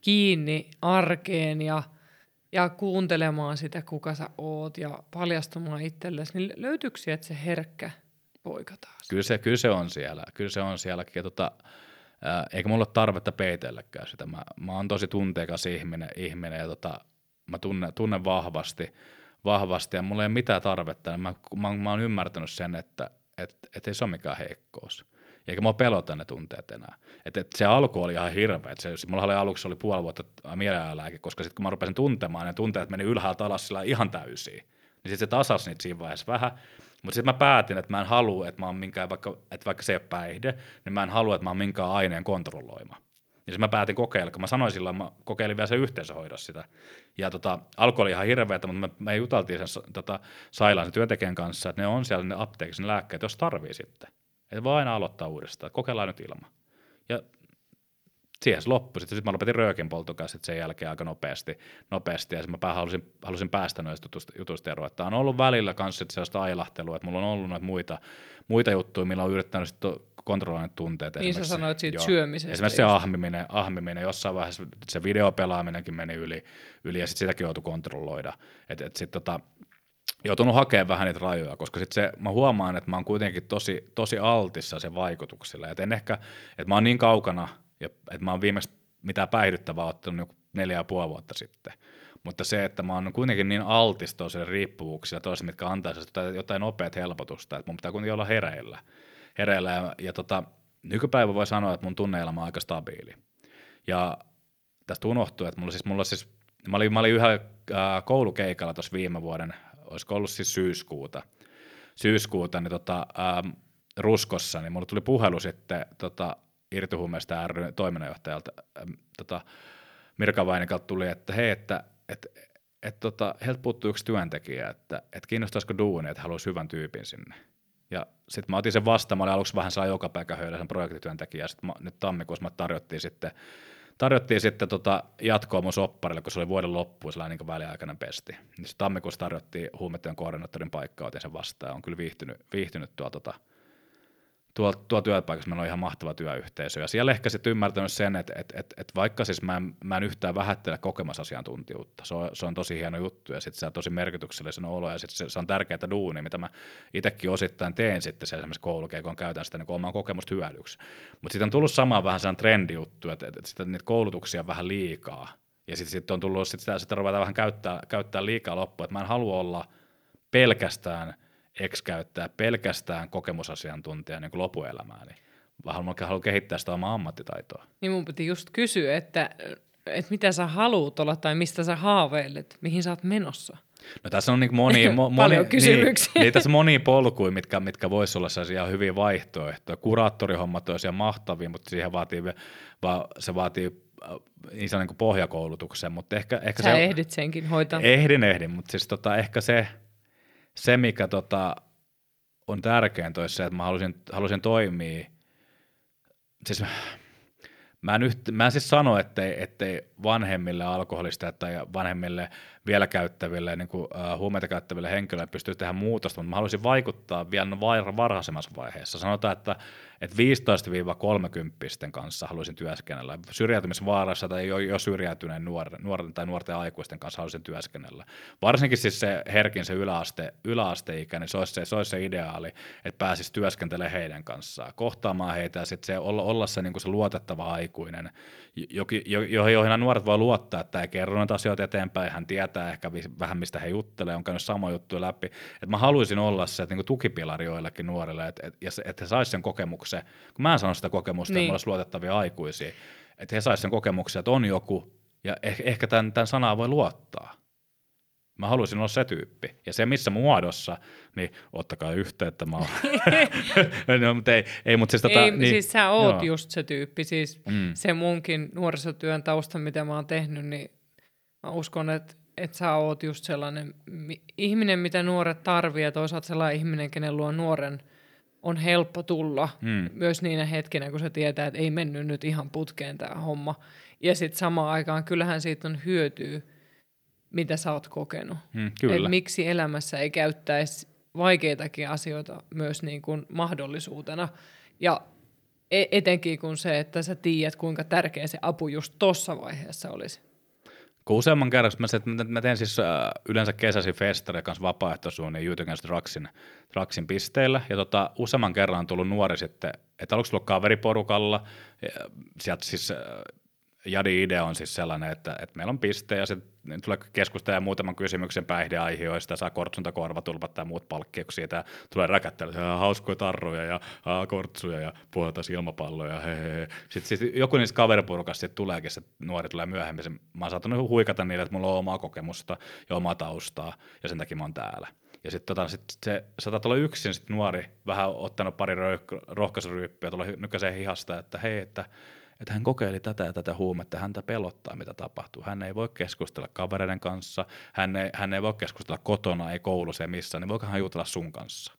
kiinni arkeen ja, ja kuuntelemaan sitä, kuka sä oot ja paljastumaan itsellesi, niin löytyykö sieltä se herkkä poika taas? Kyllä se, kyllä se on siellä. Kyllä se on siellä. Ja tota, eikä mulla ole tarvetta peitelläkään sitä. Mä, mä oon tosi tunteikas ihminen, ihminen ja tota, mä tunnen, tunnen vahvasti, vahvasti ja mulla ei ole mitään tarvetta. Mä, mä, mä oon ymmärtänyt sen, että et, et ei se ole mikään heikkous. Eikä mua pelota ne tunteet enää. Et, et se alku oli ihan hirveä. Et se, mulla oli aluksi oli puoli vuotta mielialalääke, koska sitten kun mä rupesin tuntemaan, ne tunteet meni ylhäältä alas sillä ihan täysiin. Niin sitten se tasasi niitä siinä vaiheessa vähän. Mutta sitten mä päätin, että mä en halua, että mä oon minkään, vaikka, että vaikka se ei ole päihde, niin mä en halua, että mä oon minkään aineen kontrolloima. Ja sitten mä päätin kokeilla, kun mä sanoin silloin, mä kokeilin vielä se yhteisöhoidossa sitä. Ja tota, alku oli ihan hirveätä, mutta me, juteltiin sen tota, sairaalan työntekijän kanssa, että ne on siellä ne apteekissa ne lääkkeet, jos tarvii sitten. Että voi aina aloittaa uudestaan, kokeillaan nyt ilman. Ja siihen se loppui. Sitten, sitten mä lopetin röökin polton sen jälkeen aika nopeasti, nopeasti ja mä halusin, halusin päästä noista jutuista eroon. Että on ollut välillä kanssa sellaista ailahtelua, että mulla on ollut noita muita, muita juttuja, millä on yrittänyt sitten kontrolloida tunteet. Niin sä sanoit siitä joo, syömisestä. Esimerkiksi se ahmiminen, ahmiminen, jossain vaiheessa se videopelaaminenkin meni yli, yli ja sitten sitäkin joutui kontrolloida. Et, et sit tota, joutunut hakemaan vähän niitä rajoja, koska sit se, mä huomaan, että mä oon kuitenkin tosi, tosi altissa sen vaikutuksille. Et en ehkä, että mä oon niin kaukana, että mä oon viimeksi mitään päihdyttävää ottanut joku neljä ja puoli vuotta sitten. Mutta se, että mä oon kuitenkin niin altis toisille riippuvuuksille, toisille, mitkä antaisi jotain, nopeat helpotusta, että mun pitää kuitenkin olla hereillä. hereillä ja, ja tota, nykypäivä voi sanoa, että mun tunneilma on aika stabiili. Ja tästä unohtuu, että mulla siis, mulla siis mä olin, mä olin yhä koulukeikalla tuossa viime vuoden olisiko ollut siis syyskuuta, syyskuuta niin tota, ähm, Ruskossa, niin mulle tuli puhelu sitten tota, Irtuhumeesta ry toiminnanjohtajalta ähm, tota, Mirka Vainikalta tuli, että hei, että et, et, tota, heiltä puuttuu yksi työntekijä, että et kiinnostaisiko duuni, että haluaisi hyvän tyypin sinne. Ja sitten mä otin sen vastaan, mä olin aluksi vähän saa joka päivä sen projektityöntekijä, sitten nyt tammikuussa mä tarjottiin sitten tarjottiin sitten tota jatkoa mun sopparille, kun se oli vuoden loppu, sellainen niin väliaikainen pesti. Niin tammikuussa tarjottiin huumetyön koordinaattorin paikkaa, otin sen vastaan. On kyllä viihtynyt, viihtynyt tuo tota, tuolla, tuolla työpaikassa meillä on ihan mahtava työyhteisö. Ja siellä ehkä sitten ymmärtänyt sen, että, että, että, että vaikka siis mä en, mä en yhtään vähättele kokemusasiantuntijuutta, se on, se on tosi hieno juttu ja sitten se on tosi merkityksellisen olo ja sitten se, se, on tärkeää duuni, mitä mä itsekin osittain teen sitten se esimerkiksi koulukeikon käytän sitä niin omaa kokemusta hyödyksi. Mutta sitten on tullut sama vähän sen trendijuttu, että, että, että niitä koulutuksia on vähän liikaa ja sitten sit on tullut, sit sitä, sitä ruvetaan vähän käyttää, käyttää liikaa loppuun, että mä en halua olla pelkästään – ex käyttää pelkästään kokemusasiantuntija niin lopuelämääni, vaan haluan, haluan kehittää sitä omaa ammattitaitoa. Niin mun piti just kysyä, että, että mitä sä haluut olla tai mistä sä haaveilet, mihin sä oot menossa? No tässä on niin moni, mo, moni, niin. Niin, niin, tässä moni polkuja, mitkä, mitkä voisi olla sellaisia hyviä vaihtoehtoja. Kuraattorihommat olisi mahtavia, mutta siihen vaatii, va, se vaatii äh, niin niin pohjakoulutuksen, mutta ehkä, ehkä Sä se, ehdit senkin hoitaa. Ehdin, ehdin, mutta siis tota, ehkä se, se, mikä tota, on tärkeintä olisi se, että mä halusin, halusin toimia, siis Mä en, yht, mä en siis sano, ettei, ettei vanhemmille alkoholista tai vanhemmille vielä käyttäville, niin kuin, uh, huumeita käyttäville henkilöille pystyy tehdä muutosta, mutta mä haluaisin vaikuttaa vielä varhaisemmassa vaiheessa. Sanotaan, että että 15-30 kanssa haluaisin työskennellä. Syrjäytymisvaarassa tai jo, jo syrjäytyneen nuoren, nuorten tai nuorten aikuisten kanssa haluaisin työskennellä. Varsinkin siis se herkin se yläaste, yläasteikä, niin se olisi se, se, olisi se ideaali, että pääsisi työskentelemään heidän kanssaan, kohtaamaan heitä ja sitten se olla, olla se, niin kuin se luotettava aikuinen, joki, jo, jo, joihin nuoret voi luottaa, että ei kerro näitä asioita eteenpäin, hän tietää ehkä vähän, mistä he juttelee, on käynyt samoja juttuja läpi. Et mä haluaisin olla se että niin kuin tukipilari joillekin nuorille, että et, et he saisivat sen kokemuksen, kun mä en sano sitä kokemusta, niin. että olisi luotettavia aikuisia, että he saisivat sen kokemuksen, että on joku, ja eh, ehkä tämän, tämän sanaa voi luottaa. Mä haluaisin olla se tyyppi. Ja se missä muodossa, niin ottakaa yhteyttä. Mä no, mutta ei, ei, mutta siis, tota, ei, niin, siis sä oot joo. just se tyyppi. Siis mm. se munkin nuorisotyön tausta, mitä mä oon tehnyt, niin mä uskon, että että sä oot just sellainen mi- ihminen, mitä nuoret tarvii, ja toisaalta sellainen ihminen, kenen luo nuoren on helppo tulla mm. myös niinä hetkinä, kun se tietää, että ei mennyt nyt ihan putkeen tämä homma. Ja sitten samaan aikaan kyllähän siitä on hyötyä, mitä sä oot kokenut. Mm, kyllä. Et miksi elämässä ei käyttäisi vaikeitakin asioita myös niin kuin mahdollisuutena. Ja e- etenkin kun se, että sä tiedät, kuinka tärkeä se apu just tuossa vaiheessa olisi. Kun useamman kerran, mä, mä teen siis äh, yleensä kesäsi festareja kanssa vapaaehtoisuun niin Youth Against Drugsin pisteillä, ja tota, useamman kerran on tullut nuori sitten, että aluksi tullut kaveriporukalla, sieltä siis äh, Jadi idea on siis sellainen, että, että meillä on piste ja sitten tulee keskustella muutaman kysymyksen päihdeaiheista, saa kortsunta korvatulpat tai muut palkkiuksia, siitä tulee räkättely, hauskoja tarroja ja kortsuja ja puhutaan ilmapalloja. He, he, he. Sitten, sitten joku niistä kaveripurukasta sitten tuleekin, se nuori tulee myöhemmin, se, mä oon saattanut huikata niille, että mulla on omaa kokemusta ja omaa taustaa ja sen takia mä oon täällä. Ja sitten tota, sit se saattaa olla yksin sit nuori, vähän ottanut pari rohkaisuryyppiä, tulee nykäiseen hihasta, että hei, että että hän kokeili tätä ja tätä huumetta, häntä pelottaa, mitä tapahtuu. Hän ei voi keskustella kavereiden kanssa, hän ei, hän ei voi keskustella kotona, ei koulussa, ei missään, niin voikohan hän jutella sun kanssa?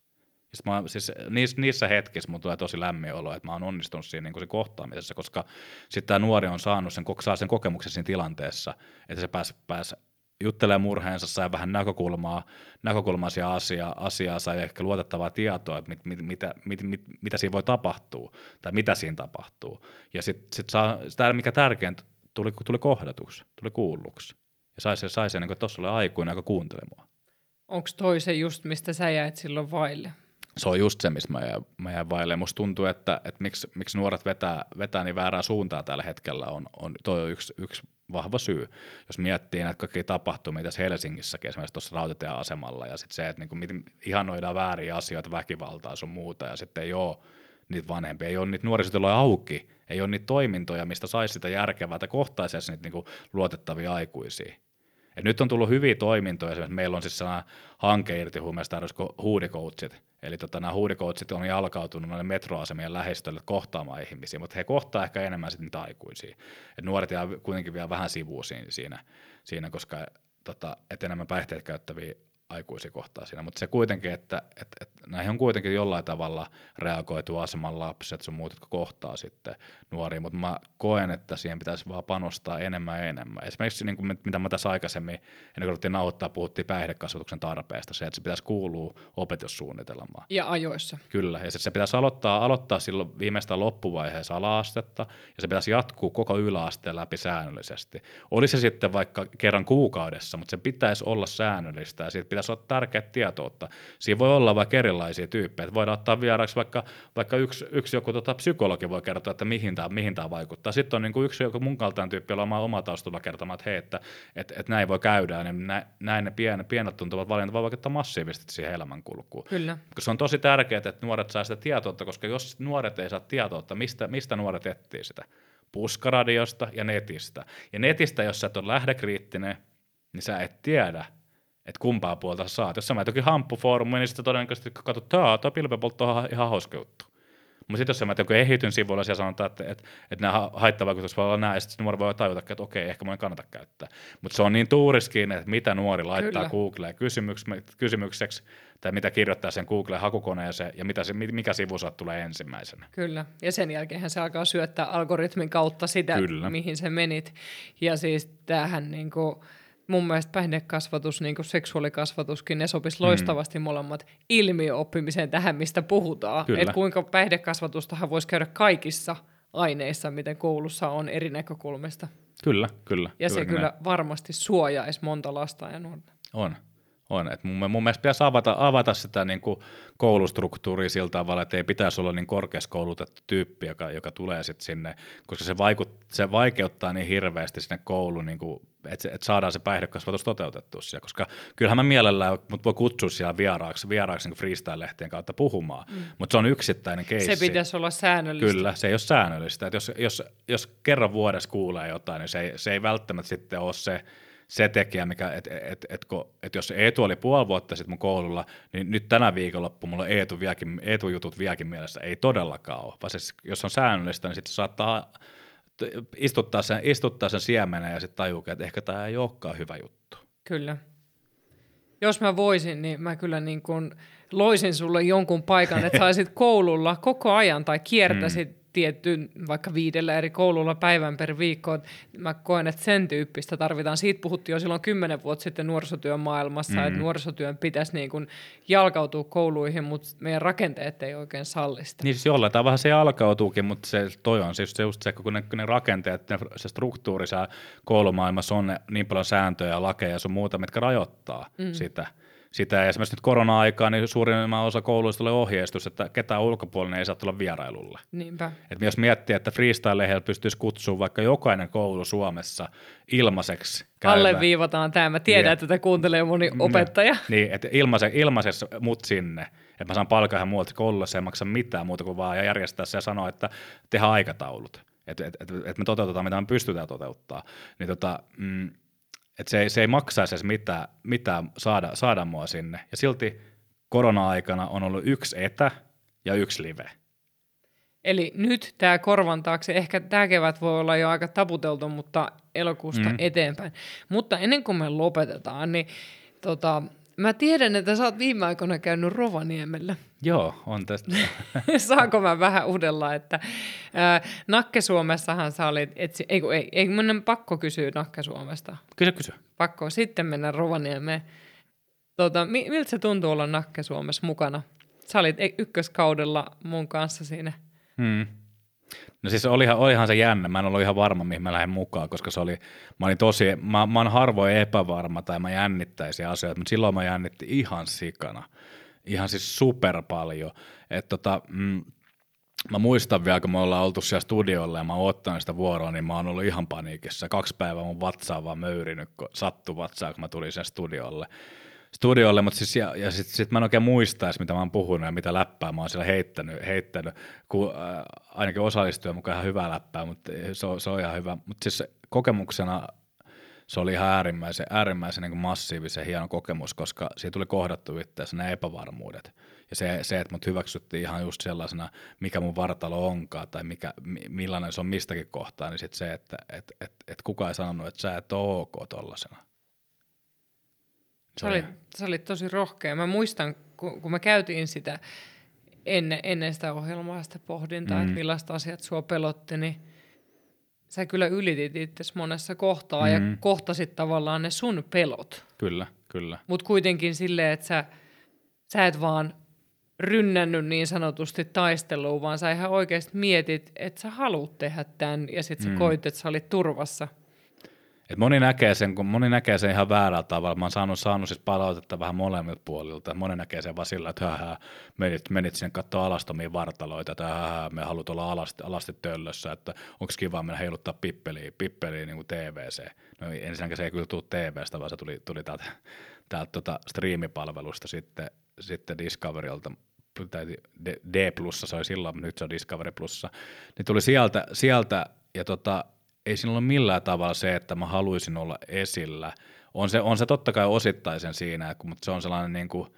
Siis, mä, siis niissä, niissä hetkissä mun tulee tosi lämmin olo, että mä oon onnistunut siinä niin se kohtaamisessa, koska sitten tämä nuori on saanut sen, saa sen kokemuksen siinä tilanteessa, että se pääsi pääs juttelee murheensa, sai vähän näkökulmaa, siihen asiaa, asiaa, sai ehkä luotettavaa tietoa, että mit, mit, mitä, mit, mit, mitä siinä voi tapahtua, tai mitä siinä tapahtuu. Ja sitten sit saa, sitä, mikä tärkeintä, tuli, tuli kohdatuksi, tuli kuulluksi. Ja sai se, sai se niin kuin, että tuossa oli aikuinen, joka kuunteli mua. Onko toi se just, mistä sä jäit silloin vaille? Se on just se, mistä mä jäin, mä jäin vaille. Musta tuntuu, että, että miksi, miksi nuoret vetää, vetää niin väärää suuntaa tällä hetkellä on, on toi on yksi, yksi vahva syy. Jos miettii näitä kaikkia tapahtumia tässä Helsingissäkin, esimerkiksi tuossa rautatieasemalla, ja sitten se, että niinku, miten ihanoidaan vääriä asioita, väkivaltaa sun muuta, ja sitten ei ole niitä vanhempia, ei ole niitä nuorisotiloja auki, ei ole niitä toimintoja, mistä saisi sitä järkevää, että kohtaisi niitä niinku luotettavia aikuisia. Et nyt on tullut hyviä toimintoja, esimerkiksi meillä on siis sellainen hanke irti huumeista huudikoutsit, Eli tota, nämä huudikoutsit on jalkautunut noille metroasemien lähestölle kohtaamaan ihmisiä, mutta he kohtaa ehkä enemmän sitten niitä aikuisia. Et nuoret jää kuitenkin vielä vähän sivuun siinä, siinä koska tota, et enemmän päihteet käyttäviä aikuisia kohtaa siinä, mutta se kuitenkin, että, että, että näihin on kuitenkin jollain tavalla reagoitu aseman lapset sun muut, jotka kohtaa sitten nuoria, mutta mä koen, että siihen pitäisi vaan panostaa enemmän ja enemmän. Esimerkiksi niin kuin mitä mä tässä aikaisemmin, ennen kuin ruvettiin nauhoittaa, puhuttiin päihdekasvatuksen tarpeesta, se, että se pitäisi kuulua opetussuunnitelmaan. Ja ajoissa. Kyllä, ja se, se pitäisi aloittaa, aloittaa silloin viimeistään loppuvaiheessa ala-astetta, ja se pitäisi jatkuu koko yläasteen läpi säännöllisesti. Olisi se sitten vaikka kerran kuukaudessa, mutta se pitäisi olla säännöllistä, ja siitä pitäisi olla tärkeät tietoutta. Siinä voi olla vaikka erilaisia tyyppejä. Voidaan ottaa vieraksi vaikka, vaikka yksi, yksi joku tota, psykologi voi kertoa, että mihin tämä, mihin vaikuttaa. Sitten on niin kuin yksi joku mun kaltainen tyyppi, jolla on oma, oma taustalla kertomaan, että hei, että, että, että näin voi käydä. Niin näin ne pienet, pienet tuntuvat valinnat voi vaikuttaa massiivisesti siihen elämänkulkuun. Kyllä. Koska se on tosi tärkeää, että nuoret saa sitä tietoutta, koska jos nuoret ei saa tietoutta, mistä, mistä nuoret etsii sitä? Puskaradiosta ja netistä. Ja netistä, jos sä et ole lähdekriittinen, niin sä et tiedä, että kumpaa puolta sä saat. Jos sä menet jokin hamppufoorumiin, niin sitten todennäköisesti katsot, että tämä pilvenpoltto on ihan hauska juttu. Mutta sitten jos mä joku ehityn sivuilla, siellä sanotaan, että, että, että nämä haittavaikutukset voi olla näin, ja sitten nuori voi tajuta, että okei, ehkä mun ei kannata käyttää. Mutta se on niin tuuriskin, että mitä nuori laittaa Kyllä. Googleen kysymykseksi, tai mitä kirjoittaa sen Googlen hakukoneeseen ja mitä mikä sivu tulee ensimmäisenä. Kyllä, ja sen jälkeen se alkaa syöttää algoritmin kautta sitä, Kyllä. mihin se menit. Ja siis tämähän niin kuin, mun mielestä päihdekasvatus, niin kuin seksuaalikasvatuskin, ne sopisi mm. loistavasti mm. molemmat ilmiöoppimiseen tähän, mistä puhutaan. Että kuinka päihdekasvatustahan voisi käydä kaikissa aineissa, miten koulussa on eri näkökulmista. Kyllä, kyllä. Ja se kyllä näin. varmasti suojaisi monta lasta ja nuorta. On on. Et mun, mun mielestä pitäisi avata, avata sitä niin kuin koulustruktuuria sillä tavalla, että ei pitäisi olla niin korkeaskoulutettu tyyppi, joka, joka tulee sitten sinne, koska se, vaikut, se vaikeuttaa niin hirveästi sinne kouluun, niin kuin, että, että saadaan se päihdekasvatus toteutettua siellä, koska kyllähän mä mielellään, mutta voi kutsua siellä vieraaksi, vieraaksi niin freestyle-lehtien kautta puhumaan, mm. mutta se on yksittäinen keissi. Se pitäisi olla säännöllistä. Kyllä, se ei ole säännöllistä. Että jos, jos, jos kerran vuodessa kuulee jotain, niin se ei, se ei välttämättä sitten ole se, se tekijä, mikä, että et, et, et, et jos Eetu oli puoli vuotta sitten mun koululla, niin nyt tänä viikonloppu mulla on Eetu, vieläkin, Eetu-jutut vieläkin mielessä. Ei todellakaan ole, vaan siis, jos on säännöllistä, niin sitten saattaa istuttaa sen, istuttaa sen siemenen ja sitten tajuu, että ehkä tämä ei olekaan hyvä juttu. Kyllä. Jos mä voisin, niin mä kyllä niin kuin loisin sulle jonkun paikan, että saisit koululla koko ajan tai kiertäisit mm tietty vaikka viidellä eri koululla päivän per viikko. Mä koen, että sen tyyppistä tarvitaan. Siitä puhuttiin jo silloin kymmenen vuotta sitten nuorisotyön maailmassa, mm. että nuorisotyön pitäisi niin kuin jalkautua kouluihin, mutta meidän rakenteet ei oikein sallista. Niin siis jollain tavalla se jalkautuukin, mutta se, toi on siis just se, kun ne, ne rakenteet, ne, se struktuuri siellä koulumaailmassa on ne, niin paljon sääntöjä ja lakeja ja sun muuta, mitkä rajoittaa mm. sitä – sitä. Ja esimerkiksi nyt korona-aikaa, niin suurin osa kouluista oli ohjeistus, että ketään ulkopuolinen ei saa tulla vierailulle. Niinpä. Et jos miettii, että freestyle pystyisi kutsumaan vaikka jokainen koulu Suomessa ilmaiseksi käymään. viivataan tämä. Mä tiedän, niin. että tätä kuuntelee moni mm. opettaja. Niin, että ilmaise, ilmaisessa mut sinne. Että mä saan palkan muualta koululla, se ei maksa mitään muuta kuin vaan järjestää se ja sanoa, että tehdään aikataulut. Että et, et, et me toteutetaan, mitä me pystytään toteuttaa. Niin tota, mm, että se ei, se ei maksaisi edes mitään, mitään saada, saada mua sinne. Ja silti korona-aikana on ollut yksi etä ja yksi live. Eli nyt tämä korvan taakse, ehkä tämä kevät voi olla jo aika taputeltu, mutta elokuusta mm. eteenpäin. Mutta ennen kuin me lopetetaan, niin tota, Mä tiedän, että sä oot viime aikoina käynyt Rovaniemellä. Joo, on tästä. Saanko mä vähän uudella, että ää, Nakke-Suomessahan sä olit, etsi, ei, ei, ei mun pakko kysyä Nakke-Suomesta. Kysy, kysy. Pakko sitten mennä Rovaniemeen. Tota, miltä se tuntuu olla Nakke-Suomessa mukana? Sä olit e- ykköskaudella mun kanssa siinä. Hmm. No siis olihan, olihan se jännä, mä en ollut ihan varma, mihin mä lähden mukaan, koska se oli, mä olin tosi, mä, mä oon harvoin epävarma tai mä jännittäisin asioita, mutta silloin mä jännitti ihan sikana, ihan siis super paljon, että tota, mm, mä muistan vielä, kun me ollaan oltu siellä studiolla ja mä oon ottanut sitä vuoroa, niin mä oon ollut ihan paniikissa. Kaksi päivää mun vatsaa vaan möyrinyt, kun sattu vatsaa, kun mä tulin sen studiolle studiolle, mutta siis, ja, ja sitten sit mä en oikein muistaisi, mitä mä oon puhunut ja mitä läppää mä oon siellä heittänyt, heittänyt kun, äh, ainakin osallistuja mukaan ihan hyvää läppää, mutta se on, se on ihan hyvä. Mutta siis kokemuksena se oli ihan äärimmäisen, äärimmäisen niin massiivisen hieno kokemus, koska siitä tuli kohdattu itseänsä ne epävarmuudet. Ja se, se, että mut hyväksyttiin ihan just sellaisena, mikä mun vartalo onkaan tai mikä, millainen se on mistäkin kohtaa, niin sitten se, että et, et, et kukaan ei sanonut, että sä et ole ok tollasena. Se oli, se oli tosi rohkea. Mä muistan, kun, kun me käytiin sitä ennen, ennen sitä ohjelmaa, sitä pohdintaa, mm. että millaista asiat sua pelotti, niin sä kyllä ylitit itse monessa kohtaa mm. ja kohtasit tavallaan ne sun pelot. Kyllä, kyllä. Mutta kuitenkin silleen, että sä, sä et vaan rynnännyt niin sanotusti taisteluun, vaan sä ihan oikeasti mietit, että sä haluat tehdä tämän ja sitten sä mm. koit, että sä olit turvassa – et moni, näkee sen, kun moni näkee sen ihan väärällä tavalla. Mä oon saanut, saanut siis palautetta vähän molemmilta puolilta. Moni näkee sen vaan sillä, että hää, menit, menit sinne katsoa alastomia vartaloita, että hää, me haluat olla alasti, alasti töllössä, että onko kiva mennä heiluttaa pippeliä, pippeliä niin kuin TVC. No ensinnäkin se ei kyllä tule TVstä, vaan se tuli, tuli täältä, täältä tota striimipalvelusta sitten, sitten Discoveryilta tai D plussa se oli silloin, nyt se on Discovery plussa, niin tuli sieltä, sieltä ja tota, ei siinä ole millään tavalla se, että mä haluaisin olla esillä. On se, on se totta kai osittaisen siinä, mutta se on sellainen niin kuin,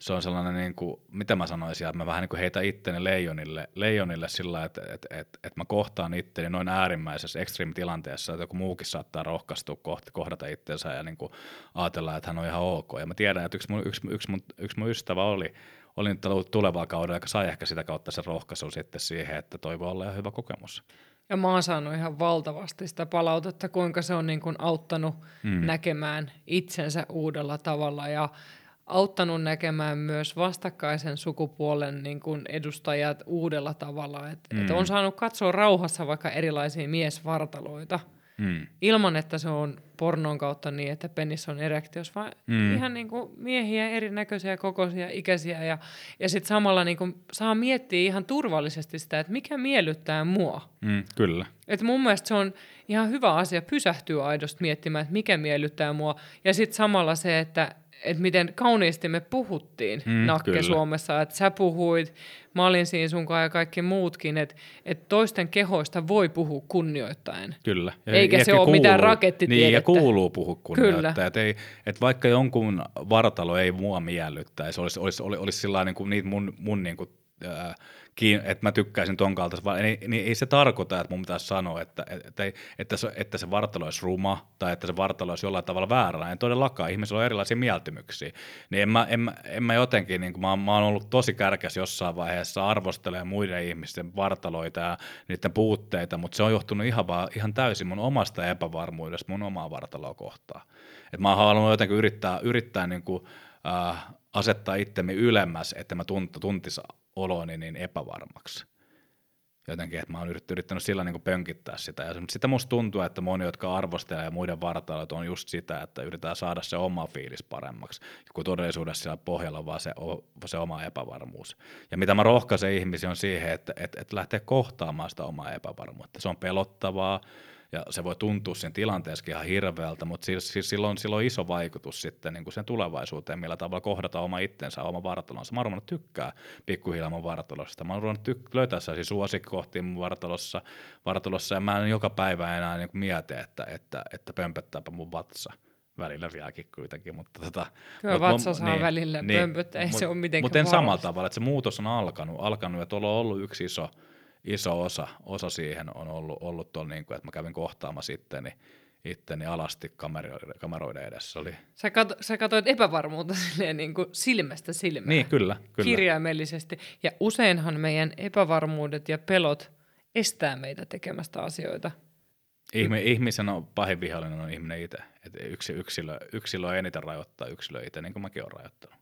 se on sellainen, niin kuin, mitä mä sanoisin, että mä vähän niin kuin heitän itteni leijonille, leijonille sillä, että, että, että, että mä kohtaan itteni noin äärimmäisessä extreme-tilanteessa, että joku muukin saattaa rohkaistua kohti, kohdata itsensä ja niin kuin ajatella, että hän on ihan ok. Ja mä tiedän, että yksi mun, yksi, yksi mun, yksi mun ystävä oli, oli nyt tulevaa kaudella, joka sai ehkä sitä kautta sen rohkaisun sitten siihen, että toi voi olla ihan hyvä kokemus. Ja mä oon saanut ihan valtavasti sitä palautetta, kuinka se on niin kuin auttanut mm. näkemään itsensä uudella tavalla ja auttanut näkemään myös vastakkaisen sukupuolen niin kuin edustajat uudella tavalla. Et, mm. et on saanut katsoa rauhassa vaikka erilaisia miesvartaloita mm. ilman, että se on pornon kautta niin, että penissä on erektios, vaan mm. ihan niin kuin miehiä erinäköisiä, kokoisia, ikäisiä ja, ja sitten samalla niin kuin saa miettiä ihan turvallisesti sitä, että mikä miellyttää mua. Mm, kyllä. Et mun mielestä se on ihan hyvä asia pysähtyä aidosti miettimään, että mikä miellyttää mua. Ja sitten samalla se, että että miten kauniisti me puhuttiin mm, Nakke kyllä. Suomessa, että sä puhuit, mä olin siinä sunkaan ja kaikki muutkin, että että toisten kehoista voi puhua kunnioittaen. Kyllä. Ja Eikä se ole kuuluu, mitään rakettitiedettä. Niin, ja kuuluu puhua kunnioittaen. Että, ei, että vaikka jonkun vartalo ei mua miellyttäisi, olisi, olisi, olisi, olisi sillä niin kuin niitä mun, mun niin kuin, äh, että mä tykkäisin ton kaltaista, vaan niin, niin ei se tarkoita, että mun pitäisi sanoa, että, että, että, se, että se vartalo olisi ruma tai että se vartalo olisi jollain tavalla väärä. En todellakaan, ihmisillä on erilaisia mieltymyksiä. Niin en mä, en en mä jotenkin, niin mä, mä oon ollut tosi kärkäs jossain vaiheessa arvostelemaan muiden ihmisten vartaloita ja niiden puutteita, mutta se on johtunut ihan, vaan, ihan täysin mun omasta epävarmuudesta mun omaa vartaloa kohtaan. Et mä oon halunnut jotenkin yrittää, yrittää niin kuin, äh, asettaa itsemme ylemmäs, että mä tunt, tuntis oloni niin epävarmaksi. Jotenkin, että mä oon yrittänyt sillä niin pönkittää sitä. Ja sitten musta tuntuu, että moni, jotka arvostelee ja muiden vartalot, on just sitä, että yritetään saada se oma fiilis paremmaksi, kun todellisuudessa siellä pohjalla on vaan se, se oma epävarmuus. Ja mitä mä rohkaisen ihmisiä on siihen, että, että, että lähtee kohtaamaan sitä omaa epävarmuutta. Se on pelottavaa, ja se voi tuntua sen tilanteessa ihan hirveältä, mutta siis, siis silloin, silloin iso vaikutus sitten niin kuin sen tulevaisuuteen, millä tavalla kohdata oma itsensä, oma vartalonsa. Mä oon tykkää pikkuhiljaa mun vartalosta. Mä oon tyk- löytää sellaisia suosikkikohtia mun vartalossa, vartalossa, ja mä en joka päivä enää niin mieti, että, että, että pömpöttääpä mun vatsa välillä vieläkin kuitenkin. Mutta tota, Kyllä mut, vatsa saa niin, välillä niin, pömpöttää, ei mut, se ole mitenkään Mutta en samalla tavalla, että se muutos on alkanut, alkanut ja tuolla on ollut yksi iso, iso osa, osa siihen on ollut, ollut tuolla, niin kuin, että mä kävin kohtaama sitten, niin itteni alasti kameroiden, kameroiden edessä. Oli... Sä, kat, sä katsoit epävarmuutta silleen niin kuin silmästä silmään. Niin, kyllä, kyllä. Kirjaimellisesti. Ja useinhan meidän epävarmuudet ja pelot estää meitä tekemästä asioita. Ihme, ihmisen on pahin vihollinen on ihminen itse. Et yksi, yksilö, yksilö eniten rajoittaa yksilö itse, niin kuin mäkin olen rajoittanut.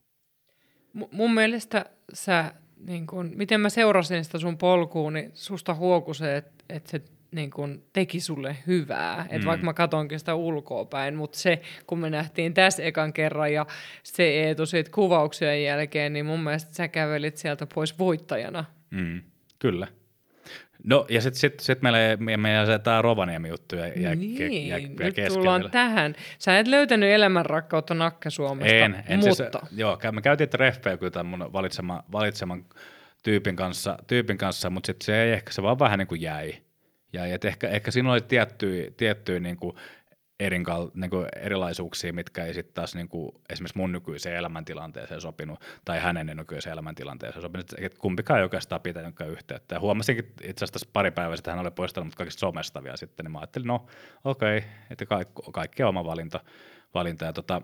M- mun mielestä sä niin kun, miten mä seurasin sitä sun polkuun, niin susta huoku se, että et se niin kun, teki sulle hyvää. Et mm. Vaikka mä katonkin sitä ulkoa päin, mutta se, kun me nähtiin tässä ekan kerran ja se Eetu siitä kuvauksien jälkeen, niin mun mielestä sä kävelit sieltä pois voittajana. Mm. Kyllä. No ja sitten sit, sit meillä, meillä se tämä Rovaniemi-juttu ja, ja, niin, ja, ja nyt tullaan tähän. Sä et löytänyt elämänrakkautta Nakke Suomesta, en, en mutta... Siis, joo, me käytiin treffejä kyllä tämän mun valitsema, valitseman tyypin kanssa, tyypin kanssa mutta sitten se ei ehkä, se vaan vähän niin kuin jäi. Ja et ehkä, ehkä siinä oli tiettyjä, tiettyjä niin kuin erinkal, niin kuin erilaisuuksia, mitkä ei sitten taas niin kuin, esimerkiksi mun nykyiseen elämäntilanteeseen sopinut, tai hänen nykyiseen elämäntilanteeseen sopinut, että kumpikaan ei oikeastaan pitänytkään yhteyttä. Ja huomasinkin itse asiassa pari päivää sitten hän oli poistanut kaikista somesta vielä sitten, niin mä ajattelin, no okei, okay, että kaikki, kaikki on oma valinta. valinta. Ja tota,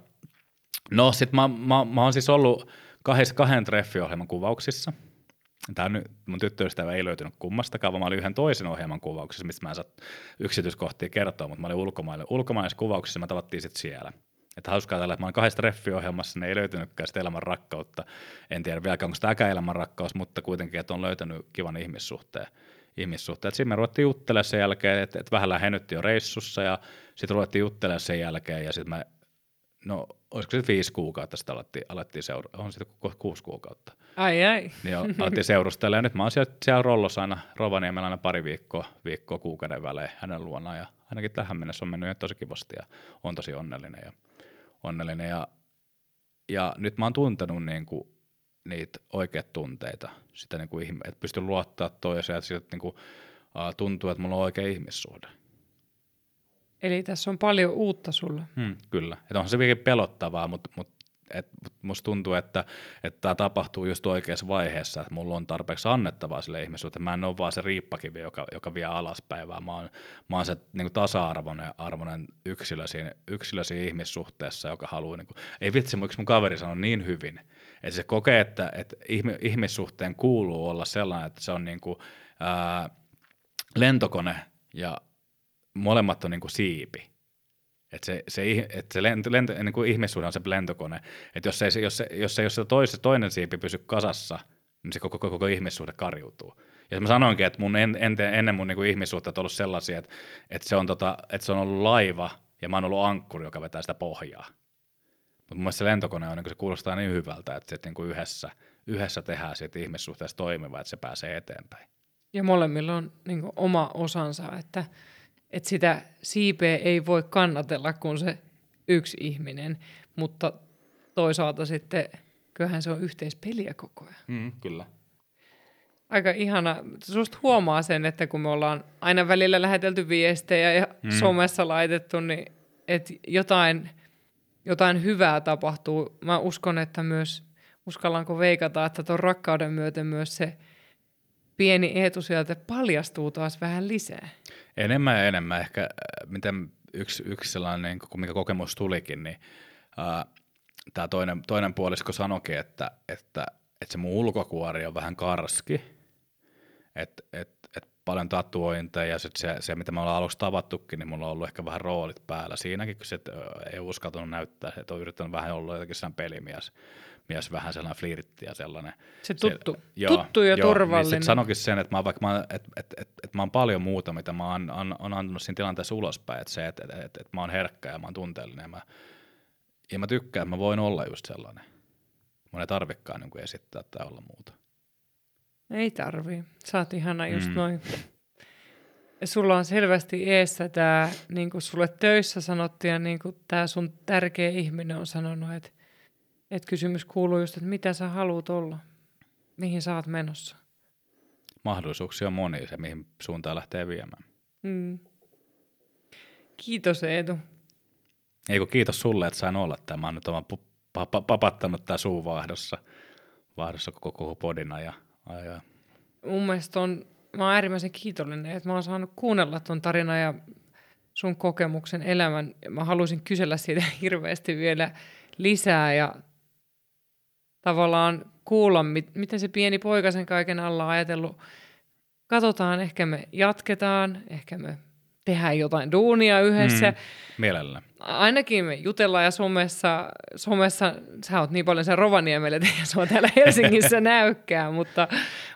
no sitten mä, mä, mä oon siis ollut kahdessa, kahden treffiohjelman kuvauksissa – Tämä nyt, mun tyttöystävä ei löytynyt kummastakaan, vaan mä olin yhden toisen ohjelman kuvauksessa, mistä mä en saa yksityiskohtia kertoa, mutta mä olin ulkomaille, ulkomaisessa kuvauksessa mä tavattiin sitten siellä. Että hauskaa tällä, että mä olin kahdessa treffiohjelmassa, ne ei löytynytkään sitä elämän rakkautta. En tiedä vielä, onko tämä elämän rakkaus, mutta kuitenkin, että on löytänyt kivan ihmissuhteen. ihmissuhteen. Sitten me ruvettiin juttelemaan sen jälkeen, että, että vähän lähennyttiin jo reissussa ja sitten ruvettiin juttelemaan sen jälkeen ja sitten mä, no olisiko se viisi kuukautta sitten alettiin, alettiin seuraa, on sitten kuusi kuukautta. Ai ai. Niin alettiin seurustella ja nyt mä oon siellä, siellä Rollossa aina Rovaniemellä aina pari viikkoa, viikkoa kuukauden välein hänen luonaan ja ainakin tähän mennessä on mennyt ihan tosi kivasti ja on tosi onnellinen ja, onnellinen ja, ja nyt mä oon tuntenut niin kuin niitä oikeat tunteita, sitä niin kuin, että pystyn luottaa toiseen, että siitä niin kuin, tuntuu, että mulla on oikea ihmissuhde. Eli tässä on paljon uutta sulla. Hmm, kyllä. Että onhan se vieläkin pelottavaa, mutta, mutta et musta tuntuu, että, että tämä tapahtuu just oikeassa vaiheessa, että mulla on tarpeeksi annettavaa sille ihmissuhteen. Mä en ole vaan se riippakivi, joka, joka vie alaspäin, vaan mä oon, mä oon se niin kuin tasa-arvoinen arvoinen yksilö siinä, yksilö siinä ihmissuhteessa, joka haluaa, niin kuin, ei vitsi, yksi mun kaveri sanoi niin hyvin, että se kokee, että, että ihmissuhteen kuuluu olla sellainen, että se on niin kuin, ää, lentokone ja molemmat on niin kuin siipi. Että se, se, et se lento, lento, niin kuin ihmissuhde on se lentokone. Että jos, ei, jos, se, jos, se, jos se tois, toinen siipi pysy kasassa, niin se koko, koko, koko ihmissuhde karjuutuu. Ja mä sanoinkin, että mun en, en, ennen mun niin kuin ihmissuhteet on ollut sellaisia, että, että, se on tota, että se on ollut laiva ja mä oon ollut ankkuri, joka vetää sitä pohjaa. Mutta mun mielestä se lentokone on, niin se kuulostaa niin hyvältä, että se niin kuin yhdessä, yhdessä tehdään siitä ihmissuhteesta toimiva, että se pääsee eteenpäin. Ja molemmilla on niin kuin, oma osansa, että, että sitä siipeä ei voi kannatella kuin se yksi ihminen, mutta toisaalta sitten kyllähän se on yhteispeliä koko ajan. Mm, kyllä. Aika ihana. Susta huomaa sen, että kun me ollaan aina välillä lähetelty viestejä ja mm. somessa laitettu, niin että jotain, jotain hyvää tapahtuu. Mä uskon, että myös, uskallanko veikata, että tuon rakkauden myöten myös se – pieni Eetu sieltä paljastuu taas vähän lisää. Enemmän ja enemmän. Ehkä äh, miten yksi, yksi sellainen, kun mikä kokemus tulikin, niin äh, tämä toinen, toinen puolisko sanoikin, että, että, että se mun ulkokuori on vähän karski, että et, et paljon tatuointeja ja sit se, se, mitä me ollaan aluksi tavattukin, niin mulla on ollut ehkä vähän roolit päällä siinäkin, kun se ei uskaltanut näyttää, että on yrittänyt vähän olla jotenkin sellainen pelimies mies vähän sellainen flirtti ja sellainen. Se tuttu, se, joo, tuttu ja joo, turvallinen. Niin sanokin sen, että mä, vaikka mä, et, et, et, et mä oon paljon muuta, mitä mä oon, on, on antanut siinä tilanteessa ulospäin, että se, että et, et, et mä oon herkkä ja mä oon tunteellinen ja mä, ja mä tykkään, että mä voin olla just sellainen. Mun ei tarvikaan niin esittää tai olla muuta. Ei tarvii. Sä oot ihana just mm. noin. Sulla on selvästi eessä tämä, niin kuin sulle töissä sanottiin, ja niin kuin tämä sun tärkeä ihminen on sanonut, että et kysymys kuuluu just, että mitä sä haluat olla, mihin sä oot menossa. Mahdollisuuksia on monia, se mihin suuntaan lähtee viemään. Mm. Kiitos Eetu. Eikö kiitos sulle, että sain olla tämä. Mä oon nyt oman papattanut tää suu vaahdossa, vaahdossa koko, koko podina. Ja, ja. Mun mielestä on, mä oon äärimmäisen kiitollinen, että mä oon saanut kuunnella ton tarinan ja sun kokemuksen elämän. Mä haluaisin kysellä siitä hirveästi vielä lisää ja tavallaan kuulla, mit, miten se pieni poika sen kaiken alla on ajatellut. Katsotaan, ehkä me jatketaan, ehkä me tehdään jotain duunia yhdessä. Mm, mielellä. Ainakin me jutellaan ja somessa, somessa sä oot niin paljon sen Rovaniemelle, että sua täällä Helsingissä näykkää, mutta,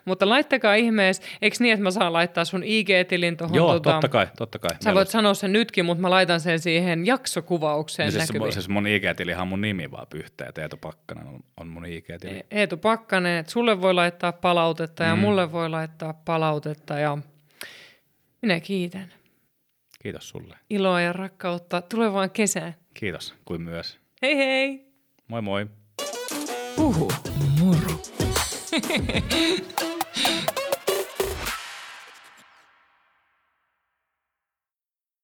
mutta laittakaa ihmeessä, eikö niin, että mä saan laittaa sun IG-tilin tuohon? Joo, tota, totta kai, totta kai. Sä mielessä. voit sanoa sen nytkin, mutta mä laitan sen siihen jaksokuvaukseen niin siis, siis mun IG-tilihan on mun nimi vaan pyhtää, Eetu Pakkanen on, on mun IG-tili. E- Eetu Pakkanen, että sulle voi laittaa palautetta ja mm. mulle voi laittaa palautetta ja minä kiitän. Kiitos sulle. Iloa ja rakkautta tulevaan kesään. Kiitos, kuin myös. Hei hei! Moi moi! Puhu moro!